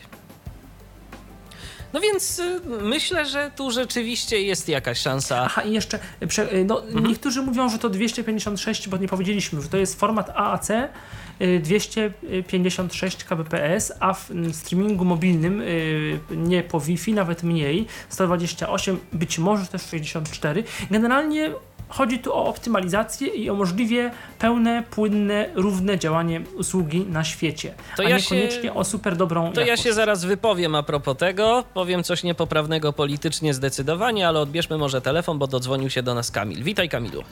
No więc y, myślę, że tu rzeczywiście jest jakaś szansa. Aha, i jeszcze, prze, e, no, Mhm. niektórzy mówią, że to 256, bo nie powiedzieliśmy, że to jest format AAC, y, 256 kbps, a w streamingu mobilnym, y, nie po Wi-Fi, nawet mniej, 128, być może też 64. Generalnie chodzi tu o optymalizację i o możliwie pełne, płynne, równe działanie usługi na świecie, To a ja się- niekoniecznie o super dobrą To ja jakość. się zaraz wypowiem a propos tego. Powiem coś niepoprawnego politycznie zdecydowanie, ale odbierzmy może telefon, bo dodzwonił się do nas Kamil. Witaj Kamilu.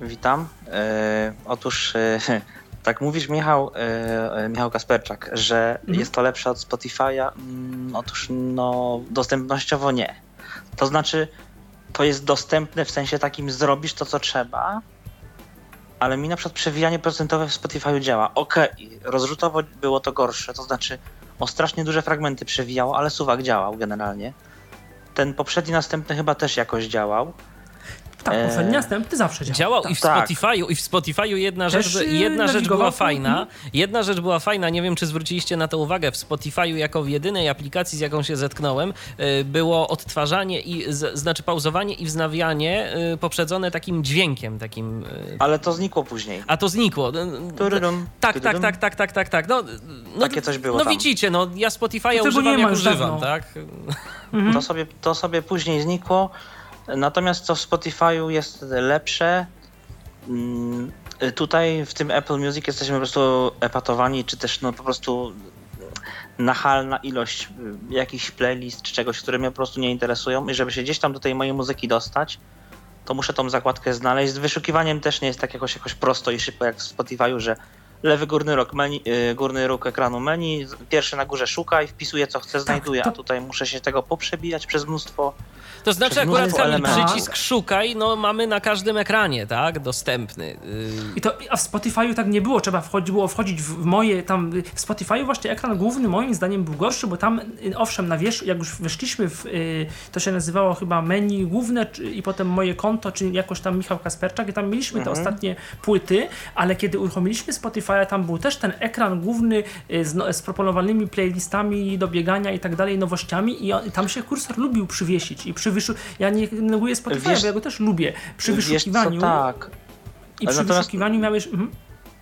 Witam. E, otóż e, tak mówisz Michał, e, e, Michał Kasperczak, że Mhm. jest to lepsze od Spotify'a. Mm, otóż no dostępnościowo nie. To znaczy to jest dostępne w sensie takim zrobisz to co trzeba, ale mi na przykład przewijanie procentowe w Spotify'u działa. Okej, rozrzutowo było to gorsze, to znaczy o strasznie duże fragmenty przewijało, ale suwak działał generalnie. Ten poprzedni, następny chyba też jakoś działał. Tak, E, e... następny zawsze działa. Działał tak. i w Tak. Spotify'u, i w Spotify'u jedna Też, rzecz, jedna rzecz była fajna. mhm. Jedna rzecz była fajna, nie wiem czy zwróciliście na to uwagę. W Spotify'u jako w jedynej aplikacji, z jaką się zetknąłem, y, było odtwarzanie i z, znaczy pauzowanie i wznawianie y, poprzedzone takim dźwiękiem, takim. Ale to znikło później. A to znikło. Turudum, Tak, tak, tak, tak, tak, tak, tak. No, no, Takie coś było No tam. widzicie, no ja Spotify'a używam jak używam, tak? To, sobie, to sobie później znikło. Natomiast co w Spotify'u jest lepsze, mm, tutaj w tym Apple Music jesteśmy po prostu epatowani, czy też no po prostu nachalna ilość y, jakichś playlist czy czegoś, które mnie po prostu nie interesują i żeby się gdzieś tam do tej mojej muzyki dostać, to muszę tą zakładkę znaleźć. Z wyszukiwaniem też nie jest tak jakoś, jakoś prosto i szybko jak w Spotify'u, że lewy górny róg, menu, y, górny róg ekranu menu, pierwszy na górze szuka i wpisuje co chce, znajduje, to- a tutaj muszę się tego poprzebijać przez mnóstwo To znaczy akurat Kamil, przycisk szukaj, no mamy na każdym ekranie, tak? Dostępny. Y, I to, a w Spotify'u tak nie było, trzeba wchodzi, było wchodzić w moje tam, w Spotify'u właśnie ekran główny moim zdaniem był gorszy, bo tam y, owszem na wierzch, jak już weszliśmy w, to się nazywało chyba menu główne czy, i potem moje konto, czy jakoś tam Michał Kasperczak i tam mieliśmy te ostatnie płyty, ale kiedy uruchomiliśmy Spotify'a, tam był też ten ekran główny y, z, no, z proponowanymi playlistami do biegania i tak dalej, nowościami i, on, i tam się kursor lubił przywiesić i przy wyszu... ja nie neguję Spotify'a, Wiesz- bo ja go też lubię, przy Wiesz wyszukiwaniu co, tak. i przy natomiast- wyszukiwaniu miałeś... Mhm.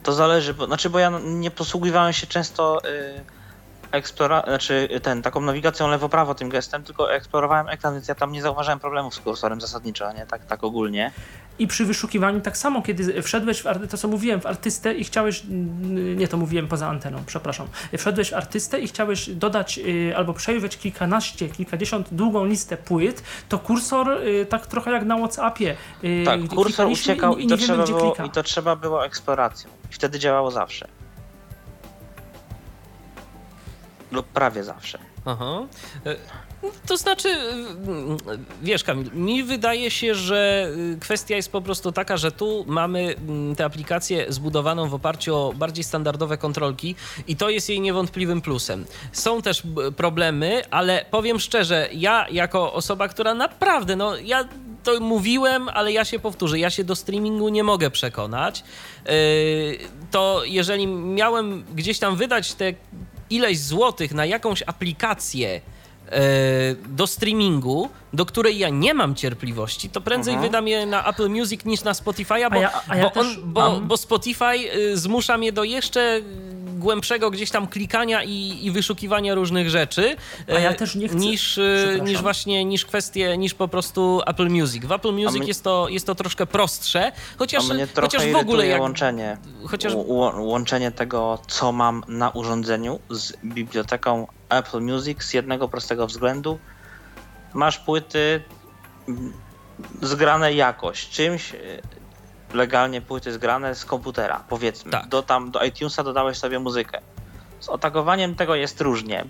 To zależy, bo, znaczy, bo ja nie posługiwałem się często y, eksplora, znaczy ten, taką nawigacją lewo-prawo tym gestem, tylko eksplorowałem ekran, więc ja tam nie zauważałem problemów z kursorem zasadniczo, nie? Tak, tak ogólnie. I przy wyszukiwaniu tak samo, kiedy wszedłeś w arty- to co mówiłem, w artystę i chciałeś, nie to mówiłem poza anteną, przepraszam, wszedłeś w artystę i chciałeś dodać y, albo przejrzeć kilkanaście, kilkadziesiąt długą listę płyt, to kursor y, tak trochę jak na Whatsappie. y, Tak, kursor uciekał i, i, to nie wiemy, trzeba gdzie było, klika. i to trzeba było eksploracją. I wtedy działało zawsze. Lub prawie zawsze. Aha. To znaczy, mm, wiesz Kamil, mi wydaje się, że y, kwestia jest po prostu taka, że tu mamy mm, tę aplikację zbudowaną w oparciu o bardziej standardowe kontrolki i to jest jej niewątpliwym plusem. Są też problemy, ale powiem szczerze, ja jako osoba, która naprawdę, no ja to mówiłem, ale ja się powtórzę, ja się do streamingu nie mogę przekonać, yy, to jeżeli miałem gdzieś tam wydać te ileś złotych na jakąś aplikację do streamingu, do której ja nie mam cierpliwości, to prędzej Mhm. wydam je na Apple Music niż na Spotify'a, bo, A ja- a ja bo, on, bo, bo Spotify y, zmusza mnie do jeszcze głębszego gdzieś tam klikania i, i wyszukiwania różnych rzeczy A ja e, też nie chcę- niż, y, niż właśnie niż kwestie, niż po prostu Apple Music. W Apple Music mnie- jest, to, jest to troszkę prostsze, chociaż, A mnie trochę chociaż w ogóle jak... łączenie. chociaż- łączenie tego, co mam na urządzeniu z biblioteką Apple Music z jednego prostego względu. Masz płyty mm, zgrane jakoś, czymś y, legalnie płyty zgrane z komputera, powiedzmy. Tak. Do, tam, do iTunesa dodałeś sobie muzykę. Z otagowaniem tego jest różnie.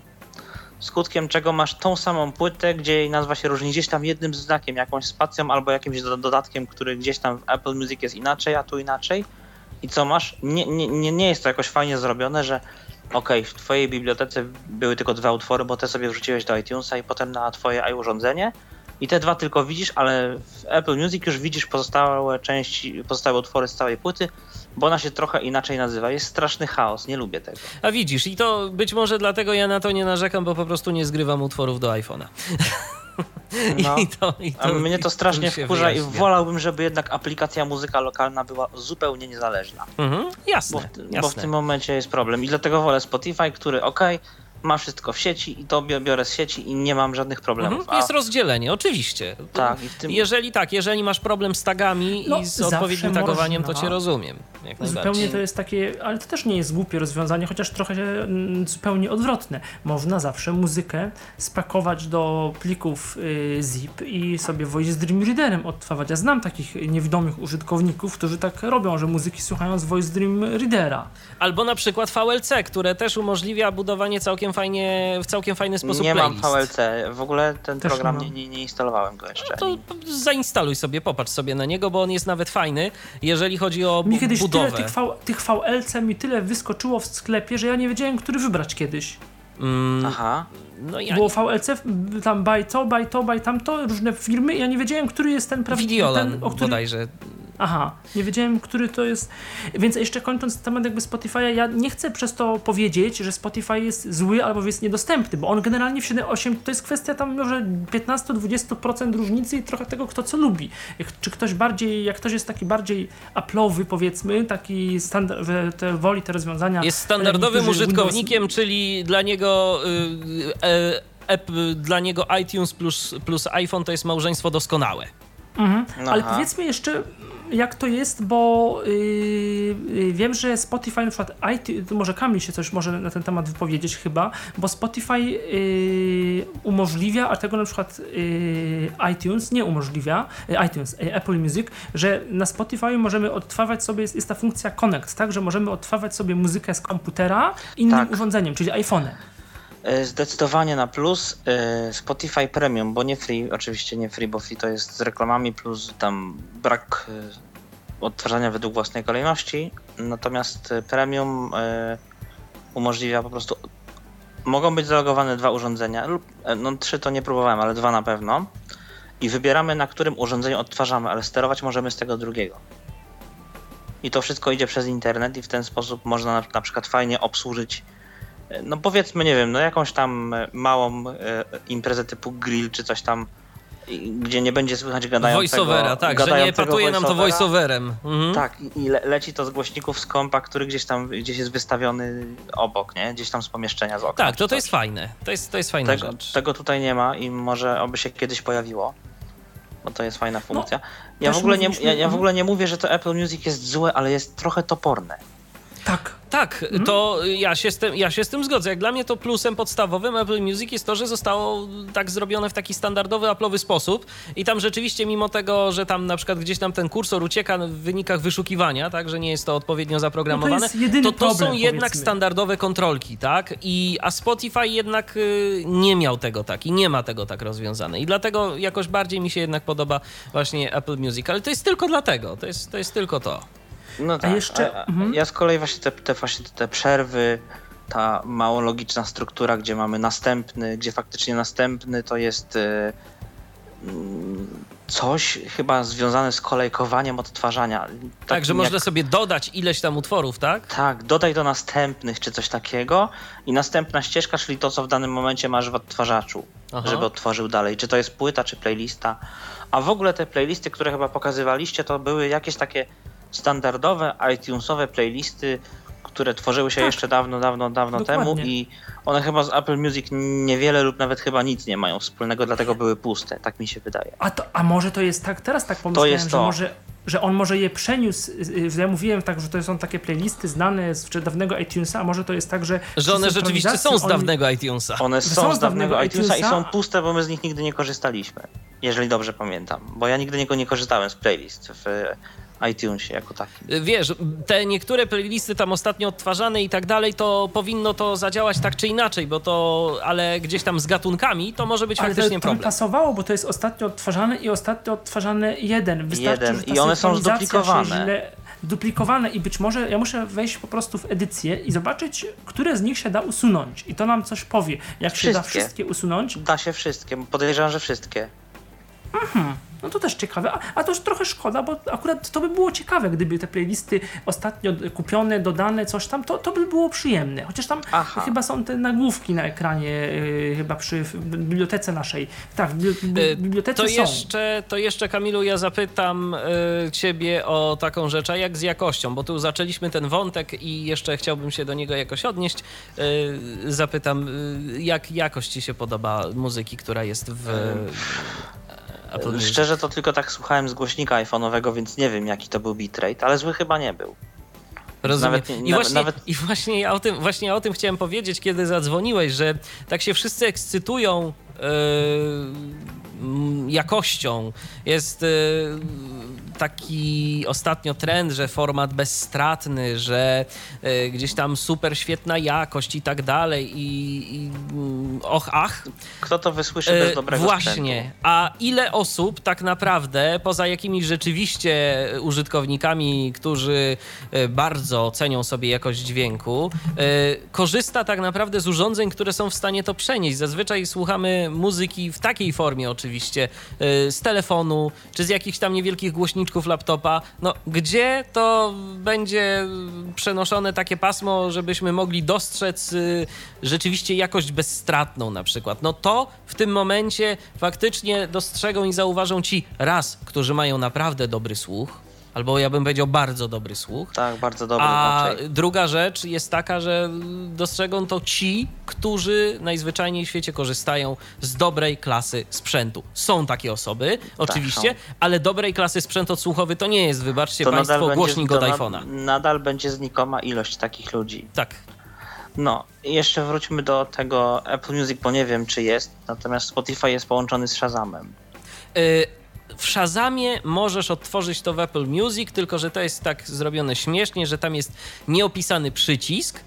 Skutkiem czego masz tą samą płytę, gdzie jej nazwa się różni gdzieś tam jednym znakiem, jakąś spacją albo jakimś do- dodatkiem, który gdzieś tam w Apple Music jest inaczej, a tu inaczej. I co masz? Nie, nie, nie jest to jakoś fajnie zrobione, że okej, w twojej bibliotece były tylko dwa utwory, bo te sobie wrzuciłeś do iTunesa i potem na twoje urządzenie i te dwa tylko widzisz, ale w Apple Music już widzisz pozostałe części, pozostałe utwory z całej płyty, bo ona się trochę inaczej nazywa. Jest straszny chaos, nie lubię tego. A widzisz, i to być może dlatego ja na to nie narzekam, bo po prostu nie zgrywam utworów do iPhone'a. No. I to, i A mnie to strasznie wkurza i wyjaśnia. wolałbym, żeby jednak aplikacja muzyka lokalna była zupełnie niezależna. Mhm, jasne, Bo w, jasne. bo w tym momencie jest problem. I dlatego wolę Spotify, który ok, ma wszystko w sieci i to bi- biorę z sieci i nie mam żadnych problemów. Mhm, jest rozdzielenie, oczywiście. Tak, i w tym- Jeżeli tak, jeżeli masz problem z tagami No, i z odpowiednim tagowaniem, to można. cię rozumiem. Jak Zupełnie to jest takie, ale to też nie jest głupie rozwiązanie, chociaż trochę mm, zupełnie odwrotne. Można zawsze muzykę spakować do plików y, zip i sobie Voice Dream Readerem odtwarzać. Ja znam takich niewidomych użytkowników, którzy tak robią, że muzyki słuchają z Voice Dream Readera. Albo na przykład VLC, które też umożliwia budowanie całkiem fajnie, w całkiem fajny sposób Nie mam playlist. VLC, w ogóle ten Też program nie nie, mam. nie, instalowałem go jeszcze. To zainstaluj sobie, popatrz sobie na niego, bo on jest nawet fajny, jeżeli chodzi o Mi bu- kiedyś tyle budowę. tych, v, tych VLC mi tyle wyskoczyło w sklepie, że ja nie wiedziałem, który wybrać kiedyś. Mm, Aha, No ja Było VLC, tam by to, by to, by tamto, różne firmy ja nie wiedziałem, który jest ten prawdziwy, Videolan ten, o którym... bodajże. Aha, nie wiedziałem, który to jest. Więc jeszcze kończąc temat jakby Spotify'a, ja nie chcę przez to powiedzieć, że Spotify jest zły albo jest niedostępny, bo on generalnie w 7.8 to jest kwestia tam może 15-20% różnicy i trochę tego, kto co lubi. Jak, czy ktoś bardziej, jak ktoś jest taki bardziej Apple'owy powiedzmy, taki standard, te, woli te rozwiązania. Jest standardowym użytkownikiem, czyli dla niego. y, e, app, dla niego iTunes plus, plus iPhone to jest małżeństwo doskonałe. Mhm. No Ale powiedzmy jeszcze, jak to jest, bo yy, wiem, że Spotify, na przykład, iTunes, może Kamil się coś może na ten temat wypowiedzieć chyba, bo Spotify yy, umożliwia, a tego na przykład yy, iTunes nie umożliwia, yy, iTunes, yy, Apple Music, że na Spotify możemy odtwarzać sobie, jest, jest ta funkcja Connect, tak, że możemy odtwarzać sobie muzykę z komputera innym Tak. urządzeniem, czyli iPhone'em. E, Zdecydowanie na plus e, Spotify Premium, bo nie free, oczywiście nie free, bo free to jest z reklamami plus tam brak e, odtwarzania według własnej kolejności. Natomiast Premium umożliwia po prostu. Mogą być zalogowane dwa urządzenia, lub no trzy to nie próbowałem, ale dwa na pewno. I wybieramy na którym urządzeniu odtwarzamy, ale sterować możemy z tego drugiego. I to wszystko idzie przez internet i w ten sposób można na, na przykład fajnie obsłużyć no powiedzmy, nie wiem, no jakąś tam e, małą e, imprezę typu grill czy coś tam, gdzie nie będzie słychać gadającego Voiceovera, tak, że nie gadającego patuje nam to voiceoverem. Mhm. Tak, i- le, leci to z głośników z kompa, który gdzieś tam gdzieś jest wystawiony obok, nie? Gdzieś tam z pomieszczenia z okna. Tak, to to jest fajne. To jest, to jest fajna Tego, rzecz. tego tutaj nie ma i może oby się kiedyś pojawiło. Bo to jest fajna funkcja. ja, No, też w ogóle nie, ja, ja w mhm. ogóle nie mówię, że to Apple Music jest złe, ale jest trochę toporne. Tak. Tak, to ja się, z tym, ja się z tym zgodzę. Jak dla mnie to plusem podstawowym Apple Music jest to, że zostało tak zrobione w taki standardowy Apple'owy sposób i tam rzeczywiście mimo tego, że tam na przykład gdzieś tam ten kursor ucieka w wynikach wyszukiwania, tak, że nie jest to odpowiednio zaprogramowane, No to to, to problem, są jednak powiedzmy. standardowe kontrolki, tak? I, a Spotify jednak y, nie miał tego tak i nie ma tego tak rozwiązane. I dlatego jakoś bardziej mi się jednak podoba właśnie Apple Music, ale to jest tylko dlatego, to jest, to jest tylko to. No tak. jeszcze- a- a- mhm. Ja z kolei właśnie te, te, właśnie te przerwy, ta mało logiczna struktura, gdzie mamy następny, gdzie faktycznie następny to jest e, mm, coś chyba związane z kolejkowaniem odtwarzania. Tak, że Takim można jak- sobie dodać ileś tam utworów, tak? Tak, dodaj do następnych czy coś takiego i następna ścieżka, czyli to, co w danym momencie masz w odtwarzaczu, Aha. żeby odtworzył dalej. Czy to jest płyta, czy playlista. A w ogóle te playlisty, które chyba pokazywaliście, to były jakieś takie standardowe iTunesowe playlisty, które tworzyły się Tak. jeszcze dawno, dawno, dawno temu Dokładnie. i one chyba z Apple Music niewiele lub nawet chyba nic nie mają wspólnego, dlatego były puste, tak mi się wydaje. A, to, a może to jest tak, teraz tak pomyślałem, jest że to. może że on może je przeniósł, że ja mówiłem tak, że to są takie playlisty znane z dawnego iTunesa, a może to jest tak, że Że one rzeczywiście są z oni- dawnego iTunesa. One Że są z dawnego iTunesa i iTunesa. są puste, bo my z nich nigdy nie korzystaliśmy. Jeżeli dobrze pamiętam. Bo ja nigdy nie, nie korzystałem z playlist w iTunesie jako takim. Wiesz, te niektóre playlisty tam ostatnio odtwarzane i tak dalej, to powinno to zadziałać tak czy inaczej, bo to, ale gdzieś tam z gatunkami to może być Ale to faktycznie tam problem. pasowało, bo to jest ostatnio odtwarzane i ostatnio odtwarzany jeden. Wystarczy, Jeden. I one są zduplikowane. Duplikowane i być może ja muszę wejść po prostu w edycję i zobaczyć, które z nich się da usunąć. I to nam coś powie. Jak się da Wszystkie. wszystkie usunąć, Da się wszystkie. Podejrzewam, że wszystkie. No to też ciekawe, a, a to już trochę szkoda, bo akurat to by było ciekawe, gdyby te playlisty ostatnio kupione, dodane, coś tam, to, to by było przyjemne. Chociaż tam Aha. chyba są te nagłówki na ekranie, yy, chyba przy bibliotece naszej. Tak, w Y, w bibliotece To są. jeszcze, to jeszcze, Kamilu, ja zapytam y, ciebie o taką rzecz, a jak z jakością, bo tu zaczęliśmy ten wątek i jeszcze chciałbym się do niego jakoś odnieść. Y, zapytam, y, jak jakość ci się podoba muzyki, która jest w Szczerze to tylko tak słuchałem z głośnika iPhone'owego, więc nie wiem jaki to był bitrate, ale zły chyba nie był. Rozumiem. Nawet I, właśnie, nawet- I właśnie ja o tym, właśnie o tym chciałem powiedzieć, kiedy zadzwoniłeś, że tak się wszyscy ekscytują yy, jakością. Jest yy, taki ostatnio trend, że format bezstratny, że y, gdzieś tam super świetna jakość i tak dalej i, i mm, och, ach. Kto to wysłyszy bez E, dobrego Właśnie. sprzętu? A ile osób tak naprawdę, poza jakimiś rzeczywiście użytkownikami, którzy e, bardzo cenią sobie jakość dźwięku, e, korzysta tak naprawdę z urządzeń, które są w stanie to przenieść? Zazwyczaj słuchamy muzyki w takiej formie oczywiście, e, z telefonu, czy z jakichś tam niewielkich głośniczków laptopa. No, gdzie to będzie przenoszone takie pasmo, żebyśmy mogli dostrzec y, rzeczywiście jakość bezstratną na przykład. No to w tym momencie faktycznie dostrzegą i zauważą ci raz, którzy mają naprawdę dobry słuch, albo ja bym powiedział bardzo dobry słuch, Tak, bardzo dobry a raczej. druga rzecz jest taka, że dostrzegą to ci, którzy najzwyczajniej w świecie korzystają z dobrej klasy sprzętu. Są takie osoby, oczywiście, Tak, ale dobrej klasy sprzęt odsłuchowy to nie jest, wybaczcie To Państwo, głośnik od iPhone'a. Nadal będzie znikoma ilość takich ludzi. Tak. No, jeszcze wróćmy do tego Apple Music, bo nie wiem, czy jest, natomiast Spotify jest połączony z Shazamem. Y, W Shazamie możesz odtworzyć to w Apple Music, tylko że to jest tak zrobione śmiesznie, że tam jest nieopisany przycisk.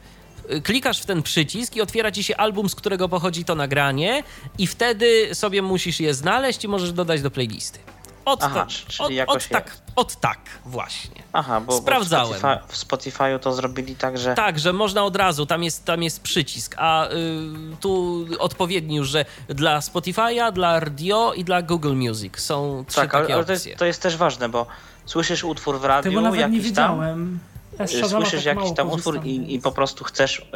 Klikasz w ten przycisk i otwiera ci się album, z którego pochodzi to nagranie, i wtedy sobie musisz je znaleźć i możesz dodać do playlisty. Od, Aha, ta- czyli od, jakoś od tak, od tak, właśnie. Aha, bo, Sprawdzałem. bo w, Spotify, w Spotify'u to zrobili tak, że Tak, że można od razu, tam jest, tam jest przycisk, a y, tu odpowiedni już, że dla Spotify'a, dla RDO i dla Google Music są trzy tak, ale, takie ale to, opcje. jest, to jest też ważne, bo słyszysz utwór w radiu, Tego nawet nie jakiś tam. Ja z Shazama słyszysz tak jakiś tam utwór i, i po prostu chcesz,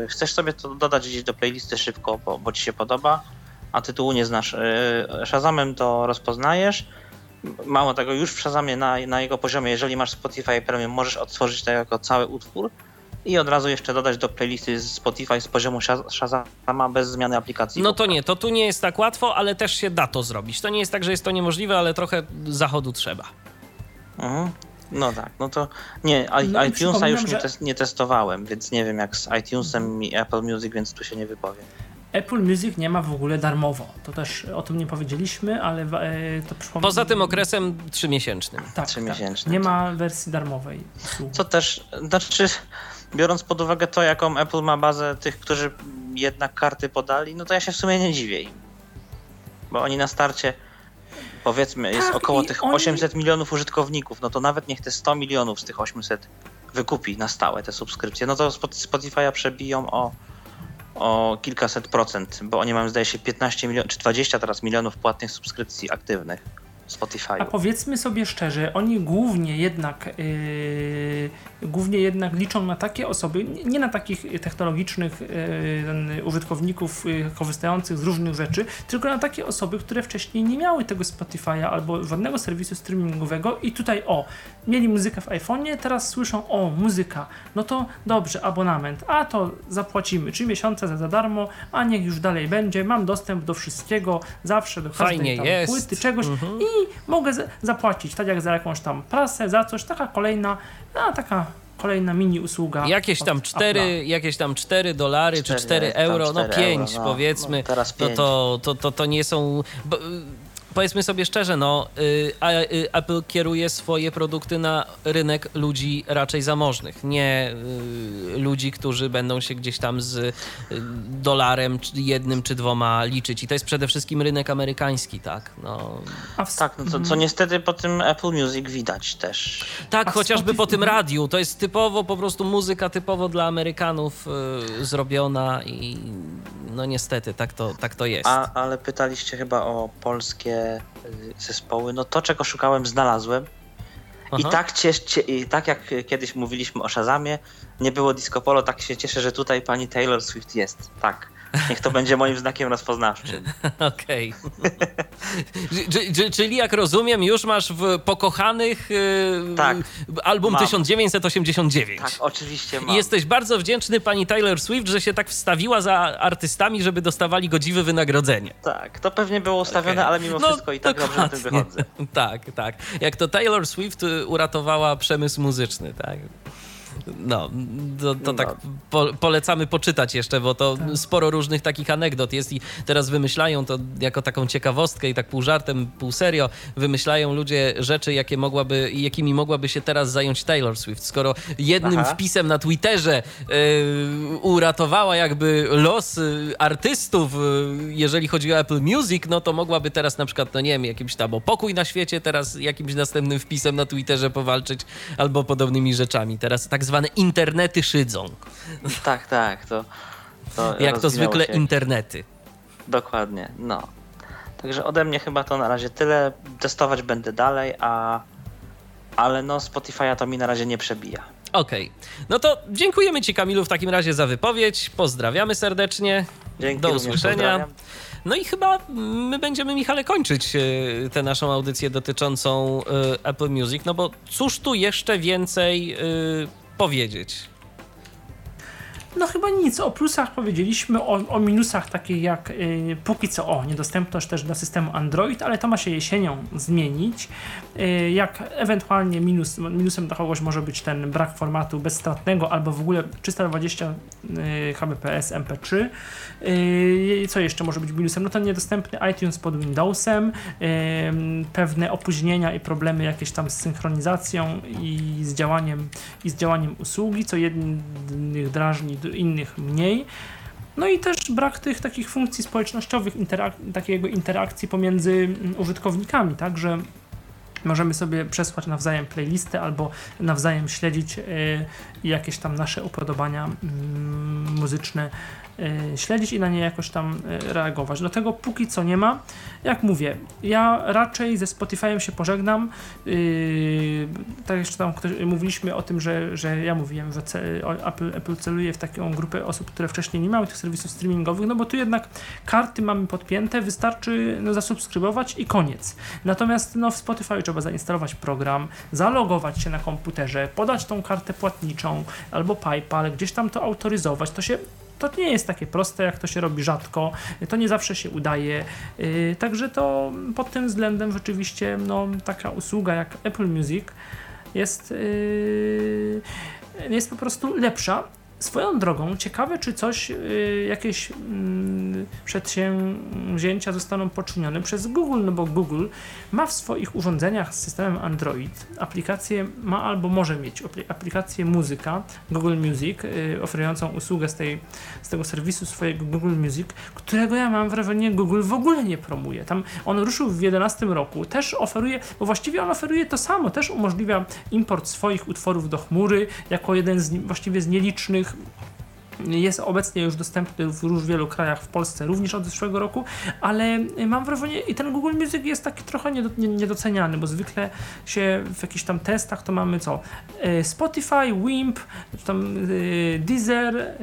yy, chcesz sobie to dodać gdzieś do playlisty szybko, bo, bo ci się podoba, a tytułu nie znasz. Yy, Shazamem to rozpoznajesz. Mało tego, już w Shazamie na, na jego poziomie, jeżeli masz Spotify Premium, możesz odtworzyć to jako cały utwór i od razu jeszcze dodać do playlisty z Spotify z poziomu Shaz- Shazama bez zmiany aplikacji. No to nie, to tu nie jest tak łatwo, ale też się da to zrobić. To nie jest tak, że jest to niemożliwe, ale trochę zachodu trzeba. Mhm. No tak, no to nie, No iTunesa już nie, że- nie testowałem, więc nie wiem jak z iTunesem i Apple Music, więc tu się nie wypowiem. Apple Music nie ma w ogóle darmowo. To też o tym nie powiedzieliśmy, ale e, to przypomnę. Poza tym okresem trzymiesięcznym. tak, trzymiesięcznym, Tak. Nie tak. ma wersji darmowej. Co też, znaczy, biorąc pod uwagę to, jaką Apple ma bazę tych, którzy jednak karty podali, no to ja się w sumie nie dziwię im. Bo oni na starcie, powiedzmy, jest Tak, około i tych oni- 800 milionów użytkowników, no to nawet niech te 100 milionów z tych 800 wykupi na stałe te subskrypcje, no to Spot- Spotify'a przebiją o, o kilkaset procent, bo oni mają zdaje się 15 milionów, czy 20 teraz milionów płatnych subskrypcji aktywnych A Spotify'u. powiedzmy sobie szczerze, oni głównie jednak, yy, głównie jednak liczą na takie osoby, nie nie na takich technologicznych yy, użytkowników yy, korzystających z różnych rzeczy, tylko na takie osoby, które wcześniej nie miały tego Spotify'a albo żadnego serwisu streamingowego i tutaj o, mieli muzykę w iPhone'ie, teraz słyszą o, muzyka, no to dobrze, abonament, a to zapłacimy 3 miesiące za, za darmo, a niech już dalej będzie, mam dostęp do wszystkiego, zawsze do każdej Fajnie tam jest. płyty, czegoś Mhm. i mogę z- zapłacić, tak jak za jakąś tam prasę, za coś, taka kolejna, a taka kolejna mini usługa. Jakieś tam od 4, Apple'a. jakieś tam 4 dolary czy Cztery, 4 tam euro, no 4 euro, 5 no. powiedzmy. No, teraz No pięć. to, to, to, to nie są. Bo, powiedzmy sobie szczerze, no, y, y, Apple kieruje swoje produkty na rynek ludzi raczej zamożnych, nie y, ludzi, którzy będą się gdzieś tam z dolarem jednym czy dwoma liczyć. I to jest przede wszystkim rynek amerykański, tak? No, A w, Tak, no co, co niestety po tym Apple Music widać też. tak, A chociażby Spotify- po tym radiu. To jest typowo po prostu muzyka typowo dla Amerykanów y, zrobiona i no niestety tak to, tak to jest. A, ale pytaliście chyba o polskie y, zespoły. No to, czego szukałem, znalazłem. I Aha. tak, cies, cie, I tak jak kiedyś mówiliśmy o Shazamie, nie było disco polo, tak się cieszę, że tutaj pani Taylor Swift jest. Tak. Niech to będzie moim znakiem rozpoznawczym. Okej. Czy- Czyli jak rozumiem, już masz w pokochanych y, Tak, album mam. 1989. Tak, oczywiście mam. jesteś bardzo wdzięczny pani Taylor Swift, że się tak wstawiła za artystami, żeby dostawali godziwe wynagrodzenie. Tak, to pewnie było ustawione, Okej. ale mimo No, wszystko i tak dobrze na tym dokładnie. wychodzę. Tak, tak. Jak to Taylor Swift y, uratowała przemysł muzyczny, tak. No, to, to No. tak po, polecamy poczytać jeszcze, bo to Tak. sporo różnych takich anegdot jest i teraz wymyślają to jako taką ciekawostkę i tak pół żartem, pół serio wymyślają ludzie rzeczy, jakie mogłaby, jakimi mogłaby się teraz zająć Taylor Swift. Skoro jednym Aha. wpisem na Twitterze yy, uratowała jakby los y, artystów, y, jeżeli chodzi o Apple Music, no to mogłaby teraz na przykład, no nie wiem, jakimś tam o pokój na świecie teraz jakimś następnym wpisem na Twitterze powalczyć albo podobnymi rzeczami. Teraz tak zwane internety szydzą, Tak, tak, to. to jak to zwykle się. internety. Dokładnie, no. Także ode mnie chyba to na razie tyle. Testować będę dalej, a. Ale no, Spotify'a to mi na razie nie przebija. Okej, no to dziękujemy Ci Kamilu w takim razie za wypowiedź, pozdrawiamy serdecznie, Dzięki do usłyszenia. No i chyba my będziemy, Michale, kończyć e, tę naszą audycję dotyczącą e, Apple Music, no bo cóż tu jeszcze więcej e, powiedzieć? No chyba nic. O plusach powiedzieliśmy, o, o minusach takich jak y, póki co o niedostępność też dla systemu Android, ale to ma się jesienią zmienić. Y, jak ewentualnie minus, minusem dla kogoś może być ten brak formatu bezstratnego albo w ogóle 320 y, Hbps MP3. Y, co jeszcze może być minusem? No to niedostępny iTunes pod Windowsem, y, pewne opóźnienia i problemy jakieś tam z synchronizacją i z działaniem, i z działaniem usługi, co jednych drażni, innych mniej. No i też brak tych takich funkcji społecznościowych, interak- takiego interakcji pomiędzy mm, użytkownikami, tak, że możemy sobie przesłać nawzajem playlistę albo nawzajem śledzić y, jakieś tam nasze upodobania mm, muzyczne, śledzić i na nie jakoś tam y, reagować. Do tego póki co nie ma. Jak mówię, ja raczej ze Spotify'em się pożegnam. Yy, tak jeszcze tam ktoś, mówiliśmy o tym, że, że ja mówiłem, że Apple, Apple celuje w taką grupę osób, które wcześniej nie miały tych serwisów streamingowych, no bo tu jednak karty mamy podpięte, wystarczy no, zasubskrybować i koniec. Natomiast no, w Spotify trzeba zainstalować program, zalogować się na komputerze, podać tą kartę płatniczą albo PayPal, gdzieś tam to autoryzować. To się to nie jest takie proste, jak to się robi rzadko, to nie zawsze się udaje. Yy, także to pod tym względem rzeczywiście no, taka usługa jak Apple Music jest, yy, jest po prostu lepsza. Swoją drogą, ciekawe, czy coś, yy, jakieś mm, przedsięwzięcia zostaną poczynione przez Google, no bo Google ma w swoich urządzeniach z systemem Android aplikację, ma albo może mieć apli- aplikację muzyka, Google Music, yy, oferującą usługę z, tej, z tego serwisu swojego Google Music, którego ja mam wrażenie Google w ogóle nie promuje. Tam on ruszył w 2011 roku, też oferuje, bo właściwie on oferuje to samo, też umożliwia import swoich utworów do chmury, jako jeden z właściwie z nielicznych jest obecnie już dostępny w już wielu krajach, w Polsce również od zeszłego roku, ale mam wrażenie, i ten Google Music jest taki trochę niedo, nie- niedoceniany, bo zwykle się w jakichś tam testach to mamy co? E, Spotify, Wimp, tam e, Deezer, e,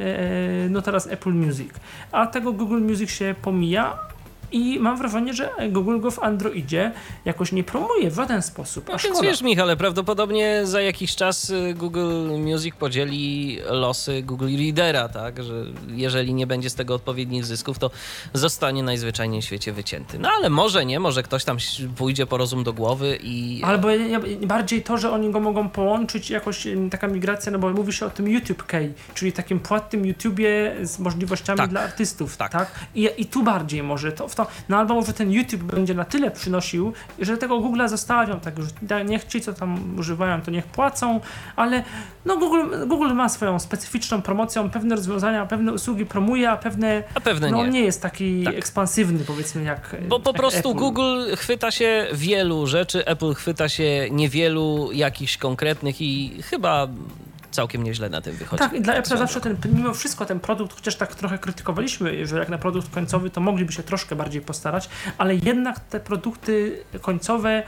no teraz Apple Music. A tego Google Music się pomija. I mam wrażenie, że Google go w Androidzie jakoś nie promuje w żaden sposób. A No więc wiesz, Michale, prawdopodobnie za jakiś czas y, Google Music podzieli losy Google Readera, tak? Że jeżeli nie będzie z tego odpowiednich zysków, to zostanie najzwyczajniej w świecie wycięty. No ale może nie, może ktoś tam pójdzie po rozum do głowy i. Albo bardziej to, że oni go mogą połączyć, jakoś em, taka migracja, no bo mówi się o tym YouTube Key, czyli takim płatnym YouTubie z możliwościami Tak. dla artystów, Tak. tak? I, I tu bardziej może to, w to, no albo może ten YouTube będzie na tyle przynosił, że tego Google'a zostawią, tak, da- niech ci, co tam używają, to niech płacą, ale no Google, Google ma swoją specyficzną promocją, pewne rozwiązania, pewne usługi promuje, a pewne, A pewne no nie. nie jest taki Tak. ekspansywny, powiedzmy, jak Bo po jak prostu Apple. Google chwyta się wielu rzeczy, Apple chwyta się niewielu jakichś konkretnych i chyba całkiem nieźle na tym wychodzi. Tak, i dla Apple'a swoją zawsze ten, mimo wszystko ten produkt, chociaż tak trochę krytykowaliśmy, że jak na produkt końcowy, to mogliby się troszkę bardziej postarać, ale jednak te produkty końcowe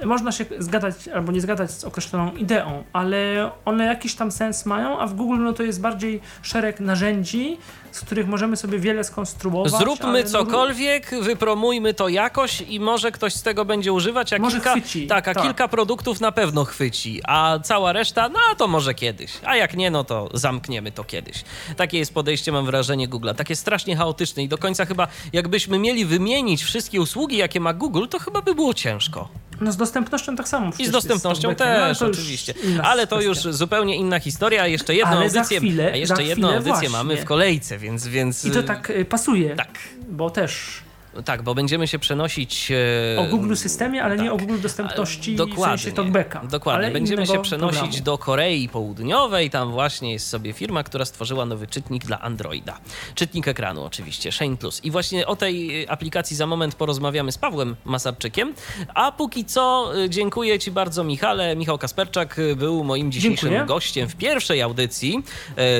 e, można się zgadać albo nie zgadać z określoną ideą, ale one jakiś tam sens mają, a w Google no to jest bardziej szereg narzędzi, z których możemy sobie wiele skonstruować. Zróbmy no, cokolwiek, wypromujmy to jakoś i może ktoś z tego będzie używać, a Może kilka, chwyci, tak, a tak. kilka produktów na pewno chwyci, a cała reszta, no to może kiedyś, a jak nie, no to zamkniemy to kiedyś. Takie jest podejście, mam wrażenie, Google'a, takie strasznie chaotyczne i do końca chyba, jakbyśmy mieli wymienić wszystkie usługi, jakie ma Google, to chyba by było ciężko. No z dostępnością tak samo. I z dostępnością no, też, już oczywiście. Ale to już zupełnie inna historia. Jeszcze jedną Ale za audycję, chwilę- a jeszcze jedną chwilę audycję właśnie. mamy w kolejce, więc, więc I to tak y, pasuje, tak. bo też Tak, bo będziemy się przenosić e, o Google systemie, ale nie tak. o Google dostępności Dokładnie. w sensie talkbacka. Dokładnie. Będziemy się przenosić programu. do Korei Południowej. Tam właśnie jest sobie firma, która stworzyła nowy czytnik dla Androida. Czytnik ekranu oczywiście, Shane Plus. I właśnie o tej y, aplikacji za moment porozmawiamy z Pawłem Masarczykiem. A póki co y, dziękuję Ci bardzo Michale. Michał Kasperczak był moim dzisiejszym Dziękuję. gościem w pierwszej audycji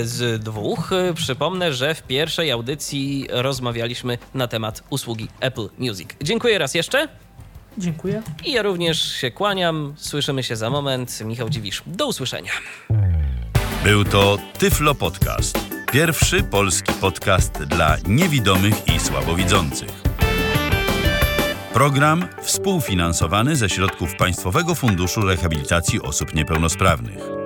z dwóch. Przypomnę, że w pierwszej audycji rozmawialiśmy na temat usługi Apple Music. Dziękuję raz jeszcze. Dziękuję. I ja również się kłaniam. Słyszymy się za moment. Michał Dziwisz. Do usłyszenia. Był to Tyflo Podcast. Pierwszy polski podcast dla niewidomych i słabowidzących. Program współfinansowany ze środków Państwowego Funduszu Rehabilitacji Osób Niepełnosprawnych.